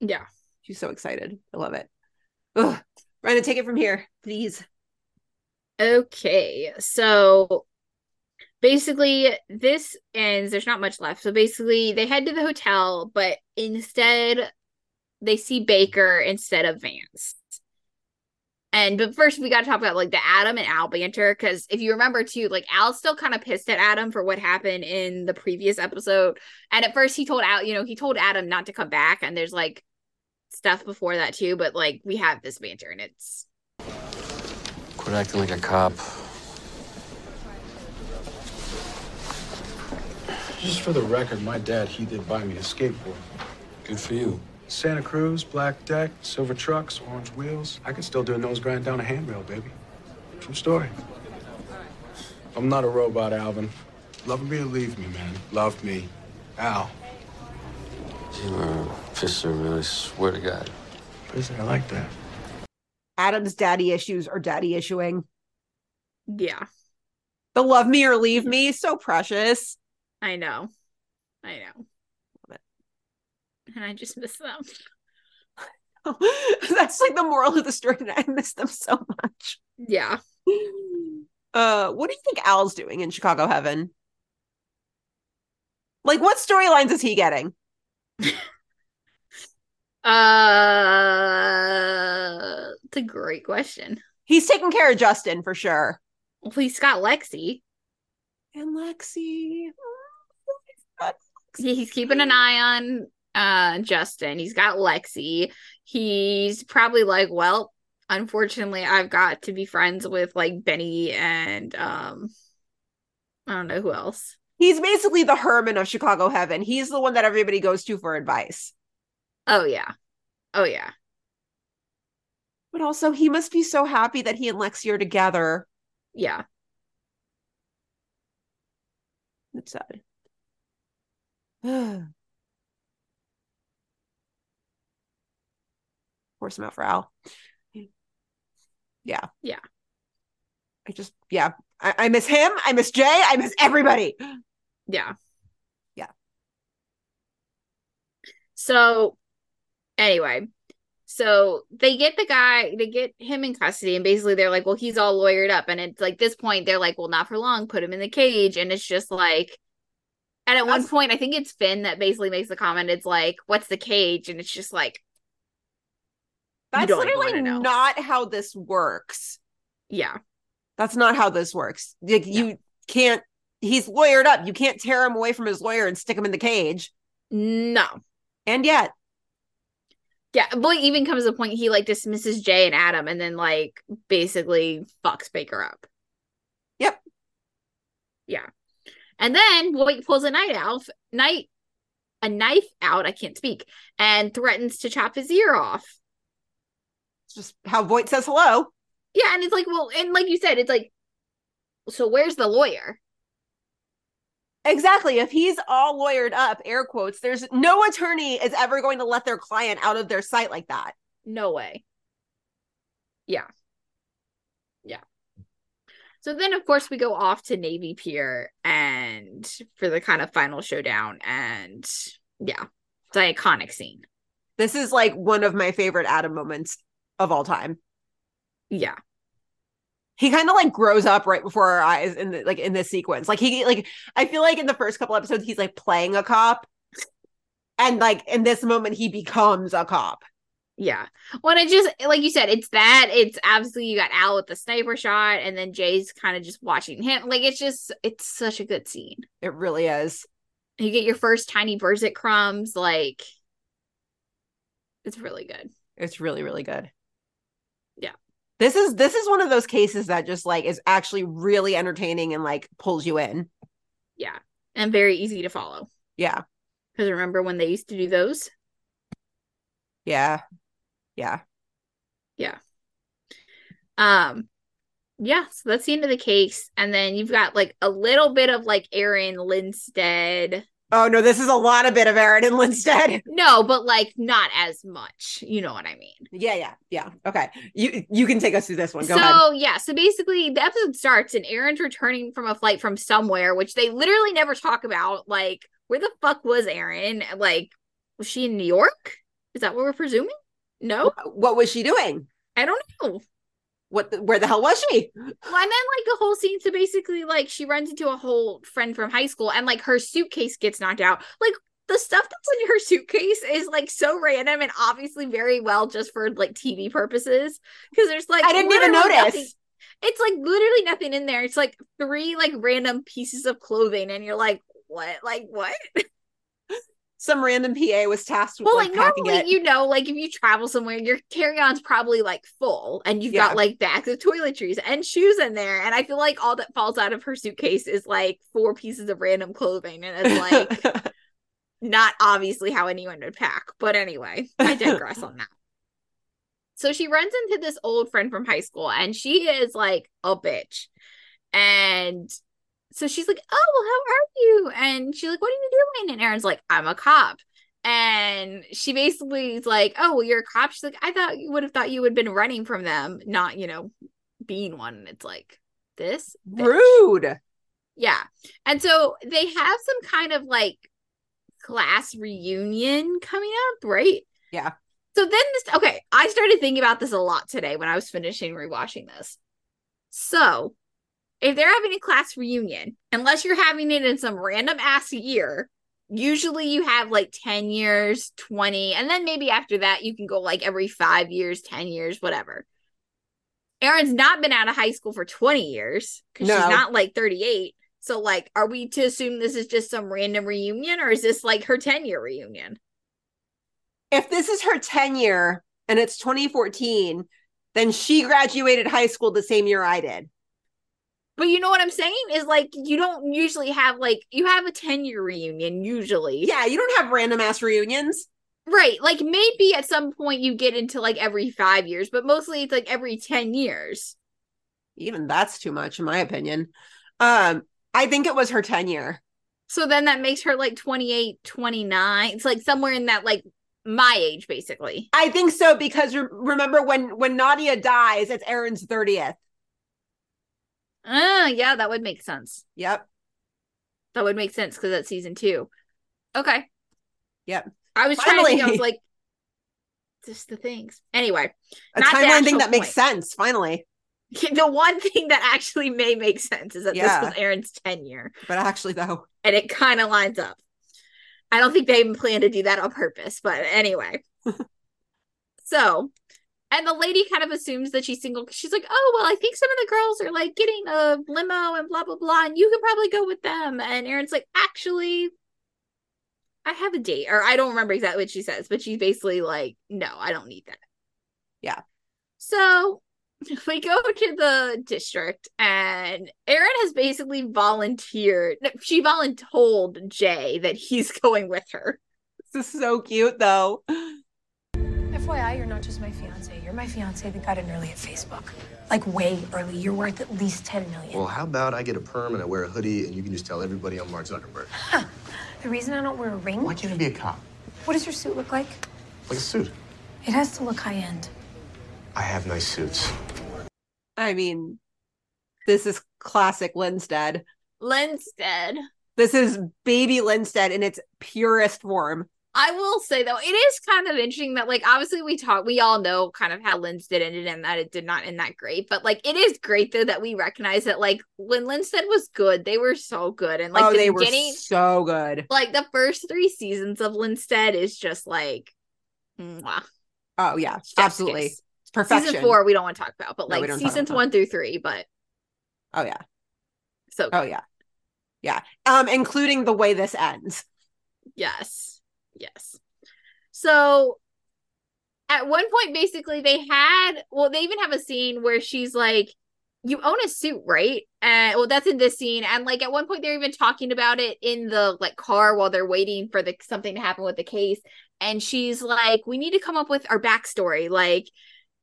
Yeah. She's so excited. I love it. Ugh. Brandon, take it from here, please. Okay, so basically this ends. There's not much left. So basically, they head to the hotel, but instead, they see Baker instead of Vance. And but first, we got to talk about like the Adam and Al banter because if you remember too, like Al's still kind of pissed at Adam for what happened in the previous episode. And at first, he told Al, you know, he told Adam not to come back. And there's like stuff before that too, but like we have this banter, and it's Quit acting like a cop. Just for the record, my dad, he did buy me a skateboard. Good for you. Santa Cruz, black deck, silver trucks, orange wheels. I could still do a nose grind down a handrail, baby. True story. I'm not a robot, Alvin. Love me or leave me, man. Love me. Al. You are a pisser, man. I swear to God. Listen, I like that. Adam's daddy issues are daddy issuing. yeah. The love me or leave me, so precious. I know. I know. Love it. And I just miss them. That's like the moral of the story. that I miss them so much. Yeah. Uh, what do you think Al's doing in Chicago Heaven? Like, what storylines is he getting? Uh, it's a great question. He's taking care of Justin for sure. Well, he's got Lexi. And Lexi. He's keeping an eye on uh Justin. He's got Lexi. He's probably like, well, unfortunately, I've got to be friends with like Benny and um I don't know who else. He's basically the Herman of Chicago Heaven. He's the one that everybody goes to for advice. Oh yeah. Oh yeah. But also, he must be so happy that he and Lexi are together. Yeah. It's sad. Force him out for Al. Yeah. Yeah. I just, yeah. I, I miss him. I miss Jay. I miss everybody. Yeah. Yeah. So anyway, so they get the guy, they get him in custody, and basically they're like, well, he's all lawyered up. And it's like this point, they're like, well, not for long, put him in the cage. And it's just like, and at one point, I think it's Fin that basically makes the comment, it's like, what's the cage? And it's just like, That's literally not how this works. yeah, That's not how this works. Like, you can't, he's lawyered up. You can't tear him away from his lawyer and stick him in the cage. no. And yet, Yeah, boy, even comes to the point he like dismisses Jay and Adam and then like basically fucks Baker up. Yep. Yeah. And then Voight pulls a knife out, knife, a knife out, I can't speak, and threatens to chop his ear off. it's just how Voight says hello. Yeah, and it's like, well, and like you said, it's like, so where's the lawyer? Exactly. If he's all lawyered up, air quotes, there's no attorney is ever going to let their client out of their sight like that. No way. Yeah. So then of course we go off to Navy Pier and for the kind of final showdown and yeah, it's an iconic scene. This is like one of my favorite Adam moments of all time. Yeah. He kind of like grows up right before our eyes in the, like in this sequence. Like he like I feel like in the first couple episodes he's like playing a cop. And like in this moment he becomes a cop. Yeah. Well, it just like you said, it's that. It's absolutely you got Al with the sniper shot, and then Jay's kind of just watching him. Like it's just it's such a good scene. It really is. You get your first tiny Burzek crumbs, like it's really good. It's really really good. Yeah. This is this is one of those cases that just like is actually really entertaining and like pulls you in. Yeah. And very easy to follow. Yeah. Because remember when they used to do those? Yeah. Yeah. Yeah. Um yeah, so that's the end of the case. And then you've got like a little bit of like Erin Linstead. Oh no, this is a lot of bit of Erin and Linstead. No, but like not as much. You know what I mean. Yeah, yeah, yeah. Okay. You you can take us through this one. Go so ahead. yeah, so basically the episode starts and Erin's returning from a flight from somewhere, which they literally never talk about. Like, where the fuck was Erin? Like, was she in New York? Is that what we're presuming? No, What was she doing? I don't know. What the, where the hell was she? Well, and then like the whole scene, so basically like she runs into a whole friend from high school and like her suitcase gets knocked out. Like the stuff that's in her suitcase is like so random and obviously very well just for like TV purposes. Because there's like I didn't even notice. nothing- It's like literally nothing in there. It's like three like random pieces of clothing, and you're like, what? Like what? Some random PA was tasked with Well, like, like normally, it. you know, like if you travel somewhere, your carry-on's probably like full, and you've Yeah. got like bags of toiletries and shoes in there. And I feel like all that falls out of her suitcase is like four pieces of random clothing, and it's like not obviously how anyone would pack. But anyway, I digress on that. So she runs into this old friend from high school, and she is like a bitch. And so she's like, Oh, well, how are you? And she's like, What are you doing? And Erin's like, I'm a cop. And she basically is like, Oh, well, you're a cop. She's like, I thought you would have thought you would have been running from them, not, you know, being one. And it's like, this bitch. Rude. Yeah. And so they have some kind of like class reunion coming up, right? Yeah. So then this okay, I started thinking about this a lot today when I was finishing rewatching this. So if they're having a class reunion, unless you're having it in some random ass year, usually you have like 10 years, 20, and then maybe after that you can go like every five years, 10 years, whatever. Erin's not been out of high school for 20 years because No. she's not like 38. So, like, are we to assume this is just some random reunion or is this like her 10 year reunion? If this is her 10 year and it's 2014, then she graduated high school the same year I did. But you know what I'm saying is like, you don't usually have like, you have a 10 year reunion usually. Yeah, you don't have random ass reunions. Right. Like, maybe at some point you get into like every five years, but mostly it's like every 10 years. Even that's too much, in my opinion. Um, I think it was her 10 year. So then that makes her like 28, 29. It's like somewhere in that like my age, basically. I think so because re- remember when when Nadia dies, it's Erin's 30th. Ah, yeah, that would make sense. Yep. That would make sense because that's season two. Okay. Yep. I was trying to think, I was like, just the things. Anyway, A timeline thing that makes sense, finally. The one thing that actually may make sense is that Yeah. this was Erin's tenure, But actually though. and it kind of lines up. I don't think they even plan to do that on purpose, but anyway. so, and the lady kind of assumes that she's single. She's like, "Oh well, I think some of the girls are like getting a limo and blah blah blah, and you could probably go with them." And Erin's like, "Actually, I have a date," or I don't remember exactly what she says, but she's basically like, "No, I don't need that." Yeah. So we go to the district, and Erin has basically volunteered. She voluntold Jay that he's going with her. This is so cute though. FYI, you're not just my fiance. You're my fiance that got in early at Facebook. Like way early. You're worth at least 10 million. Well, how about I get a perm and I wear a hoodie and you can just tell everybody I'm Mark Zuckerberg? The reason I don't wear a ring. Why can't I be a cop? What does your suit look like? Like a suit. It has to look high end. I have nice suits. I mean, this is classic Linstead. Linstead. This is baby Linstead in its purest form. I will say though, it is kind of interesting that like obviously we talk we all know kind of how Linstead ended and that it did not end that great. But like it is great though that we recognize that like when Linstead was good, they were so good. And like oh, the they were so good. like the first three seasons of Linstead is just like mwah, Oh yeah, chef's absolutely. kiss. It's perfection. Season four we don't want to talk about, but No, like seasons one through three, but Oh yeah. so Oh yeah. Yeah. Um, including the way this ends. Yes. Yes. So at one point, basically, they had, well, they even have a scene where she's like, you own a suit, right? And well, that's in this scene. And like at one point, they're even talking about it in the like car while they're waiting for the something to happen with the case. And she's like, we need to come up with our backstory. Like,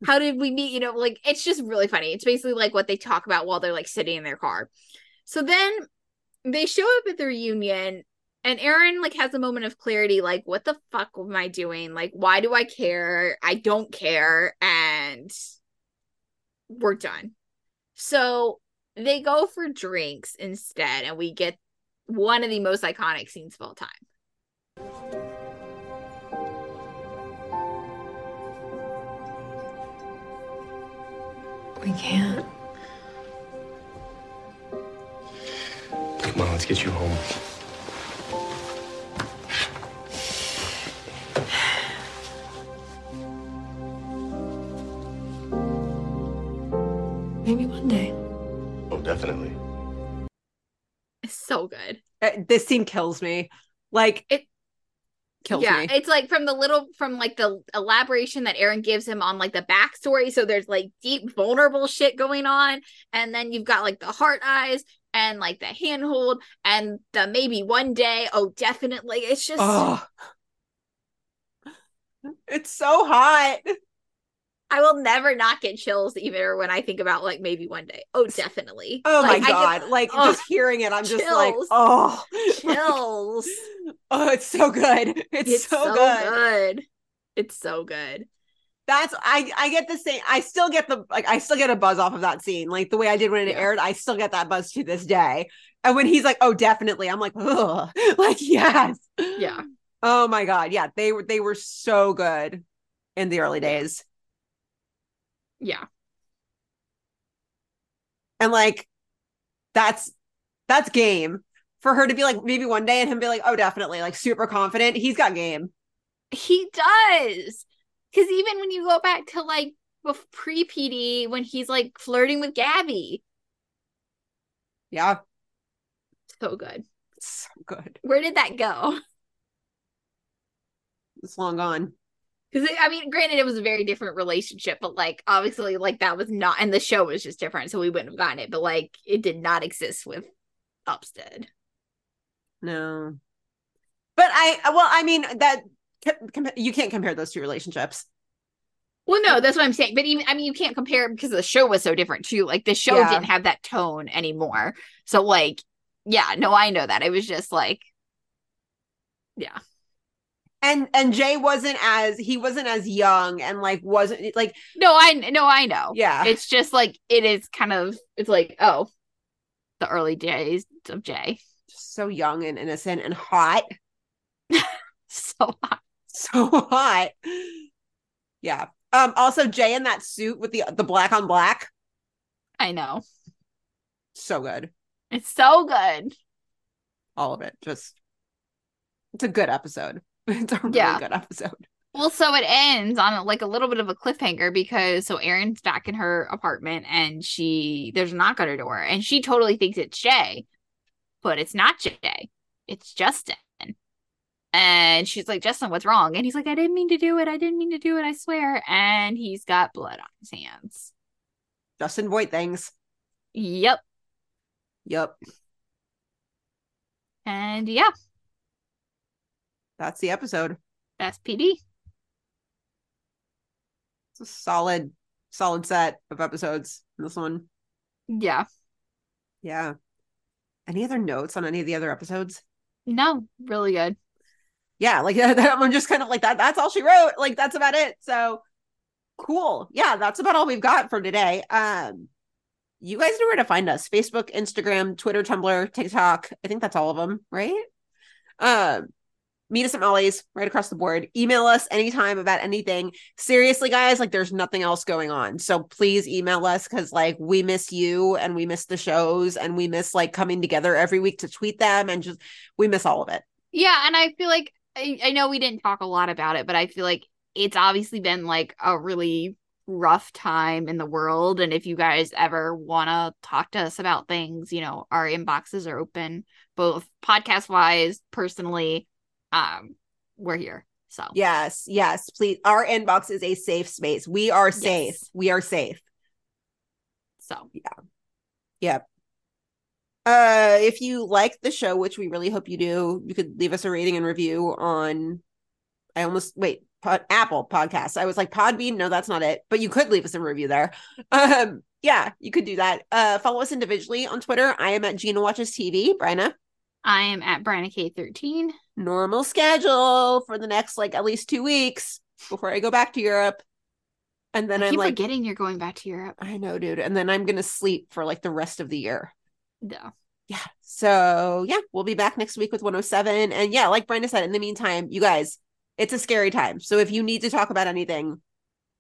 how did we meet? You know, like it's just really funny. It's basically like what they talk about while they're like sitting in their car. So then they show up at the reunion and Erin like has a moment of clarity like what the fuck am I doing? Like why do I care? I don't care and we're done. So they go for drinks instead and we get one of the most iconic scenes of all time. We can't. Come on, let's get you home. Maybe one day. Oh, definitely. It's so good. Uh, this scene kills me. Like it kills yeah, me. it's like from the little from like the elaboration that Erin gives him on like the backstory. So there's like deep vulnerable shit going on, and then you've got like the heart eyes and like the handhold and the maybe one day. Oh, definitely. It's just Oh. It's so hot. I will never not get chills even when I think about like maybe one day. Oh, definitely. Oh Like, my god. like oh, just hearing it, I'm just like, oh chills. oh, it's so good. It's, It's so, so, good. good. It's so good. That's I I get the same. I still get the like I still get a buzz off of that scene. Like the way I did when it Yeah. aired, I still get that buzz to this day. And when he's like, "Oh, definitely," I'm like, "Ugh," like yes, Yeah. Oh my god, yeah, they were they were so good in the early days, Yeah. and like that's that's game for her to be like maybe one day and him be like, "Oh, definitely," like super confident. He's got game. He does. Because even when you go back to like pre PD, when he's like flirting with Gabby, Yeah, so good. so good. Where did that go? It's long gone. Because I mean, granted, it was a very different relationship, but like obviously, like that was not, and the show was just different, so we wouldn't have gotten it. But like, it did not exist with Upstead. No. But I uh, well, I mean that you can't compare those two relationships. Well, no, that's what I'm saying. But even, I mean, you can't compare it because the show was so different too. Like the show Yeah. didn't have that tone anymore. So like, yeah, no, I know that. It was just like, yeah, And and Jay wasn't as he wasn't as young and like wasn't like no, I no, I know. Yeah. it's just like it is kind of. It's like oh, the early days of Jay. so young and innocent and hot. So hot. So hot. Yeah. Um also Jay in that suit with the the black on black. I know. So good. It's so good. All of it. Just it's a good episode. It's a really Yeah. good episode. Well, so it ends on like a little bit of a cliffhanger because so Erin's back in her apartment and she there's a knock on her door and she totally thinks it's Jay, but it's not Jay, it's Justin. And she's like, Justin, what's wrong? And he's like, I didn't mean to do it. I didn't mean to do it. I swear. And he's got blood on his hands. Justin Voight things. Yep. Yep. And yeah, That's the episode. that's PD. It's a solid, solid set of episodes. in This one. Yeah. Yeah. Any other notes on any of the other episodes? No, really good. yeah, like I'm just kind of like that. That's all she wrote. Like that's about it. So cool. Yeah, that's about all we've got for today. Um, you guys know where to find us: Facebook, Instagram, Twitter, Tumblr, TikTok. I think that's all of them, right? Um, meet us at Molly's right across the board. Email us anytime about anything. Seriously, guys, like there's nothing else going on. So please email us because like we miss you and we miss the shows and we miss like coming together every week to tweet them and just we miss all of it. Yeah, and I feel like I, I know we didn't talk a lot about it, but I feel like it's obviously been like a really rough time in the world. And if you guys ever want to talk to us about things, you know, our inboxes are open, both podcast wise, personally. Um, we're here. So Yes, yes, please. Our inbox is a safe space. We are safe. Yes. We are safe. so yeah, Yep. Uh, if you like the show, which we really hope you do, you could leave us a rating and review on. I almost wait. Pod, Apple Podcasts. I was like Podbean. No, that's not it. But you could leave us a review there. Um, yeah, you could do that. Uh, follow us individually on Twitter. I am at Gina Watches TV. Bryna. I am at Brianna K13. Normal schedule for the next like at least two weeks before I go back to Europe. And then I I'm keep like, forgetting you're going back to Europe. I know, dude. And then I'm gonna sleep for like the rest of the year. No. Yeah. So yeah, we'll be back next week with 107. And yeah, like Brenda said, in the meantime, you guys, it's a scary time. So if you need to talk about anything,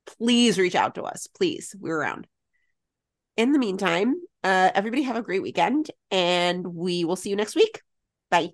please reach out to us. Please, we're around. In the meantime, uh, everybody have a great weekend, and we will see you next week. Bye.